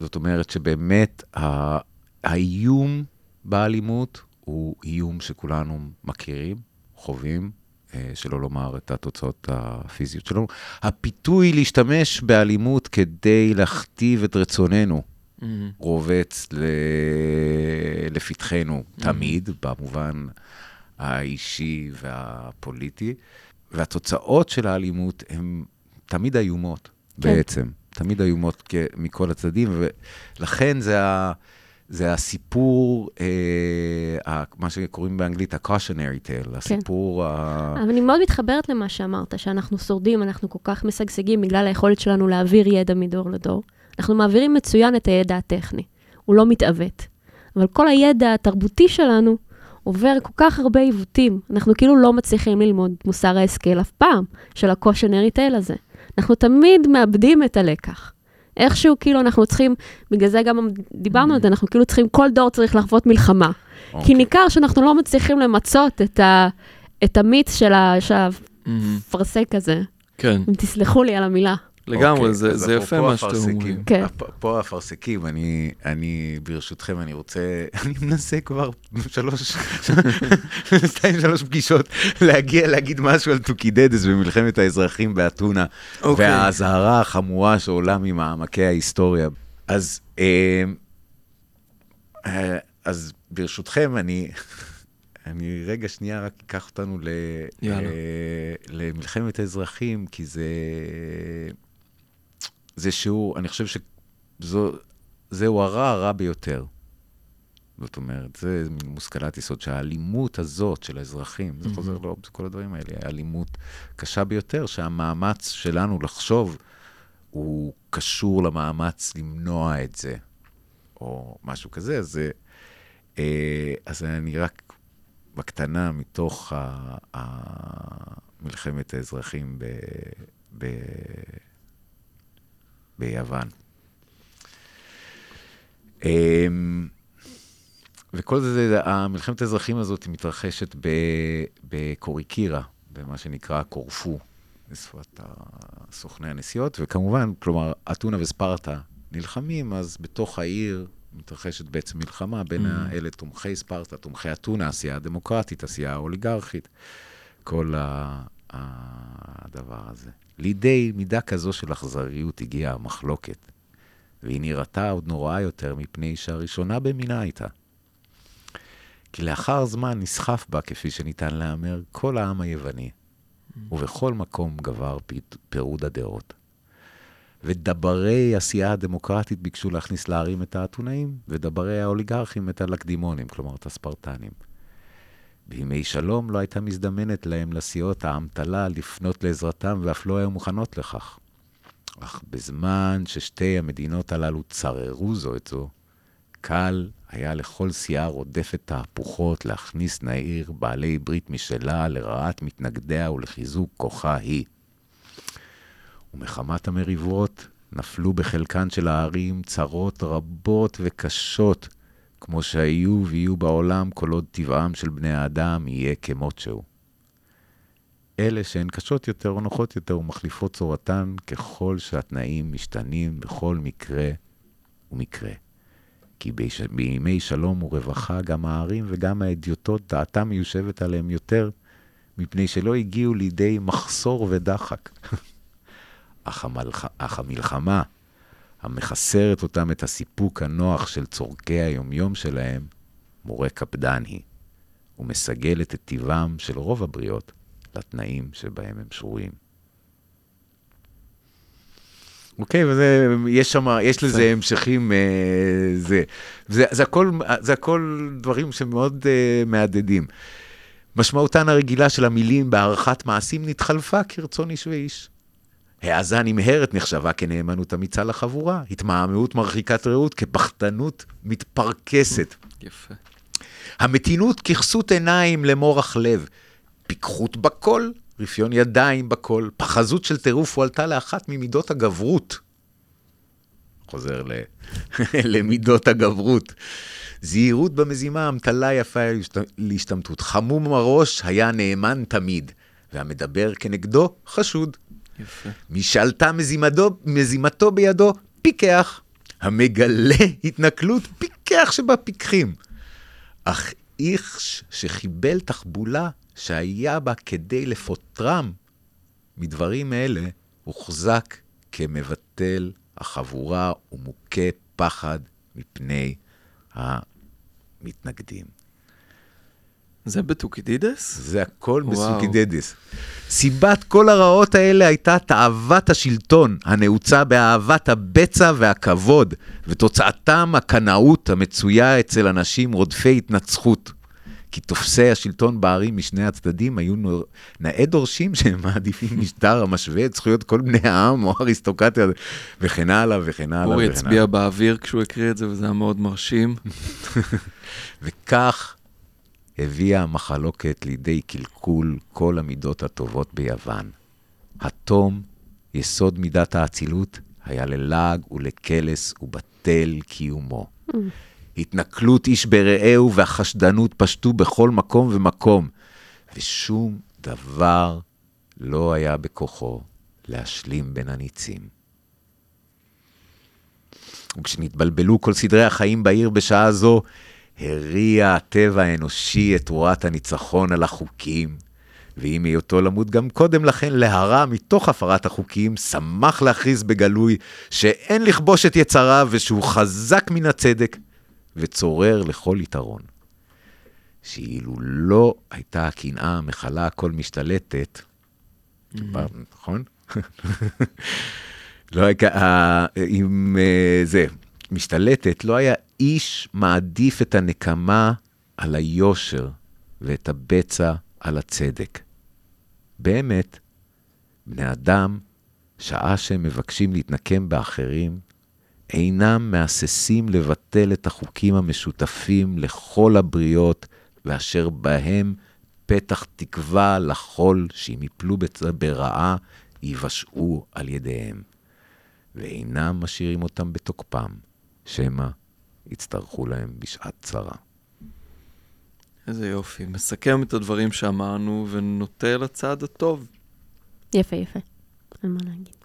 זאת אומרת שבאמת ה- האיום באלימות הוא איום שכולנו מכירים, חווים, שלא לומר את התוצאות הפיזיות שלנו. הפיתוי להשתמש באלימות כדי להכתיב את רצוננו מהמם. רובץ ל... לפתחנו תמיד, במובן האישי והפוליטי, והתוצאות של האלימות הן תמיד איומות כן. בעצם, תמיד איומות. מכל הצדדים, ולכן זה, ה... זה הסיפור, אה. מה שקוראים באנגלית ה-cautionary tale, הסיפור ה... אבל אני מאוד מתחברת למה שאמרת, שאנחנו שורדים, אנחנו כל כך משגשגים בגלל היכולת שלנו להעביר ידע מדור לדור. אנחנו מעבירים מצוין את הידע הטכני, הוא לא מתעוות. אבל כל הידע התרבותי שלנו עובר כל כך הרבה עיוותים. אנחנו כאילו לא מצליחים ללמוד מוסר ההשכל אף פעם, של הקושנרי טייל הזה. אנחנו תמיד מאבדים את הלקח. איכשהו, כאילו, אנחנו צריכים, בגלל זה גם דיברנו על זה, אנחנו כאילו צריכים, כל דור צריך לחוות מלחמה. כי אוקיי. ניכר שאנחנו לא מצליחים למצות את, ה, את המיץ של ה- של מהמם. האפרסק הזה, כן, אם תסלחו לי על המילה. לגמרי, אוקיי, זה זה יפה מה שאתם אומרים. כן. פה האפרסקים, אני, אני, ברשותכם, אני רוצה, אני מנסה כבר שלוש, שתיים, שלוש פגישות להגיע להגיד משהו על תוקידידס במלחמת האזרחים באתונה, אוקיי. והאזהרה החמורה שעולה ממעמקי ההיסטוריה. אז, אה, אה, אז ברשותכם, אני, אני רגע שנייה רק אקח אותנו ל, יאללה. אה, למלחמת האזרחים, כי זה, זה שיעור, אני חושב שזהו הרע הרע ביותר. זאת אומרת, זה מושכלת יסוד שהאלימות הזאת של האזרחים, זה חוזר לאופציה, כל הדברים האלה, היא אלימות קשה ביותר, שהמאמץ שלנו לחשוב הוא קשור למאמץ למנוע את זה, או משהו כזה, אז, זה, אה, אז אני רק בקטנה מתוך ה, ה, מלחמת האזרחים ב, ב, ביוון. אמ, וכל זה, מלחמת האזרחים הזאת מתרחשת בקוריקירה, במה שנקרא קורפו, בשפת סוכני הנסיעות, וכמובן, כלומר, אתונה וספרטה נלחמים, אז בתוך העיר מתרחשת בעצם מלחמה בין Mm. האלה תומכי ספרטה, תומכי אתונה, עשייה הדמוקרטית, עשייה האוליגרכית, כל הדבר הזה. לידי מידה כזו של אכזריות הגיעה המחלוקת, והיא נראתה עוד נוראה יותר מפני שהראשונה במינה הייתה. כי לאחר זמן נסחף בה, כפי שניתן להמר, כל העם היווני, ובכל מקום גבר פירוד הדעות. ודברי עשייה הדמוקרטית ביקשו להכניס לערים את האתונאים, ודברי האוליגרכים את הלקדימונים, כלומר את הספרטנים. בימי שלום לא הייתה מזדמנת להם לסיעות האמתלה לפנות לעזרתם, ואף לא היו מוכנות לכך. אך בזמן ששתי המדינות הללו צררו זו את זו, קל היה לכל סיעה רודפת תהפוכות להכניס נעיר בעלי ברית משלה לרעת מתנגדיה ולחיזוק כוחה היא. ומחמת המריבות נפלו בחלקן של הערים צרות רבות וקשות, כמו שהיו ויהיו בעולם כל עוד טבעם של בני האדם יהיה כמות שהוא. אלה שהן קשות יותר או נוחות יותר ומחליפות צורתן ככל שהתנאים משתנים בכל מקרה ומקרה. כי. בימי שלום ורווחה גם הערים וגם האדיוטות דעתם מיושבת עליהם יותר, מפני שלא הגיעו לידי מחסור ודחק. אך, המלח... אך המלחמה, המחסרת אותם את הסיפוק הנוח של צורכי היומיום שלהם, מורה קפדן היא, ומסגלת את טיבם של רוב הבריות לתנאים שבהם הם שרויים. אוקיי, וזה, יש שם, יש לזה המשכים, אה, זה, זה, זה, הכל, זה הכל דברים שמאוד אה, מהדהדים. משמעותן הרגילה של המילים בהערכת מעשים נתחלפה כרצון איש ואיש. העזה נמהרת נחשבה כנאמנות אמיצה לחבורה, התמהמהות מרחיקת ראות כפחדנות מתפרכסת. יפה. המתינות ככסות עיניים למורך לב, פיקחות בכל, רפיון ידיים בכל, פחזות של טירוף הועלתה לאחת ממידות הגברות. חוזר ל... למידות הגברות. זהירות במזימה, אמתלה יפה להשתמטות. חמום הראש היה נאמן תמיד, והמדבר כנגדו חשוד. יפה. מי שעלתה מזימתו, מזימתו בידו, פיקח. המגלה התנכלות, פיקח שבפיקחים. אך איש שחיבל תחבולה שהיה בה כדי לפוטרם מדברים אלה, הוחזק כמבטל החבורה ומוכה פחד מפני המתנגדים. זה בטוקידידס? זה הכל וואו. בסוקידדיס. סיבת כל הרעות האלה הייתה תאוות השלטון, הנעוצה באהבת הבצע והכבוד, ותוצאתם הקנאות המצויה אצל אנשים רודפי התנצחות. כי תופסי השלטון בערים משני הצדדים היו נאה דורשים שהם מעדיפים משטר המשווה את זכויות כל בני העם או אריסטוקרטיה וכן הלאה וכן הלאה אורי וכן הצביע באוויר כשהוא הקריא את זה, וזה היה מאוד מרשים. וכך הביאה המחלוקת לידי קלקול כל המידות הטובות ביוון. התום, יסוד מידת האצילות, היה ללעג ולקלס ובטל קיומו. התנכלות איש ברעהו והחשדנות פשטו בכל מקום ומקום, ושום דבר לא היה בכוחו להשלים בין הניצים. וכשנתבלבלו כל סדרי החיים בעיר בשעה זו, הריע הטבע האנושי את תרועת הניצחון על החוקים, ועם היותו למות גם קודם לכן להרע מתוך הפרת החוקים, שמח להכריז בגלוי שאין לכבוש את יצריו ושהוא חזק מן הצדק, וצורר לכל יתרון. שאילו לא הייתה הקנאה המכלה הכל משתלטת, נכון? לא היה, עם אה, זה, משתלטת, לא היה איש מעדיף את הנקמה על היושר ואת הבצע על הצדק. באמת, בני אדם, שעה שהם מבקשים להתנקם באחרים, אינם מהססים לבטל את החוקים המשותפים לכל הבריות, ואשר בהם פתח תקווה לחול שאם יפלו ברעה, ייוושעו על ידיהם. ואינם משאירים אותם בתוקפם, שמא יצטרכו להם בשעת צרה. איזה יופי. מסכם את הדברים שאמרנו ונוטה לצד הטוב. יפה, יפה. אין מה להגיד.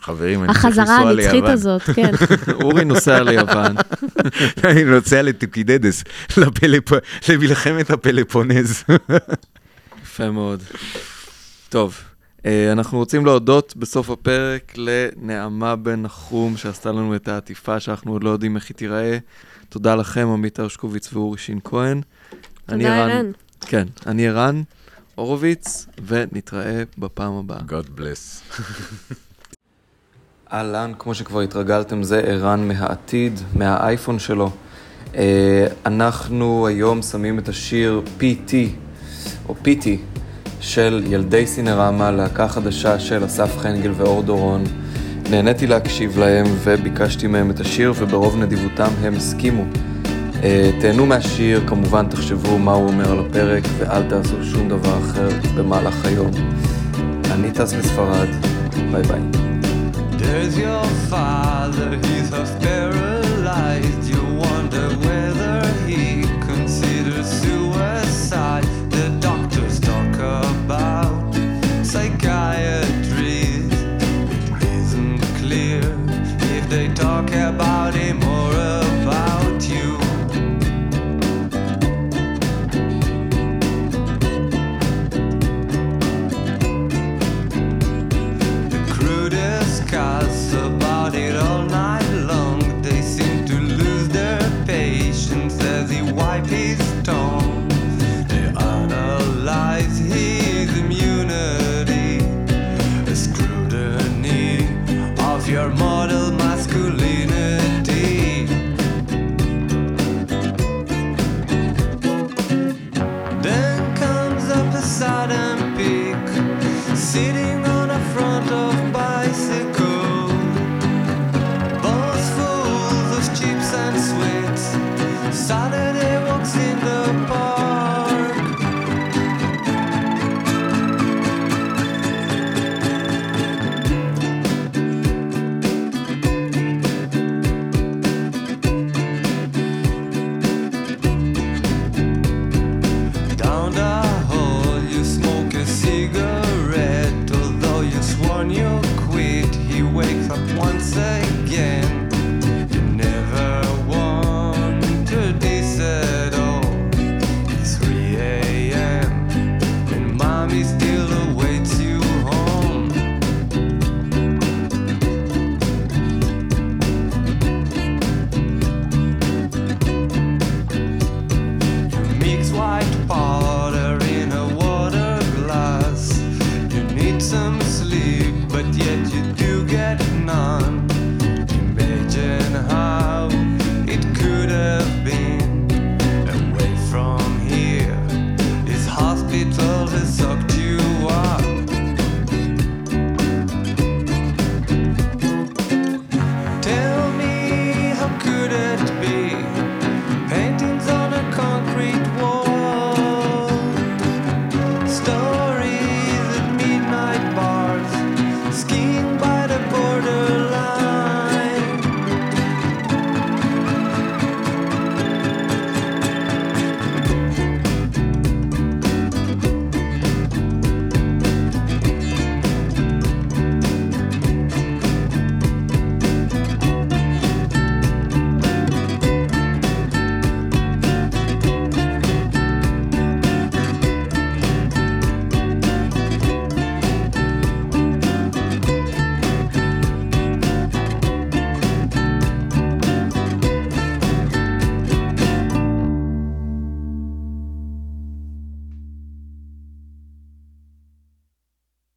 חברים, אני צריך לנסוע ליוון. החזרה הנצחית הזאת, כן. אורי נוסע ליוון. אני נוסע לטוקידדס, למלחמת הפלפונז. יפה מאוד. טוב, אנחנו רוצים להודות בסוף הפרק לנעמה בן נחום, שעשתה לנו את העטיפה, שאנחנו עוד לא יודעים איך היא תיראה. תודה לכם, עמית הרשקוביץ ואורי שין כהן. תודה, ערן. כן, אני ערן הורוביץ, ונתראה בפעם הבאה. God bless. אהלן, כמו שכבר התרגלתם, זה ערן מהעתיד, מהאייפון שלו. Uh, אנחנו היום שמים את השיר PT, או PT, של ילדי סינרמה, להקה חדשה של אסף חנגל ואור דורון. נהניתי להקשיב להם וביקשתי מהם את השיר, וברוב נדיבותם הם הסכימו. Uh, תהנו מהשיר, כמובן תחשבו מה הוא אומר על הפרק, ואל תעשו שום דבר אחר במהלך היום. אני טס לספרד, ביי ביי. There's your father, he's a